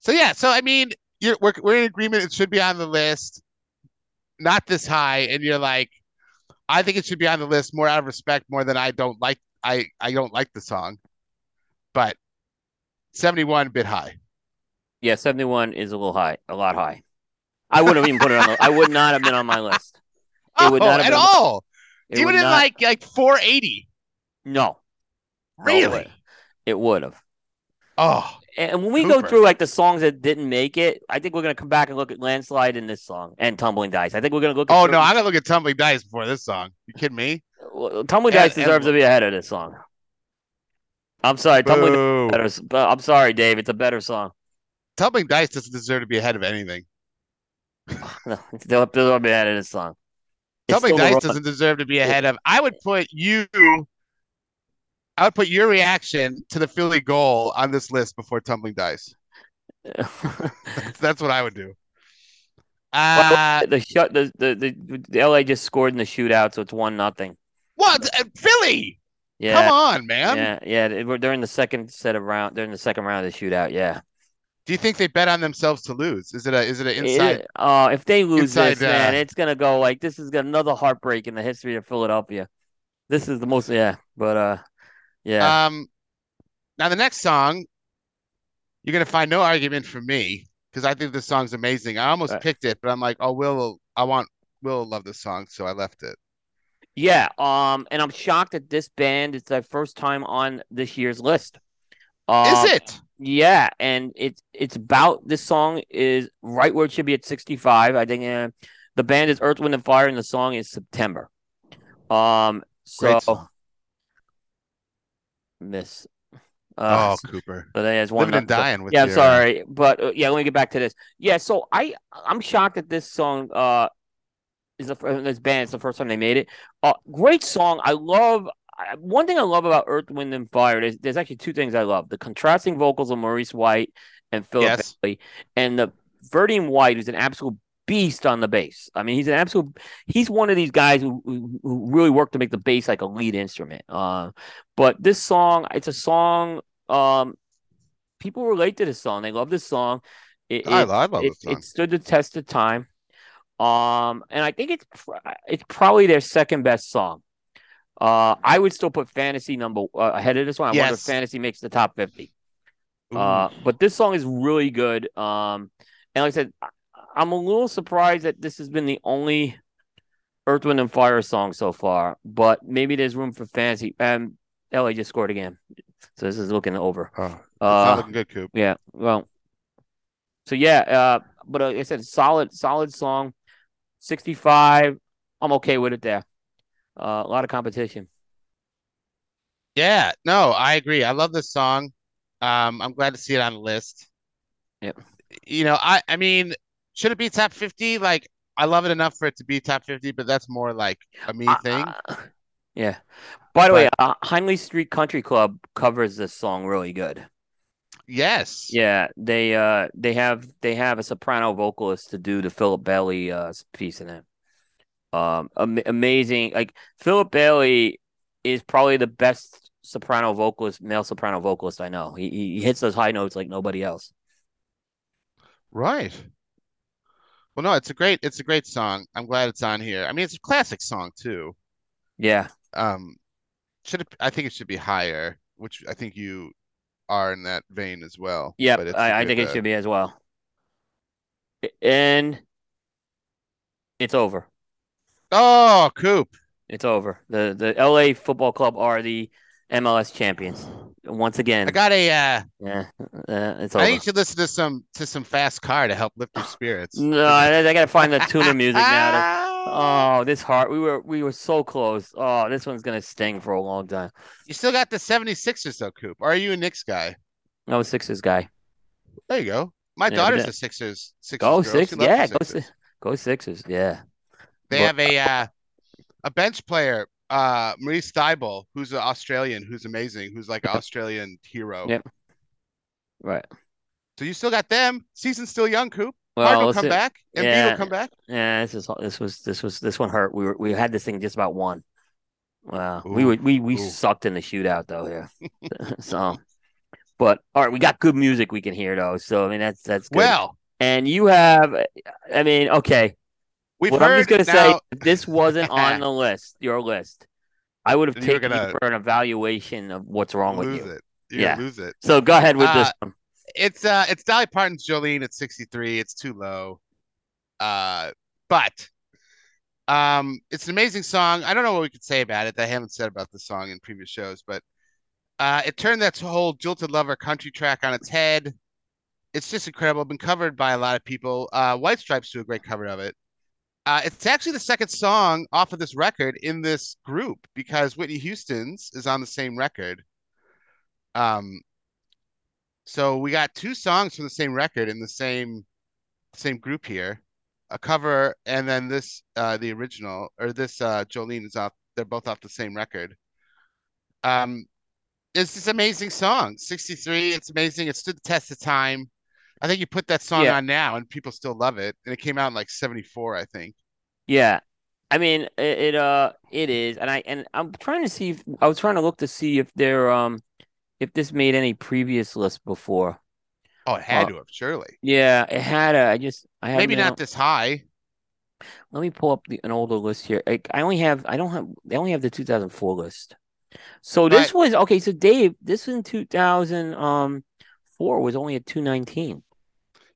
So yeah. So I mean, you're we're we're in agreement. It should be on the list. Not this high, and you're like, I think it should be on the list more out of respect, more than I don't like. I I don't like the song, but 71 bit high. Yeah, seventy one is a little high, a lot high. I would have even put it on. The, I would not have been on my list. It would oh, not have at been- all. Even in not- like like 480. no, No Really? it would have. Oh, And when we go through like the songs that didn't make it, I think we're gonna come back and look at landslide in this song and tumbling dice. I think we're gonna look. at oh no, I'm gonna look at Tumbling Dice before this song. You kidding me? Well, tumbling And- dice deserves and- to be ahead of this song. I'm sorry, tumbling. Boo. Better, I'm sorry, Dave. It's a better song. Tumbling Dice doesn't deserve to be ahead of anything. No, still still be ahead of this song. Tumbling Dice doesn't deserve to be ahead of. I would put you. I would put your reaction to the Philly goal on this list before Tumbling Dice. That's, that's what I would do. Uh, the shut the, the the the LA just scored in the shootout, so it's one nothing. what? Uh, Philly? Yeah, Come on, man. yeah, yeah. We're during the second set of round. During the second round of the shootout. Yeah. Do you think they bet on themselves to lose? Is it a is it an inside? It- uh, if they lose inside, this, man, uh, it's gonna go like this is gonna, another heartbreak in the history of Philadelphia. This is the most, yeah, but uh, yeah, Um, now the next song, you're gonna find no argument from me because I think this song's amazing. I almost Right. picked it, but I'm like, oh, Will, I want Will love this song, so I left it. yeah. Um, and I'm shocked that this band is their first time on this year's list. Um, Is it? Yeah, and it's it's about this song is right where it should be at 65. I think uh, the band is Earth, Wind, and Fire, and the song is September. Um, so. Miss. Uh, oh, Cooper, so there's one. living and dying with yeah, I'm your, uh, sorry, but uh, yeah, let me get back to this. Yeah, so I I'm shocked that this song uh is the this band. It's the first time they made it. Uh, great song. I love. I- One thing I love about Earth, Wind, and Fire. There's, there's actually two things I love: the contrasting vocals of Maurice White and Philip Yes. Bailey, and the Verdine White, who's an absolute beast on the bass. I mean, he's an absolute. He's one of these guys who, who, really work to make the bass like a lead instrument. Uh, but this song, it's a song. Um, people relate to this song. They love this song. It, I, it- I love it, song. it stood the test of time. Um, and I think it's it's probably their second best song. Uh, I would still put Fantasy number uh, ahead of this one. I wonder if Fantasy makes the top fifty. Uh, but this song is really good. Um, and like I said, I'm a little surprised that this has been the only Earth, Wind, and Fire song so far. But maybe there's room for fancy. And LA just scored again, so this is looking over. oh, Uh, looking good, Coop. yeah. Well. So yeah. Uh. But uh, like I said, solid, solid song. Sixty-five. I'm okay with it there. Uh, a lot of competition. Yeah, no, I agree. I love this song. Um, I'm glad to see it on the list. Yep. You know, I I mean, should it be top 50? Like, I love it enough for it to be top 50, but that's more like a me thing. Uh, yeah. By the way, uh, Hindley Street Country Club covers this song really good. Yes. Yeah, they uh they have they have a soprano vocalist to do the Philip Bailey uh piece in it. Um, am- amazing. Like Philip Bailey is probably the best soprano vocalist, male soprano vocalist I know. He he hits those high notes like nobody else. Right. Well, no, it's a great it's a great song. I'm glad it's on here. I mean, it's a classic song too. Yeah, Um, should it, I think it should be higher, which I think you are in that vein as well. yeah. But it's a I, I think it uh, should be as well. And it's over. Oh, Coop. It's over. The the LA Football Club are the MLS champions once again. I got a. Uh, yeah, uh, it's all I over. think you listen to some to some fast car to help lift your spirits. No, I, I gotta find the Tuna music now. to- oh, this heart. We were we were so close. Oh, this one's gonna sting for a long time. You still got the 76ers though, Coop. Or are you a Knicks guy? No Sixers guy. There you go. My Yeah, daughter's a Sixers. Sixers Go girl. six. Yeah, the go Sixers. Go Sixers. Yeah. They But- have a uh, a bench player, uh, Maurice who's an Australian, who's amazing, who's like an Australian hero. Yep. Right. So you still got them. Season's still young, Coop. Well, Hard will come see. back. Embiid Yeah. will come back. Yeah, this is this was this was this one hurt. We were we had this thing just about won. Wow, we were we we ooh. sucked in the shootout though here. so, but all right, we got good music we can hear though. So I mean that's that's good. Well, and you have, I mean, okay. We've what I'm just gonna now, say, this wasn't on the list, your list, I would have taken you for an evaluation of what's wrong with you. it. You're Yeah. lose it. So go ahead with this Uh, one. It's uh it's Dolly Parton's Jolene at 63. It's too low. Uh but um it's an amazing song. I don't know what we could say about it that I haven't said about the song in previous shows, but uh it turned that whole jilted lover country track on its head. It's just incredible. Been covered by a lot of people. Uh White Stripes do a great cover of it. Uh, it's actually the second song off of this record in this group because Whitney Houston's is on the same record. Um, so we got two songs from the same record in the same same group here, a cover and then this uh the original or this uh Jolene is off. They're both off the same record. Um, it's this amazing song. 63. It's amazing. It stood the test of time. I think you put that song Yeah. on now and people still love it. And it came out in like 74, I think. Yeah. I mean, it, it uh it is, and I and I'm trying to see if I was trying to look to see if there um if this made any previous list before. Oh, it had Uh, to have, surely. Yeah, it had a. I just I have Maybe not this high. Let me pull up the, an older list here. I, I only have I don't have they only have the 2004 list. So this was okay. So Dave, this in 2000 um was only at 219.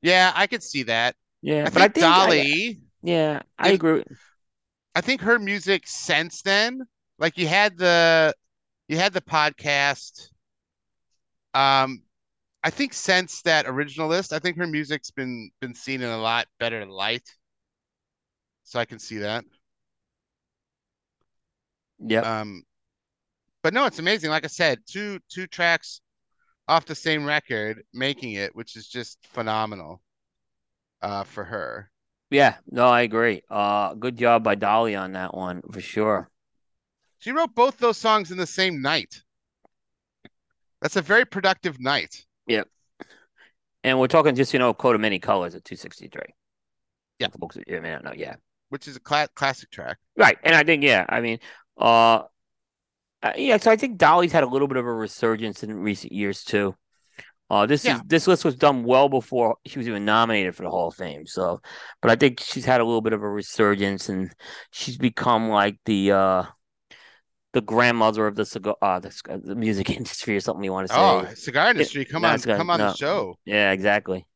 Yeah, I could see that. Yeah, I but think I think I- Dolly, yeah, I if- agree. I think her music since then, like you had the you had the podcast. Um, I think since that original list, I think her music's been been seen in a lot better light. So I can see that. Yeah. Um, but no, it's amazing. Like I said, two two tracks off the same record, making it, which is just phenomenal. Uh, for her. Yeah, no, I agree. Uh, good job by Dolly on that one for sure. She wrote both those songs in the same night. That's a very productive night. Yep. And we're talking just you know Coat of Many Colors at 263. Yeah. For folks that you may know, yeah. which is a cla- classic track. Right, and I think yeah, I mean, uh, uh, yeah. So I think Dolly's had a little bit of a resurgence in recent years too. Uh, this Yeah. is this list was done well before she was even nominated for the Hall of Fame. So, but I think she's had a little bit of a resurgence, and she's become like the uh, the grandmother of the cigar, uh, the, the music industry or something you want to say. Oh, cigar industry, come no, on, gonna- come on no. the show. Yeah, exactly.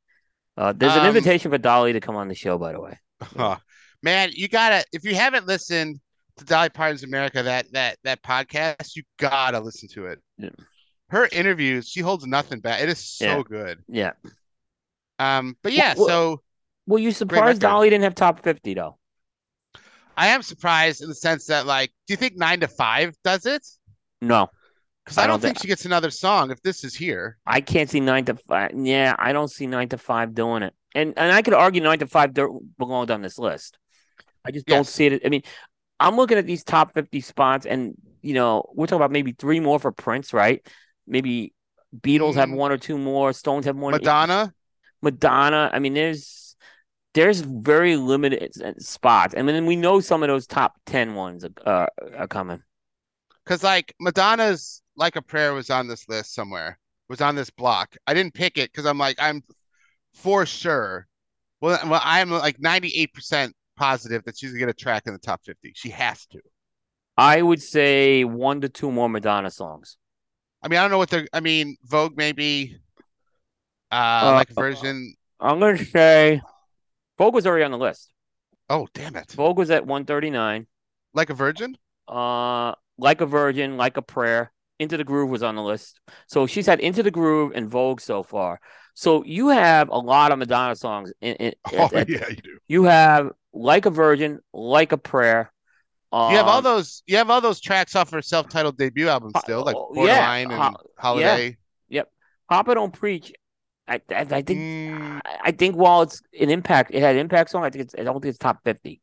Uh, there's an Um, invitation for Dolly to come on the show, by the way. Man, you gotta if you haven't listened Dolly Parton's America, that that that podcast, you gotta listen to it. Yeah. Her interviews, she holds nothing back. It is so Yeah. good. Yeah. Um, but yeah, Well- so Were you surprised Dolly didn't have top fifty though? I am surprised in the sense that like, do you think nine to five does it? No. Because I, I don't don't think thi- she gets another song if this is here. I can't see nine to five. Yeah, I don't see nine to five doing it. And and I could argue nine to five don't belonged on this list. I just don't see it. I mean, I'm looking at these top fifty spots, and you know, we're talking about maybe three more for Prince, right? Maybe Beatles have Mm. one or two more. Stones have one. Madonna, Madonna. I mean, there's there's very limited spots. I mean, we know some of those top ten ones are, uh, are coming. because like Madonna's "Like a Prayer" was on this list somewhere, was on this block. I didn't pick it because I'm like I'm for sure. Well, well, I'm like 98% positive that she's gonna get a track in the top 50. She has to. I would say one to two more Madonna songs. I mean, I don't know what they're. I mean, Vogue maybe. Uh, Uh, like a version. I'm gonna say Vogue was already on the list. Oh, damn it! Vogue was at 139. Like a virgin. uh, like a virgin, like a prayer. Into the Groove was on the list. So she's had Into the Groove and Vogue so far. So you have a lot of Madonna songs. In, in, Oh at- yeah, you do. You have Like a Virgin, Like a Prayer. Um, You have all those. You have all those tracks off her self-titled debut album still, like oh, yeah, Borderline ho- and Holiday. Yep. Papa Don't Preach. I, I, I think Mm, I I think while it's an impact, it had an impact song. I think it's I don't think it's top fifty.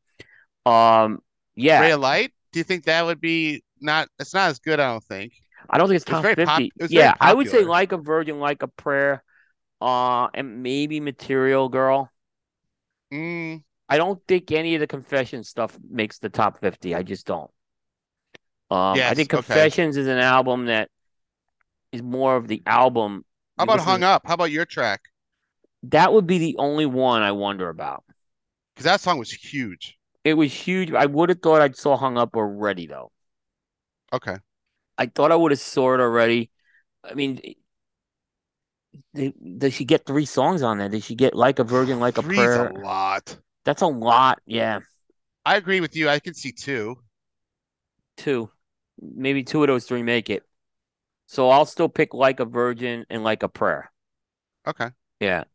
Um, yeah, Ray of Light. Do you think that would be not? It's not as good. I don't think. I don't think it's It top very pop- fifty. it was yeah, I would say like a virgin, like a prayer, uh, and maybe Material Girl. Mm, I don't think any of the Confession stuff makes the top fifty. I just don't. Um, I Yes, think okay. Confessions is an album that is more of the album. how about Hung Up? How about your track? That would be the only one I wonder about. Because that song was huge. It was huge. I would have thought I'd saw Hung Up already though. Okay. I thought I would have saw it already. I mean, they, does she get three songs on there? Did she get like a virgin, like a Three's prayer? a lot. That's a lot. Yeah, I agree with you. I can see two. two, maybe two of those three make it. So I'll still pick like a virgin and like a prayer. Okay. Yeah,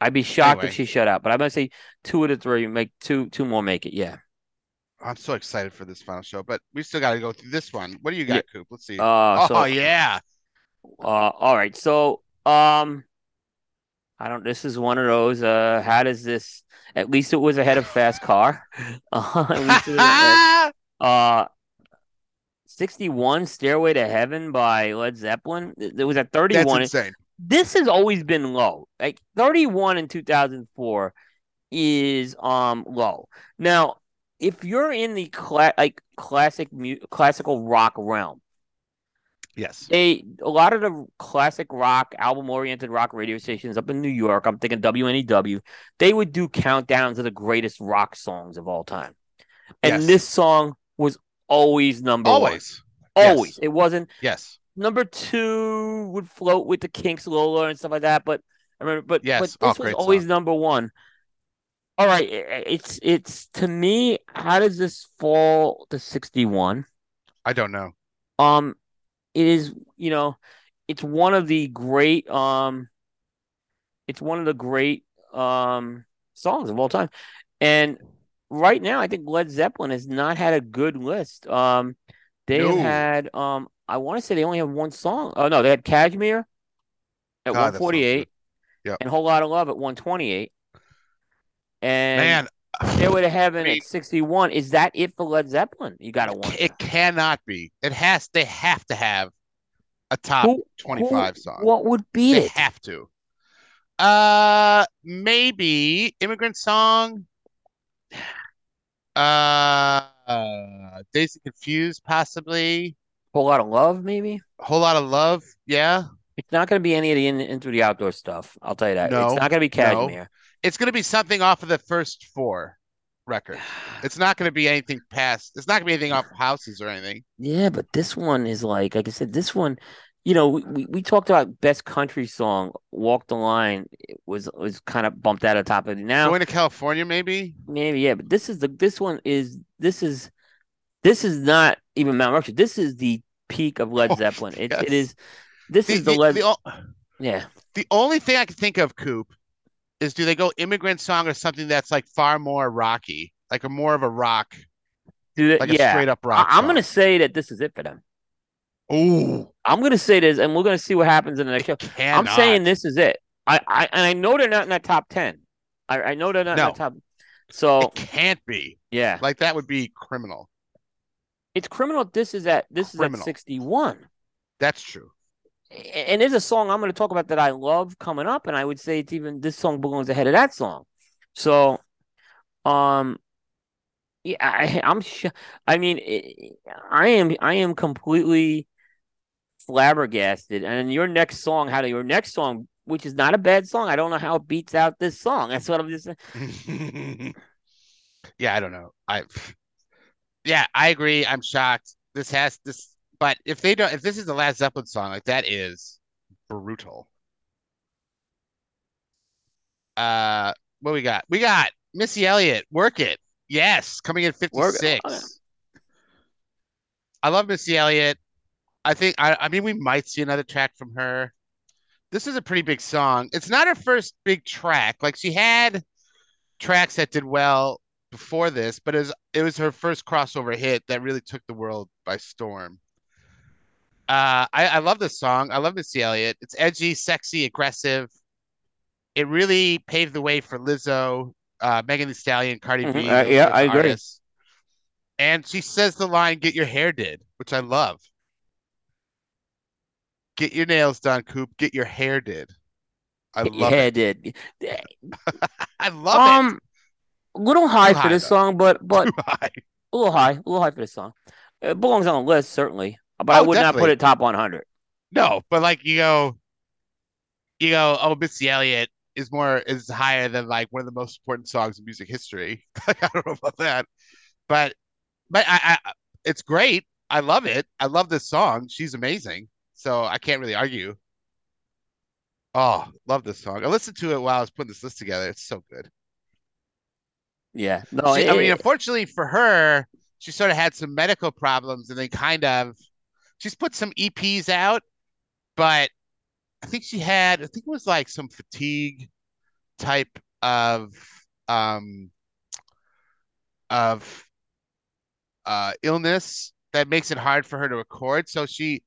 I'd be shocked Anyway. if she shut out, but I'm gonna say two of the three make two, two more make it. Yeah. I'm so excited for this final show, but we still got to go through this one. What do you got, Yeah. Coop? Let's see. Uh, oh so yeah. Uh, all right. So, um, I don't. This is one of those. Uh, how does this? At least it was ahead of Fast Car. Uh, at least it was ahead. Uh, sixty-one Stairway to Heaven by Led Zeppelin. It was at That's thirty-one. insane. This has always been low. Like thirty-one in two thousand four is um low. Now, if you're in the cla- like classic mu- classical rock realm Yes. they a lot of the classic rock album oriented rock radio stations up in New York, I'm thinking WNEW, they would do countdowns of the greatest rock songs of all time. And Yes. this song was always number one. Always. Always. Yes. It wasn't Yes. number two would float with the Kinks Lola and stuff like that, but I remember but Yes. but this Oh, was always song. number one. All right, it's it's to me, how does this fall to 61? I don't know. Um, it is, you know, it's one of the great, um, it's one of the great, um, songs of all time. And right now, I think Led Zeppelin has not had a good list. Um, they No. had, um, I want to say they only have one song. Oh no, they had Kashmir at God, 148 good. Yep. and Whole Lot of Love at 128. And Man, Stairway to Heaven mean- at 61. Is that it for Led Zeppelin? You got to wonder. it cannot be. It has. They have to have a top Who- 25 who- song. What would be They it? have to. Uh, maybe immigrant song. Uh, uh Dazed and Confused, possibly. Whole lot of love, maybe. Whole lot of love. Yeah, It's not going to be any of the in, into the outdoor stuff. I'll tell you that. No, it's not going to be. Kashmir. It's gonna be something off of the first four record. It's not gonna be anything past. It's not gonna be anything off houses or anything. Yeah, but this one is like, like I said, this one, you know, we, we, talked about best country song, "Walk the Line." Was was kind of bumped out of top of it. Now, Going to California, maybe. maybe yeah, but this is the this one is this is this is not even Mount Rushmore. This is the peak of Led Oh, Zeppelin. It, yes. it is. This The, is the, the- Led. the yeah, the only thing I can think of, Coop, is do they go immigrant song or something that's like far more rocky, like a more of a rock, do that. like a yeah, straight up rock. I, am gonna say that this is it for them. Ooh, I'm gonna say this, and we're gonna see what happens in the next show. I'm saying this is it. I, I and I know they're not in that top ten. I, I know they're not in No. that top. So It can't be. yeah, Like that would be criminal. it's criminal. This is at this is at 61. That's true. And there's a song I'm going to talk about that I love coming up, and I would say it's even this song belongs ahead of that song. So, um, yeah, I, I'm. Sh- I mean, it, I am. I am completely flabbergasted. And your next song, how do your next song, which is not a bad song, I don't know how it beats out this song. That's what I'm just. Saying. Yeah, I don't know. I yeah, I agree. I'm shocked. This has this, but if they don't, if this is the last Zeppelin song, like that is brutal. Uh, what we got? We got Missy Elliott. Work it. Yes, coming in 56. oh. I love Missy Elliott. I think I I mean we might see another track from her. This is a pretty big song. It's not her first big track. Like she had tracks that did well before this, but it was it was her first crossover hit that really took the world by storm. Uh, I, I love this song. I love Missy Elliott. It's edgy, sexy, aggressive. It really paved the way for Lizzo, uh, Megan Thee Stallion, Cardi Mhm. B. Uh, yeah, I agree. artists. And she says the line, "Get your hair did," which I love. Get your nails done, Coop. Get your hair did. I love yeah, it. did. I love Um, a little high Too for this though. song, but but it. a little high, a little high for this song. It belongs on the list certainly, but I Oh, would not put it top 100. No, but like you go, you go. Oh, Missy Elliott is more is higher than like one of the most important songs in music history. Like, I don't know about that, but but I, I it's great. I love it. I love this song. She's amazing. So I can't really argue. Oh, love this song. I listened to it while I was putting this list together. It's so good. Yeah, no, She, I mean, unfortunately for her, she sort of had some medical problems and then kind of she's put some EPs out, but I think she had I think it was like some fatigue type of um of uh illness that makes it hard for her to record. So she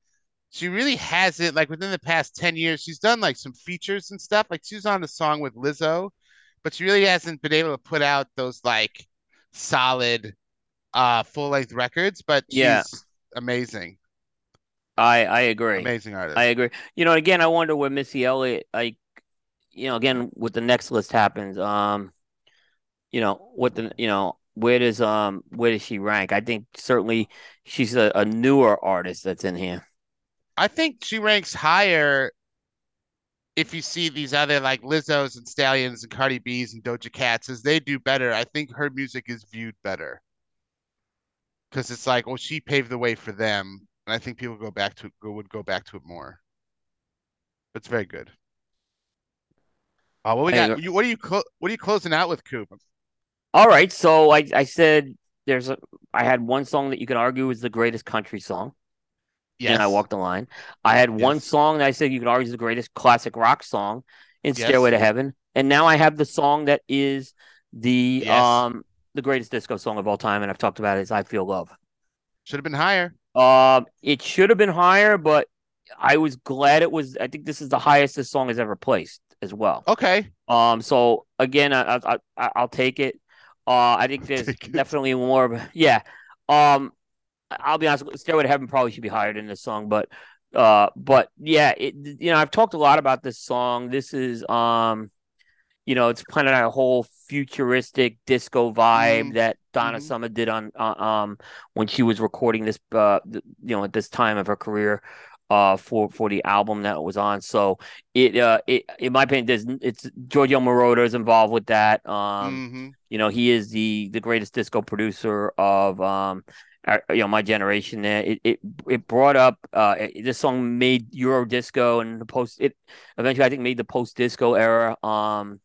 she really hasn't like within the past 10 years, she's done like some features and stuff. Like she was on a song with Lizzo, but she really hasn't been able to put out those like solid uh full length records. But Yeah. amazing, I I agree. amazing artist. I agree. You know, again, I wonder where Missy Elliott, like, you know, again, what the next list happens. Um, you know, what the, you know, where does um where does she rank? I think certainly she's a, a newer artist that's in here. I think she ranks higher if you see these other like Lizzo's and Stallions and Cardi B's and Doja Cats as they do better. I think her music is viewed better because it's like, well, she paved the way for them, and I think people go back to go would go back to it more. But it's very good. Uh, what we got? You, what are you clo- what are you closing out with, Coop? All right, so I I said there's a I had one song that you can argue is the greatest country song. Yes. and I walked the line. I had one song that I said you could argue is the greatest classic rock song in Yes. Stairway to Heaven, and now I have the song that is the Yes. um the greatest disco song of all time, and I've talked about it. Is I Feel Love. Should have been higher. Um, it should have been higher, but I was glad it was. I think this is the highest this song has ever placed as well. Okay. Um, so again, I, I, I I'll take it. Uh, I think there's definitely more. of- Yeah. Um, I'll be honest. Stairway to Heaven probably should be higher than this song, but uh, but yeah, it. You know, I've talked a lot about this song. This is um, you know, it's kind of that whole futuristic disco vibe Mhm. that Donna Mhm. Summer did on uh, um when she was recording this uh you know at this time of her career uh for for the album that it was on so it uh it in my opinion there's it's Giorgio Moroder is involved with that um hmm you know he is the the greatest disco producer of um our, you know my generation there it it, it brought up uh it- this song made Euro disco and the post it eventually I think made the post disco era um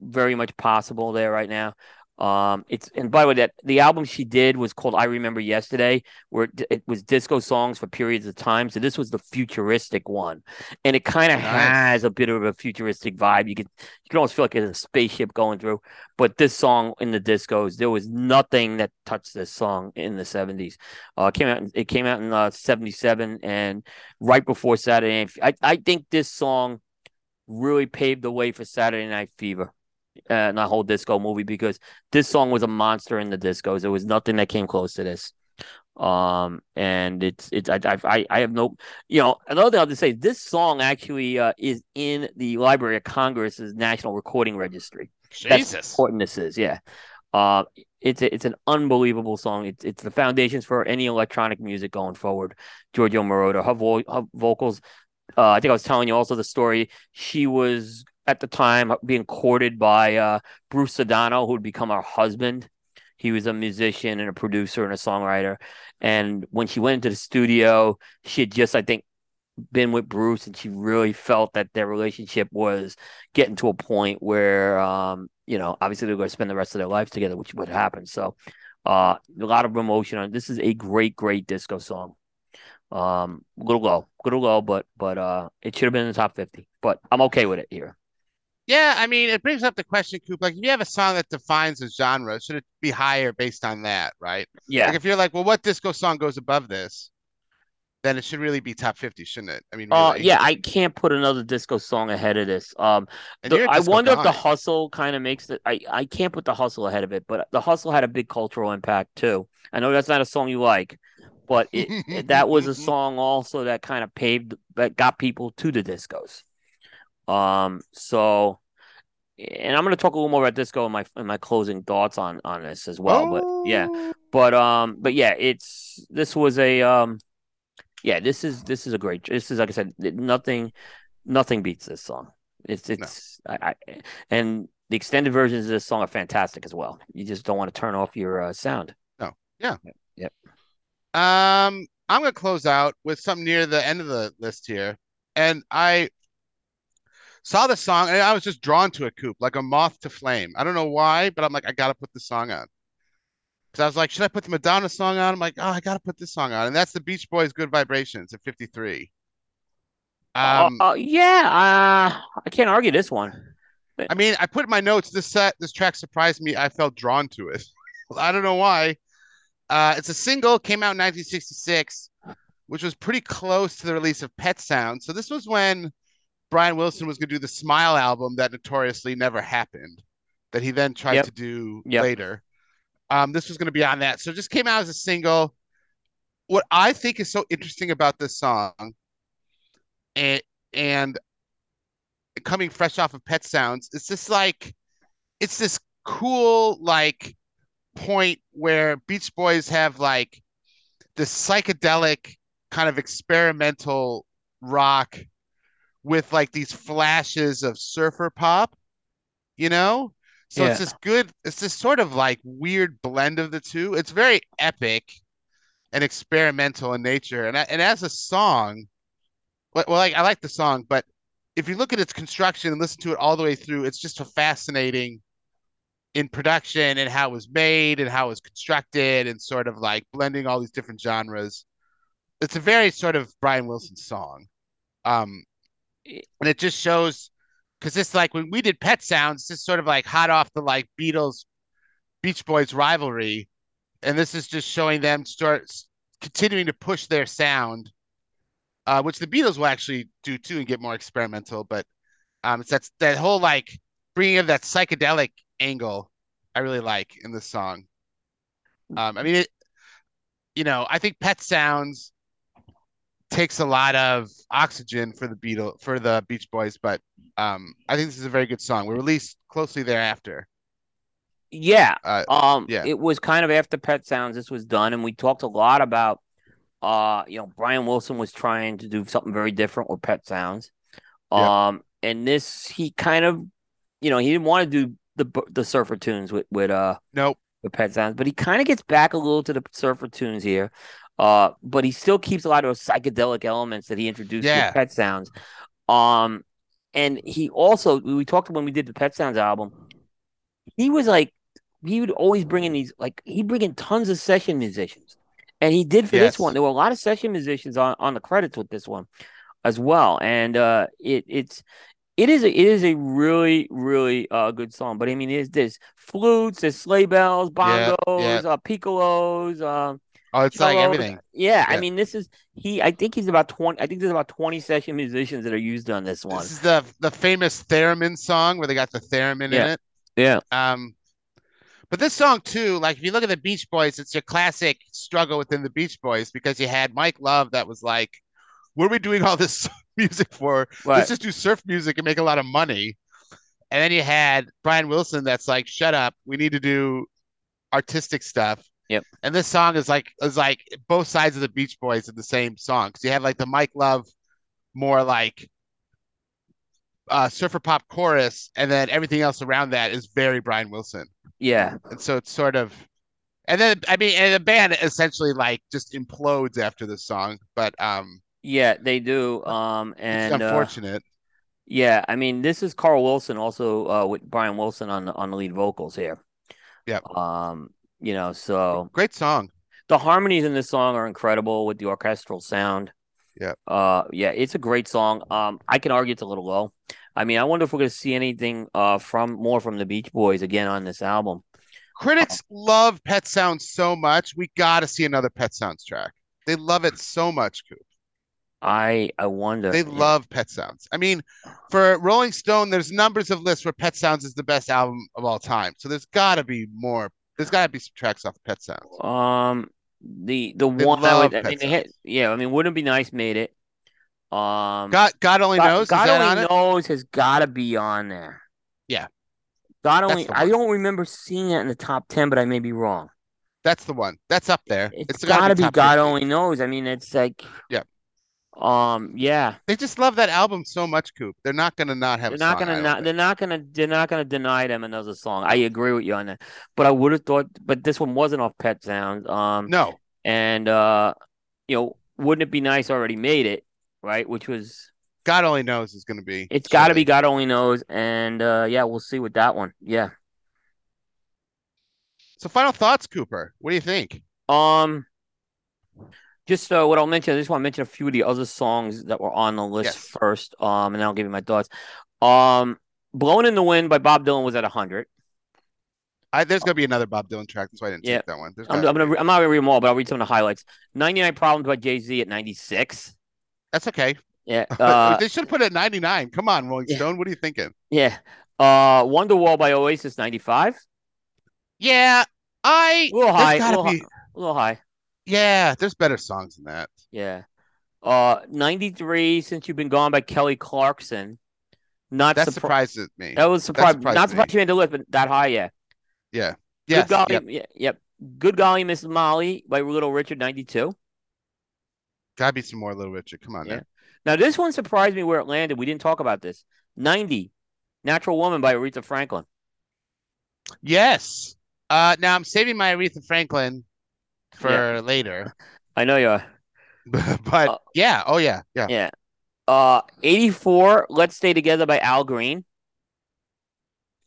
very much possible there right now. Um, it's and by the way, that the album she did was called "I Remember Yesterday," where it, it was disco songs for periods of time. So this was the futuristic one, and it kind of Nice. has a bit of a futuristic vibe. You can you can almost feel like it's a spaceship going through. But this song in the discos, there was nothing that touched this song in the '70s. Uh, it came out in- it came out in uh, '77, and right before Saturday. Night I I think this song really paved the way for Saturday Night Fever uh, that whole disco movie because this song was a monster in the discos. There was nothing that came close to this. Um, and it's it's I I I have no you know another thing I'll just say this song actually uh, is in the Library of Congress's National Recording Registry. That's Jesus. important this is. Yeah. Uh, it's a, it's an unbelievable song. It's it's the foundations for any electronic music going forward. Giorgio Moroder, her, vo- her vocals. Uh, I think I was telling you also the story. She was at the time being courted by uh, Bruce Sudano, who would become her husband. He was a musician and a producer and a songwriter. And when she went into the studio, she had just, I think, been with Bruce, and she really felt that their relationship was getting to a point where, um, you know, obviously they're going to spend the rest of their lives together, which would happen. So, Uh, a lot of emotion on. This is a great, great disco song. Um, little low, little low, but but uh, it should have been in the top fifty. But I'm okay with it here. Yeah, I mean, it brings up the question, Coop. Like, if you have a song that defines a genre, should it be higher based on that, right? Yeah. Like, if you're like, well, what disco song goes above this? Then it should really be top fifty, shouldn't it? I mean, Uh, yeah, I can't put another disco song ahead of this. Um, the- I wonder if the hustle kind of makes it. I I can't put the hustle ahead of it, but the hustle had a big cultural impact too. I know that's not a song you like, but it- that was a song also that kind of paved that got people to the discos. Um, so, and I'm going to talk a little more about disco in my in my closing thoughts on on this as well. But yeah, Oh. but um, but yeah, it's this was a um, yeah, this is this is a great. This is like I said, nothing, nothing beats this song. It's it's I, I and the extended versions of this song are fantastic as well. You just don't want to turn off your uh, sound. No, yeah, yep. yep. Um, I'm gonna close out with something near the end of the list here, and I saw the song and I was just drawn to a Coop, like a moth to flame. I don't know why, but I'm like, I gotta put the song on. Because I was like, should I put the Madonna song on? I'm like, oh, I gotta put this song on, and that's the Beach Boys' "Good Vibrations" at 53. Um, uh, uh, yeah, uh, I can't argue this one. I mean, I put in my notes this set, this track surprised me. I felt drawn to it. I don't know why. Uh, it's a single, came out in 1966, which was pretty close to the release of Pet Sound. So this was when Brian Wilson was going to do the Smile album that notoriously never happened, that he then tried Yep. to do Yep. later. Um, this was going to be on that. So it just came out as a single. What I think is so interesting about this song, and and coming fresh off of Pet Sounds, it's just like it's this cool like point where Beach Boys have like this psychedelic kind of experimental rock with like these flashes of surfer pop, you know? So it's this good, it's this sort of like weird blend of the two. It's very epic and experimental in nature. And and as a song, well, well, like I like the song, but if you look at its construction and listen to it all the way through, it's just a fascinating in production and how it was made and how it was constructed and sort of like blending all these different genres. It's a very sort of Brian Wilson song. Um, and it just shows because it's like when we did Pet Sounds, it's sort of like hot off the like Beatles, Beach Boys rivalry, and this is just showing them start continuing to push their sound, uh, which the Beatles will actually do too and get more experimental. But um, it's that that whole like bringing of that psychedelic angle I really like in this song. Um, I mean, it, you know, I think Pet Sounds takes a lot of oxygen for the Beatle for the Beach Boys, but um, I think this is a very good song. We released closely thereafter. Yeah. Uh, Um, yeah. it was kind of after Pet Sounds this was done, and we talked a lot about uh, you know, Brian Wilson was trying to do something very different with Pet Sounds. Yeah. Um, and this he kind of, you know, he didn't want to do the the surfer tunes with with uh nope. with Pet Sounds, but he kind of gets back a little to the surfer tunes here. Uh, but he still keeps a lot of those psychedelic elements that he introduced Yeah. with Pet Sounds. Um, and he also we talked when we did the Pet Sounds album. He was like he would always bring in these like he'd bring in tons of session musicians, and he did for Yes. this one. There were a lot of session musicians on on the credits with this one as well, and uh, it it's. It is a it is a really really uh good song, but I mean there's there's flutes, there's sleigh bells, bongos, yeah. uh piccolos, um, Oh, it's like everything. Yeah, I mean this is he. I think he's about twenty. I think there's about twenty session musicians that are used on this one. This is the the famous theremin song where they got the theremin in it. Yeah, Um, but this song too, like if you look at the Beach Boys, it's your classic struggle within the Beach Boys because you had Mike Love that was like, "What are we doing all this music for? right. Let's just do surf music and make a lot of money." And then you had Brian Wilson that's like, "Shut up, we need to do artistic stuff." Yep. And this song is like is like both sides of the Beach Boys in the same song because you have like the Mike Love more like uh surfer pop chorus and then everything else around that is very Brian Wilson. Yeah, And so it's sort of and then I mean and the band essentially like just implodes after this song, but um yeah, they do. Um, it's and uh, unfortunate. yeah, I mean this is Carl Wilson also uh with Brian Wilson on the on the lead vocals here. Yep. Um, You know, so Great song. the harmonies in this song are incredible with the orchestral sound. Yeah. Uh yeah, it's a great song. Um I can argue it's a little low. I mean, I wonder if we're gonna see anything uh from more from the Beach Boys again on this album. Critics love Pet Sounds so much. We got to see another Pet Sounds track. They love it so much, Coop. I I wonder. They love Pet Sounds. I mean, for Rolling Stone, there's numbers of lists where Pet Sounds is the best album of all time. So there's got to be more. There's got to be some tracks off Pet Sounds. Um, the the They one I love would, I mean, had, yeah, I mean, wouldn't it be nice? Made it. Um, God, God only God, knows. God only on it? knows has got to be on there. Yeah. God That's only. I don't remember seeing it in the top ten, but I may be wrong. That's the one. That's up there. It's gotta got to be top God only knows. I mean, it's like, Yeah. Um, yeah, They just love that album so much, Coop. They're not gonna not have. they're a not song, gonna don't They're not gonna. They're not gonna deny them another song. I agree with you on that. But I would have thought. But this one wasn't off Pet Sounds. Um, No, and uh, you know, wouldn't it be nice? Already made it, right? Which was God only knows is gonna be. It's got to be. God only knows, and uh, yeah, we'll see with that one. Yeah. So, final thoughts, Cooper. What do you think? Um, just uh, what I'll mention. I just want to mention a few of the other songs that were on the list Yes. first. Um, and then I'll give you my thoughts. Um, "Blowing in the Wind" by Bob Dylan was at hundred. I, there's gonna be another Bob Dylan track. That's why I didn't Yeah. take that one. There's I'm, I'm gonna. I'm not gonna read them all, but I'll read some of the highlights. "99 Problems" by Jay Z at ninety six. That's okay. Yeah. Uh, they should put it at 99. Come on, Rolling yeah. Stone. What are you thinking? yeah. Uh, "Wonderwall" by Oasis ninety five. Yeah, I. A little high. A little, be. hi- a little high. Yeah, there's better songs than that. Yeah. Uh, 93 Since You've Been Gone by Kelly Clarkson. Not That surpri- surprises me. That was surprised. Not me. surprised you made the list, but that high, yeah. Yeah. Good golly, Yep. yeah, yep. Good golly, Miss Molly by Little Richard, 92. Gotta be some more Little Richard. Come on Yeah. now. Now, this one surprised me where it landed. We didn't talk about this. 90 Natural Woman by Aretha Franklin. Yes. Uh, now I'm saving my Aretha Franklin for later, I know you are. but Uh, yeah. Oh yeah. Yeah. Yeah. Uh, 84 Let's Stay Together by Al Green.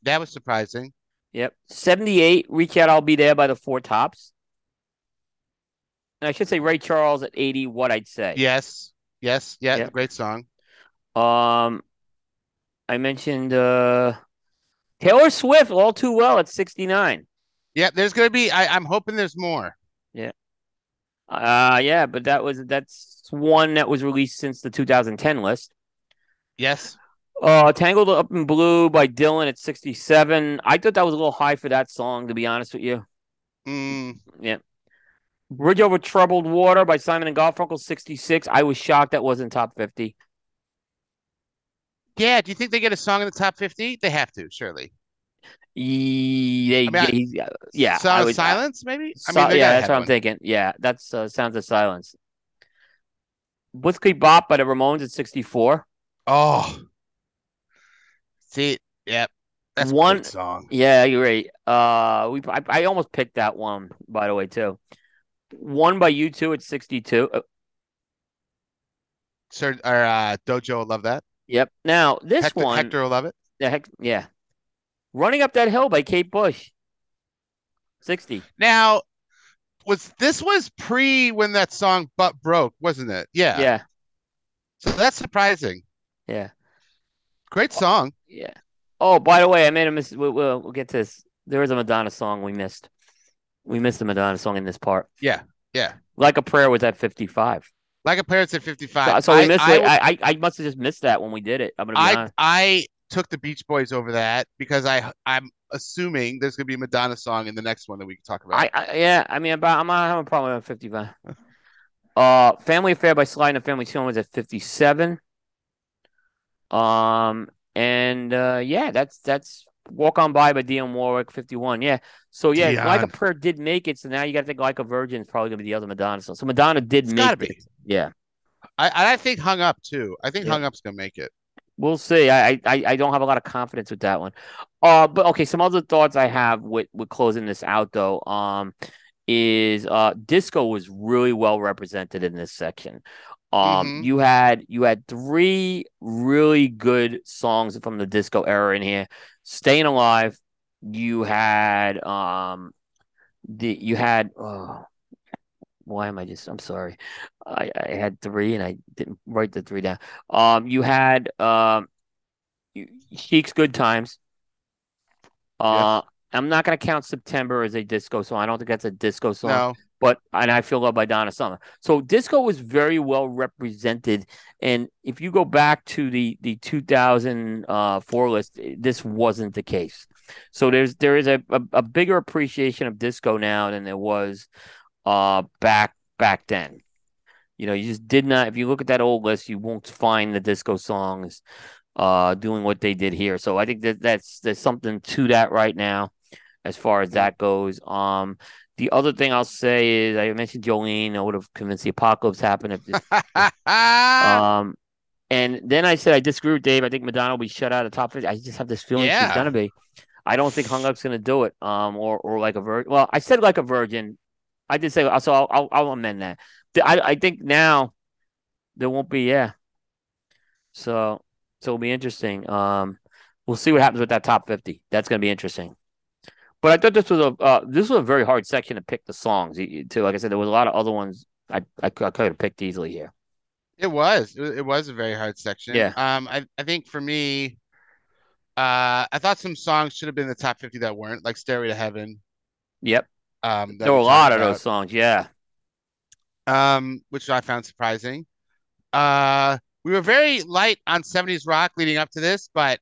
That was surprising. Yep. 78 Reach Out, I'll Be There by the Four Tops. And I should say Ray Charles at 80, what I'd say. Yes. Yes. Yeah. Yeah. Great song. Um, I mentioned uh Taylor Swift all too well at 69. Yeah. There's gonna be. I, I'm hoping there's more. Uh yeah, but that was that's one that was released since the 2010 list. Yes. Uh Tangled Up in Blue by Dylan at 67. I thought that was a little high for that song, to be honest with you. Mm, Yeah. Bridge Over Troubled Water by Simon and Garfunkel 66. I was shocked that wasn't top 50. yeah. Do you think they get a song in the top 50? They have to, surely. Yeah, I mean, I- yeah, yeah, Song I of Silence, maybe. I mean, they yeah, that's what I'm thinking. Yeah, that's uh, Sounds of Silence. Blitzkrieg Bop by the Ramones at 64. Oh. See. Yep. That's One- one song. Yeah, you're right. Uh, we I, I almost picked that one by the way too. One by U2 at 62. Uh, Sir, or uh, Dojo will love that. yep. Now this Hector, one, Hector will love it. Yeah, heck, yeah. Running up that hill by Kate Bush. 60. Now, was this was pre when that song "Butt Broke," wasn't it? Yeah. Yeah, So that's surprising. yeah, Great song. yeah. Oh, by the way, I made a miss. We'll, we'll, we'll get to this. There is a Madonna song we missed. We missed the Madonna song in this part. Yeah. Yeah. Like a Prayer was at 55. Like a Parents at 55. So, so we I, missed I, it. I, I, I must have just missed that when we did it. I'm gonna be I, honest. I took the Beach Boys over that because I I'm assuming there's gonna be a Madonna song in the next one that we can talk about. I, I yeah, I mean, about I'm not having a problem with 55. Uh, Family Affair by Sly and the Family Stone was at 57. Um, and uh, yeah, that's that's Walk On By by Dionne Warwick, 51. Yeah, so yeah, Like a Prayer did make it. So now you got to think Like a Virgin is probably gonna be the other Madonna song. So Madonna did It's make it. be. Yeah, I I think Hung Up too. I think Yeah. Hung Up's gonna make it. We'll see. I, I I don't have a lot of confidence with that one. Uh, but okay, some other thoughts I have with with closing this out though. Um, is uh disco was really well represented in this section. Um, Mhm. you had you had three really good songs from the disco era in here. Staying Alive. You had um the you had oh, why am I just I'm sorry. I, I had three and I didn't write the three down. Um you had um Chic's Good Times. Uh yes. I'm not gonna count September as a disco song. I don't think that's a disco song. No. But and I feel love by Donna Summer. So disco was very well represented. And if you go back to the the 2004 list, this wasn't the case. So there's there is a, a, a bigger appreciation of disco now than there was uh back back then. You know, you just did not. If you look at that old list, you won't find the disco songs uh doing what they did here. So I think that that's there's something to that right now as far as that goes. Um the other thing I'll say is I mentioned Jolene. I would have convinced the apocalypse happened if this, um and then I said I disagree with Dave. I think Madonna will be shut out of top 50. I just have this feeling yeah. she's gonna be. I don't think Hung Up's gonna do it. Um or or like a virgin. Well, I said like a virgin. I did say so. I'll I'll, I'll amend that. I I think now there won't be yeah. So so it'll be interesting. Um, we'll see what happens with that top fifty. That's gonna be interesting. But I thought this was a uh, this was a very hard section to pick the songs too. Like I said, there was a lot of other ones I I, I could have picked easily here. It was it was a very hard section. Yeah. Um, I I think for me, uh, I thought some songs should have been in the top fifty that weren't like "Stairway to Heaven." Yep. Um, there were a lot of those songs. Yeah. Um, which I found surprising. Uh, we were very light on 70s rock leading up to this, but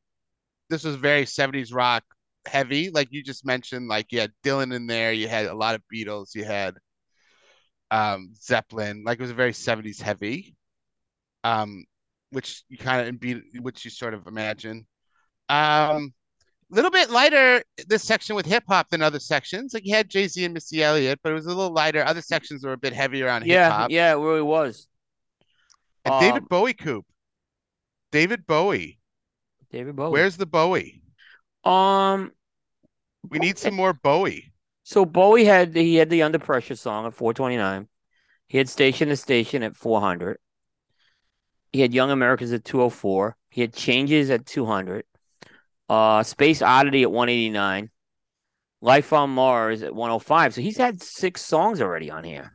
this was very 70s rock heavy. Like you just mentioned, like you had Dylan in there, you had a lot of Beatles, you had um Zeppelin, like it was a very 70s heavy. Um, which you kind of which you sort of imagine. Um a little bit lighter this section with hip hop than other sections. Like you had Jay Z and Missy Elliott, but it was a little lighter. Other sections were a bit heavier on yeah, hip hop. Yeah, yeah, it really was. And um, David Bowie Coop. David Bowie. David Bowie. Where's the Bowie? Um, we need some more Bowie. So Bowie had he had the Under Pressure song at 429. He had Station to Station at 400. He had Young Americans at 204. He had Changes at 200. Uh, Space Oddity at 189. Life on Mars at 105. So he's had six songs already on here.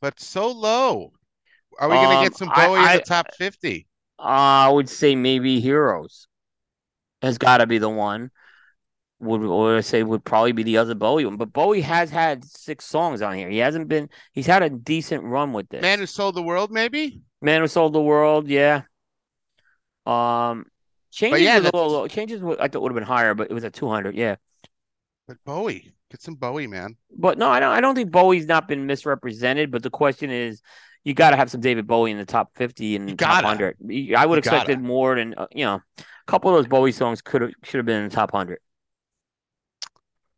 But so low. Are we um, going to get some Bowie I, I, in the top 50? I would say maybe Heroes has got to be the one would or I say would probably be the other Bowie one. But Bowie has had six songs on here. He hasn't been. He's had a decent run with this. Man who sold the world, maybe. Man who sold the world, yeah. Um, changes yeah, was a little, changes. I thought would have been higher, but it was at two hundred. Yeah. But Bowie, get some Bowie, man. But no, I don't. I don't think Bowie's not been misrepresented. But the question is, you got to have some David Bowie in the top fifty and top hundred. I would have expected more than uh, you know. A couple of those Bowie songs could have should have been in the top hundred.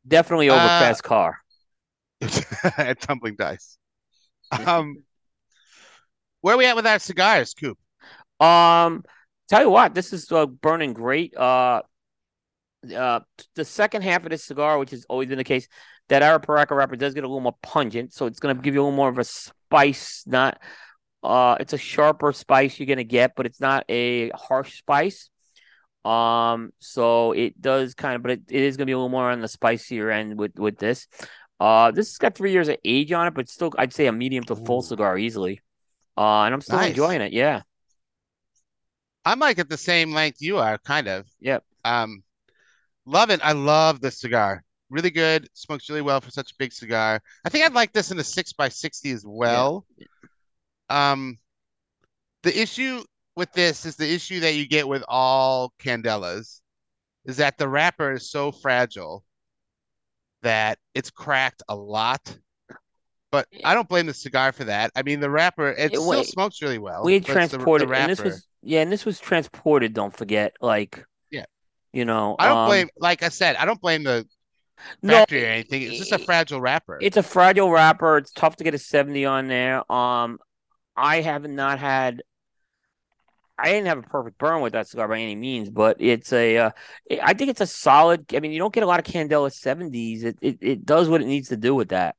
Definitely over uh, Fast Car. at Tumbling Dice. Um, where are we at with our cigars, Coop? Um, tell you what, this is uh, burning great. Uh, uh, the second half of this cigar, which has always been the case, that Arapiraca wrapper does get a little more pungent, so it's going to give you a little more of a spice. Not, uh, it's a sharper spice you're going to get, but it's not a harsh spice. Um, so it does kind of, but it, it is gonna be a little more on the spicier end with with this. Uh, this has got three years of age on it, but still, I'd say a medium to full Ooh. cigar easily. Uh, and I'm still nice. enjoying it. Yeah, I'm like at the same length you are, kind of. Yep. Um, love it. I love this cigar. Really good. Smokes really well for such a big cigar. I think I'd like this in a six by sixty as well. Yeah. Um, the issue with this is the issue that you get with all candelas is that the wrapper is so fragile that it's cracked a lot. But I don't blame the cigar for that. I mean, the wrapper it, it still wait, smokes really well. We transported, the, the and this was yeah, and this was transported. Don't forget, like yeah, you know, I don't um, blame. Like I said, I don't blame the factory no, or anything. It's just a fragile wrapper. It's a fragile wrapper. It's tough to get a seventy on there. Um, I have not had I didn't have a perfect burn with that cigar by any means, but it's a. Uh, I think it's a solid. I mean, you don't get a lot of Candela seventies. It, it it does what it needs to do with that.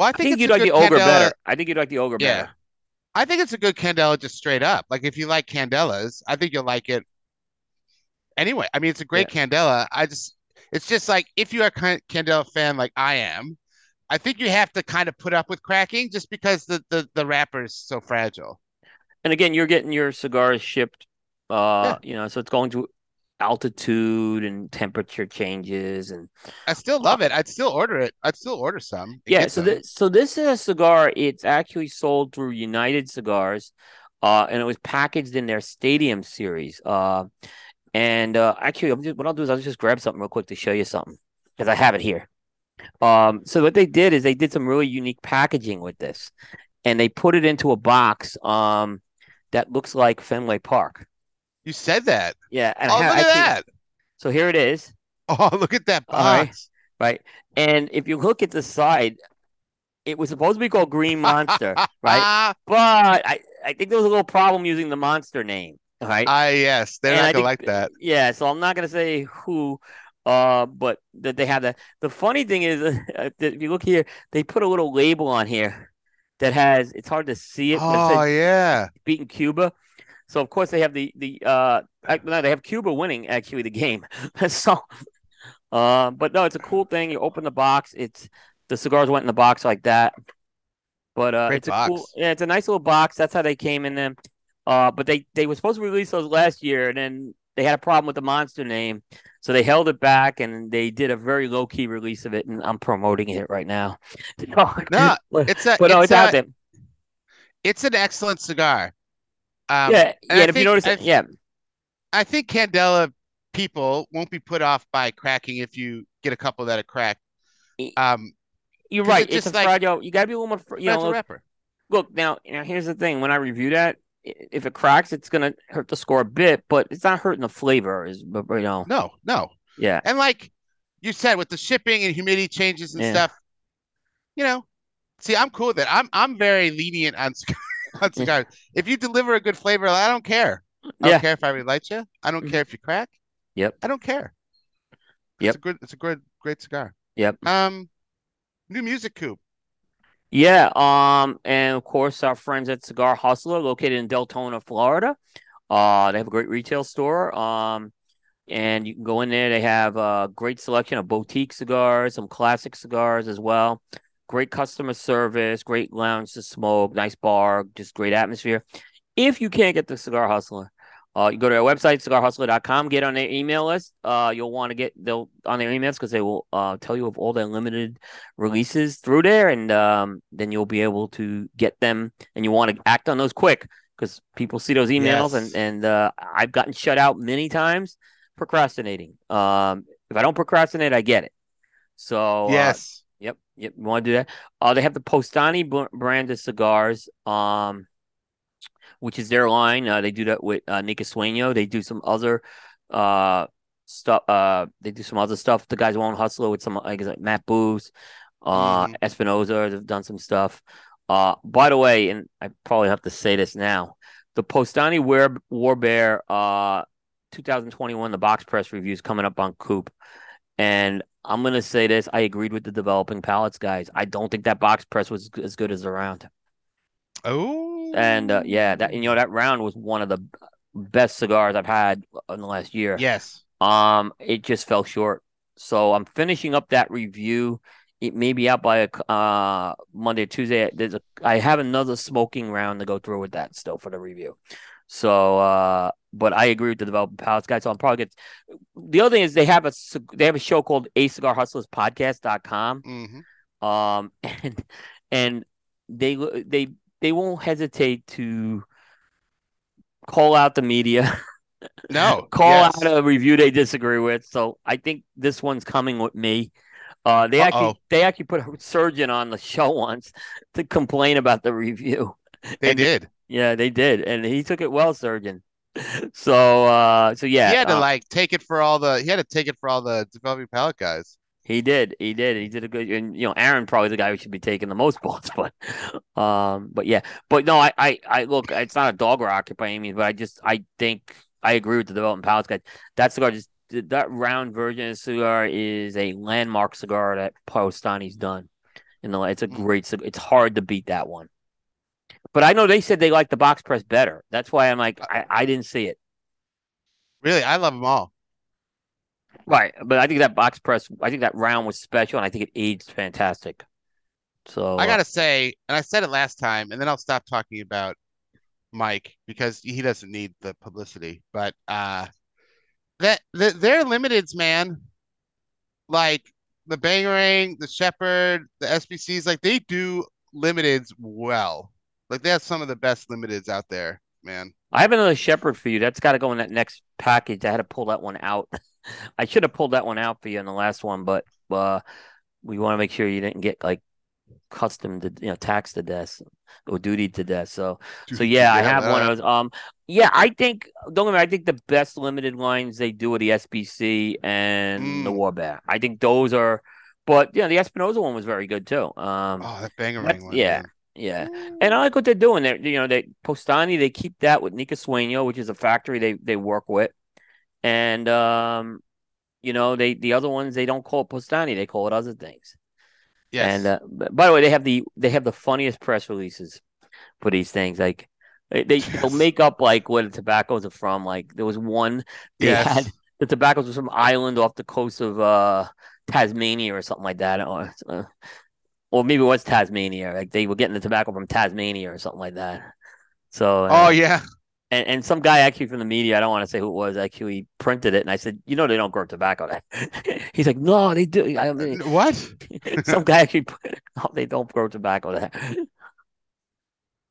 Well, I think, I think you'd like the ogre Candela... better. I think you'd like the ogre yeah. better. I think it's a good Candela just straight up. Like if you like Candelas, I think you'll like it. Anyway, I mean, it's a great yeah. Candela. I just, it's just like if you're a Candela fan like I am, I think you have to kind of put up with cracking just because the the the wrapper is so fragile. And again, you're getting your cigars shipped. Uh, you know, so it's going to altitude and temperature changes and I still love it. I'd still order it. I'd still order some. yeah so this so this is a cigar it's actually sold through united cigars uh and it was packaged in their stadium series uh and uh actually I'm just, what i'll do is i'll just grab something real quick to show you something because i have it here um so what they did is they did some really unique packaging with this and they put it into a box um that looks like fenway park You said that. yeah and Oh, I look have, at that. so here it is Oh, look at that box. right and if you look at the side it was supposed to be called green monster right But I, I think there was a little problem using the monster name. Right. ah, yes. They're And not I gonna like that. yeah, so I'm not gonna say who, uh, but that they have that. The funny thing is, uh, if you look here, they put a little label on here that has. It's hard to see it, Oh says yeah. beating Cuba. So of course they have the the uh, no, they have Cuba winning actually the game. so, uh, but no, it's a cool thing. You open the box. It's the cigars went in the box like that. But uh, Great it's a cool, yeah, it's a nice little box. That's how they came in them. Uh, but they they were supposed to release those last year, and then they had a problem with the monster name, so they held it back, and they did a very low key release of it, and I'm promoting it right now. No, It's a but no, it's, it's out there. it's an excellent cigar. Um, yeah, yeah. If you think- notice, I it, yeah, I think Candela people won't be put off by cracking if you get a couple that are cracked. Um, you're right. it's It's, a like- fragile. You gotta be a little more. You know, wrapper. look now. Now here's the thing. When I review that, if it cracks, it's gonna hurt the score a bit, but it's not hurting the flavor. Is but you know, No, no. yeah, And like you said, with the shipping and humidity changes and Yeah. stuff, you know, see, I'm cool with it. I'm I'm very lenient on, on cigars. If you deliver a good flavor, I don't care. I Yeah. don't care if I relight you. I don't Mhm. care if you crack. Yep. I don't care. Yep. It's a good. It's a good, great cigar. Yep. Um, new music coop. Yeah, um, and of course our friends at Cigar Hustler, located in Deltona, Florida. Uh, they have a great retail store. Um, and you can go in there. They have a great selection of boutique cigars, some classic cigars as well. Great customer service, great lounge to smoke, nice bar, just great atmosphere. If you can't get the Cigar Hustler, uh, you go to their website, cigarhustler.com, get on their email list. Uh, you'll want to get they'll on their emails because they will uh tell you of all their limited releases through there, and um, then you'll be able to get them. And you want to act on those quick because people see those emails, Yes. and and uh, I've gotten shut out many times procrastinating. Um, if I don't procrastinate, I get it. So uh, yes. Yep. You want to do that? Uh, they have the Postani brand of cigars, um, which is their line. Uh, they do that with uh, Nika Sueño. They do some other uh stuff. Uh, they do some other stuff. The guys won't hustle with some like, like Matt Booth, uh, Mhm. Espinosa. They've done some stuff. Uh, by the way, and I probably have to say this now, the Postani War War Bear, uh, 2021, the box press review is coming up on Coop. And I'm gonna say this: I agreed with the developing palates guys. I don't think that box press was as good as the round. Oh. And uh, yeah, that you know that round was one of the best cigars I've had in the last year. Yes. Um, it just fell short. So I'm finishing up that review. It may be out by uh Monday or Tuesday. There's a I have another smoking round to go through with that still for the review. So uh but I agree with the developing palates guys. So I'm probably the other thing is they have a they have a show called A Cigar Hustlers Podcast.com. hmm Um and and they they they won't hesitate to call out the media No. call yes. out a review they disagree with. So I think this one's coming with me. Uh, they Uh-oh. actually they actually put a surgeon on the show once to complain about the review. They and- did. Yeah, they did, and he took it well, surgeon. So uh, so yeah, he had to uh, like take it for all the. He had to take it for all the developing palate guys. he did, he did, he did a good. And you know, Aaron probably the guy who should be taking the most balls, but um, but yeah, but no, I I I look, it's not a dog rocket by any means, but I just I think I agree with the development palace guys. That cigar just that round version of the cigar is a landmark cigar that Postani's done. You know, it's a Mm. great cigar. It's hard to beat that one. But I know they said they like the box press better. That's why I'm like, I, I didn't see it. Really, I love them all. Right. But I think that box press, I think that round was special and I think it aged fantastic. So I uh, gotta say, and I said it last time, and then I'll stop talking about Mike because he doesn't need the publicity. But uh, that the, their limiteds, man, like the Bangarang, the Shepherd, the SBCs, like they do limiteds well. Like they have some of the best limiteds out there, man. I have another Shepherd for you. That's got to go in that next package. I had to pull that one out. I should have pulled that one out for you in the last one, but uh, we want to make sure you didn't get like custom to you know tax to death or duty to death. So so yeah, I have one of those. Um, yeah, I think don't get me. I think the best limited lines they do are the SBC and the Mm. Warbat. I think those are. But yeah, the Espinosa one was very good too. Um, Oh, that Bangarang that's- one. yeah. man. Yeah, and I like what they're doing. They, you know, they Postani they keep that with Nika Sueño, which is a factory they they work with, and um, you know, they the other ones they don't call it Postani, they call it other things. Yes. And uh, by the way, they have the they have the funniest press releases for these things. Like they they will Yes. make up like where the tobaccos are from. Like there was one they yes. had the tobaccos was from island off the coast of uh Tasmania or something like that, or uh, or maybe it was Tasmania. Like they were getting the tobacco from Tasmania or something like that. So uh, Oh yeah. and, and some guy actually from the media, I don't want to say who it was, actually printed it, and I said, you know, they don't grow tobacco there. He's like, no, they do. I mean, What? some guy actually put, oh, they don't grow tobacco there.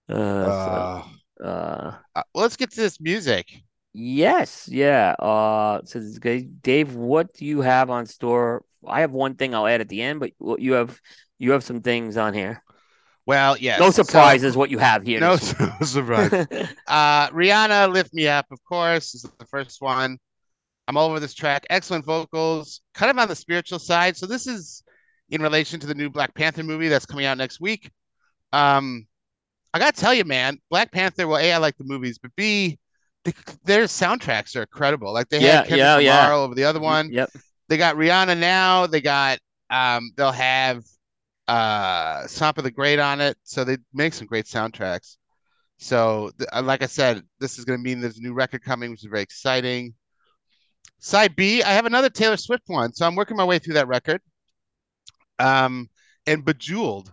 Uh, Uh, so, uh, uh, let's get to this music. yes, yeah. Uh, so Dave, what do you have on store? I have one thing I'll add at the end, but what you have you have some things on here. Well, yes. No so- surprises. what you have here. no surprise. Uh, Rihanna, Lift Me Up, of course, is the first one. I'm all over this track. Excellent vocals, kind of on the spiritual side. So this is in relation to the new Black Panther movie that's coming out next week. Um, I gotta tell you, man, Black Panther. Well, a I like the movies, but b the, their soundtracks are incredible. Like they Yeah, had Kendrick yeah, Lamar yeah. over the other one. Yep. They got Rihanna now. They got um, they'll have uh Sampa the Great on it. So they make some great soundtracks. So th- uh, like I said, this is gonna mean there's a new record coming, which is very exciting. Side B, I have another Taylor Swift one, so I'm working my way through that record. Um, and Bejeweled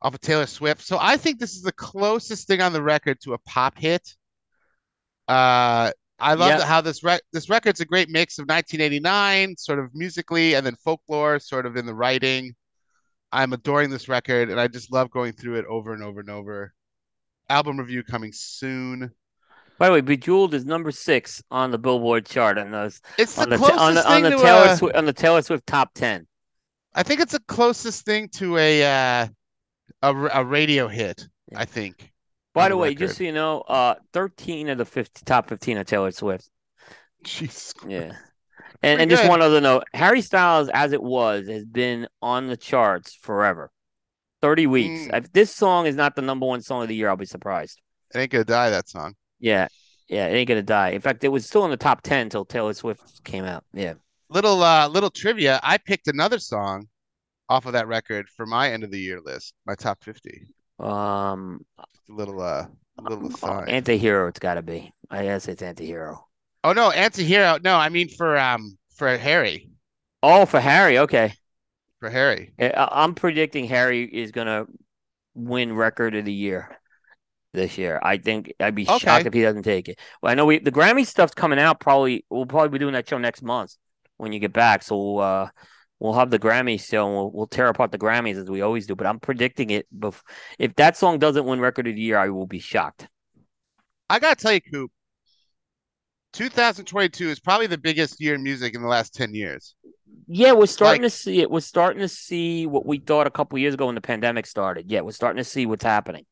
off of Taylor Swift. So I think this is the closest thing on the record to a pop hit. Uh, I love the- how this rec this record's a great mix of 1989, sort of musically, and then folklore, sort of in the writing. I'm adoring this record, and I just love going through it over and over and over. Album review coming soon. By the way, Bejeweled is number six on the Billboard chart on those It's the on the closest on the, thing on the Taylor a- Swift on the Taylor Swift top ten. I think it's the closest thing to a uh, a, a radio hit. Yeah. I think. By the way, record. just so you know, uh, thirteen of the 50, top fifteen of Taylor Swift. Jesus. Yeah, and and just one other note: Harry Styles, as it was, has been on the charts forever, thirty weeks. Mm. If this song is not the number one song of the year, I'll be surprised. It ain't gonna die. That song. Yeah, yeah, it ain't gonna die. In fact, it was still in the top ten until Taylor Swift came out. Yeah. Little uh, little trivia. I picked another song off of that record for my end of the year list, my top 50. Um, A little uh, a little aside. anti-hero, it's got to be. I guess it's anti-hero. Oh no, anti-hero. No, I mean for um for Harry. Oh, for Harry, okay. For Harry. I'm predicting Harry is gonna win record of the year this year. I think I'd be Okay. shocked if he doesn't take it. Well, I know we the Grammy stuff's coming out. Probably we'll probably be doing that show next month when you get back. So uh, we'll have the Grammy show and we'll, we'll tear apart the Grammys as we always do. But I'm predicting it. Bef- if that song doesn't win record of the year, I will be shocked. I gotta tell you, Coop. 2022 is probably the biggest year in music in the last 10 years. Yeah, we're starting Like- to see it. We're starting to see what we thought a couple years ago when the pandemic started. Yeah, we're starting to see what's happening.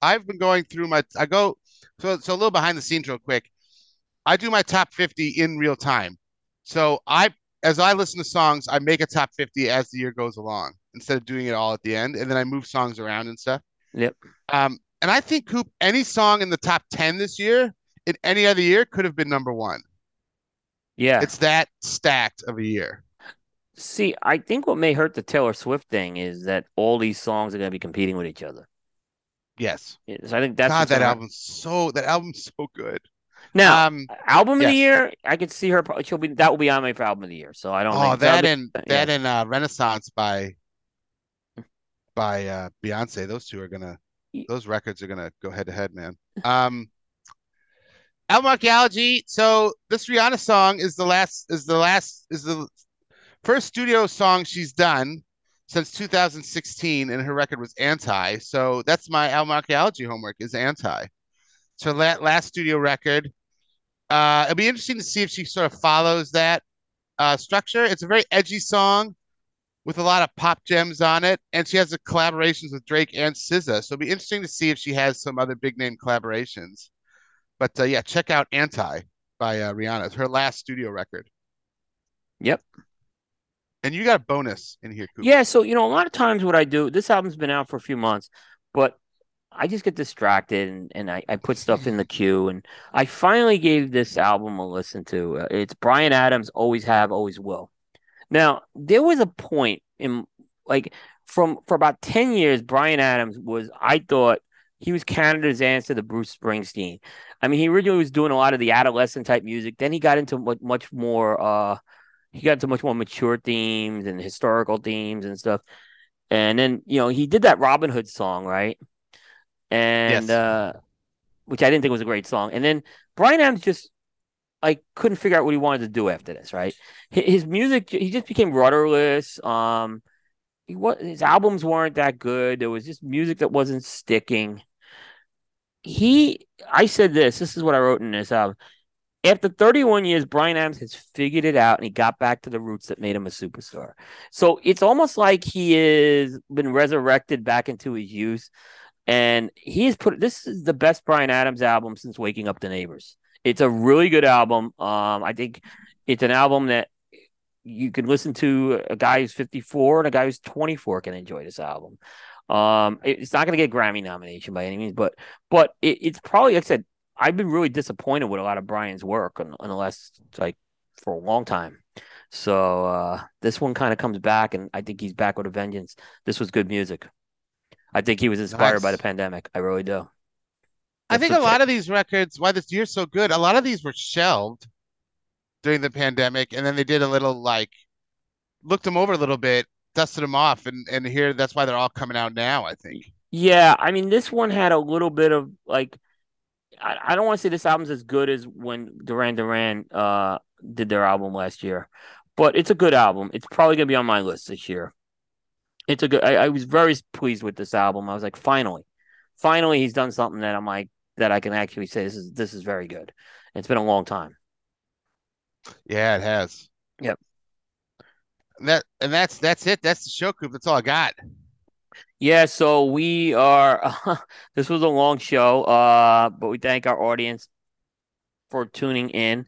I've been going through my I go so so a little behind the scenes real quick. I do my top 50 in real time. So I as I listen to songs, I make a top 50 as the year goes along instead of doing it all at the end and then I move songs around and stuff. Yep. Um and I think Coop any song in the top 10 this year in any other year could have been number 1. Yeah. It's that stacked of a year. See, I think what may hurt the Taylor Swift thing is that all these songs are going to be competing with each other. Yes. So I think that's God, that album's so that album's so good. Now, um album of the year, I could see her. She'll be that will be on my for album of the year. So I don't. oh that and be- yeah. that and uh Renaissance by by uh, Beyonce. Those two are gonna, those records are gonna go head to head, man. Um, album archaeology. So this Rihanna song is the last, is the last, is the first studio song she's done since 2016, and her record was Anti. So that's my album archaeology homework is Anti. So that last studio record. Uh, it'll be interesting to see if she sort of follows that uh, structure. It's a very edgy song with a lot of pop gems on it, and she has collaborations with Drake and SZA. So it'll be interesting to see if she has some other big name collaborations. But uh, yeah, check out Anti by uh, Rihanna. It's her last studio record. Yep. And you got a bonus in here, Coop. Yeah, so you know, a lot of times what I do, this album's been out for a few months, but I just get distracted and, and I, I put stuff in the queue and I finally gave this album a listen to. Uh, it's Bryan Adams, Always Have, Always Will. Now, there was a point in like from for about 10 years, Bryan Adams was, I thought he was Canada's answer to Bruce Springsteen. I mean, he originally was doing a lot of the adolescent type music. Then he got into much, much more, uh, he got into much more mature themes and historical themes and stuff. And then, you know, he did that Robin Hood song, right? And, Yes. uh, which I didn't think was a great song. And then Bryan Adams just like couldn't figure out what he wanted to do after this, right? His music, he just became rudderless. Um, he was, his albums weren't that good. There was just music that wasn't sticking. He, I said this. This is what I wrote in this album. After 31 years, Bryan Adams has figured it out and he got back to the roots that made him a superstar. So it's almost like he has been resurrected back into his youth. And he has put this is the best Bryan Adams album since Waking Up the Neighbors. It's a really good album. Um, I think it's an album that you can listen to a guy who's 54 and a guy who's 24 can enjoy this album. Um, it- it's not going to get a Grammy nomination by any means, but but it, it's probably like I said. I've been really disappointed with a lot of Bryan's work on, on the last like for a long time. So uh, this one kind of comes back, and I think he's back with a vengeance. This was good music. I think he was inspired by the pandemic. I really do. I think a lot of these records, why this year's so good, a lot of these were shelved during the pandemic, and then they did a little like looked them over a little bit, dusted them off, and and here that's why they're all coming out now. I think. Yeah, I mean, this one had a little bit of like, I, I don't want to say this album's as good as when Duran Duran uh did their album last year, but it's a good album. It's probably gonna be on my list this year. It's a good. I, I was very pleased with this album. I was like, finally, finally, he's done something that I'm like that I can actually say this is this is very good. It's been a long time. Yeah, it has. Yep. That and that's that's it. That's the show, Coop. That's all I got. Yeah, so we are. this was a long show, uh, but we thank our audience for tuning in.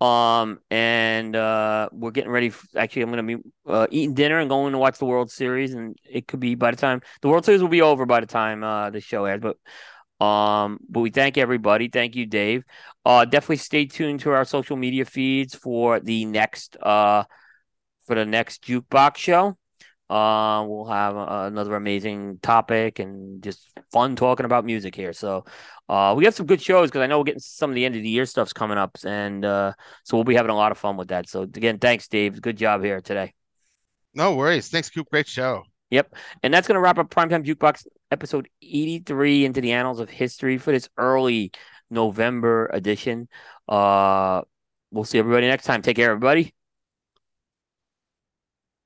Um, and uh, we're getting ready. f actually, I'm gonna be uh, eating dinner and going to watch the World Series, and it could be by the time the World Series will be over by the time uh the show airs. But um, but we thank everybody. Thank you, Dave. Uh, definitely stay tuned to our social media feeds for the next uh for the next jukebox show. Uh, we'll have uh, another amazing topic and just fun talking about music here. So, uh, we have some good shows because I know we're getting some of the end of the year stuff's coming up, and uh, so we'll be having a lot of fun with that. So, again, thanks, Dave. Good job here today. No worries. Thanks, Coop. Great show. Yep, and that's gonna wrap up Primetime Jukebox episode eighty-three into the annals of history for this early November edition. Uh, we'll see everybody next time. Take care, everybody.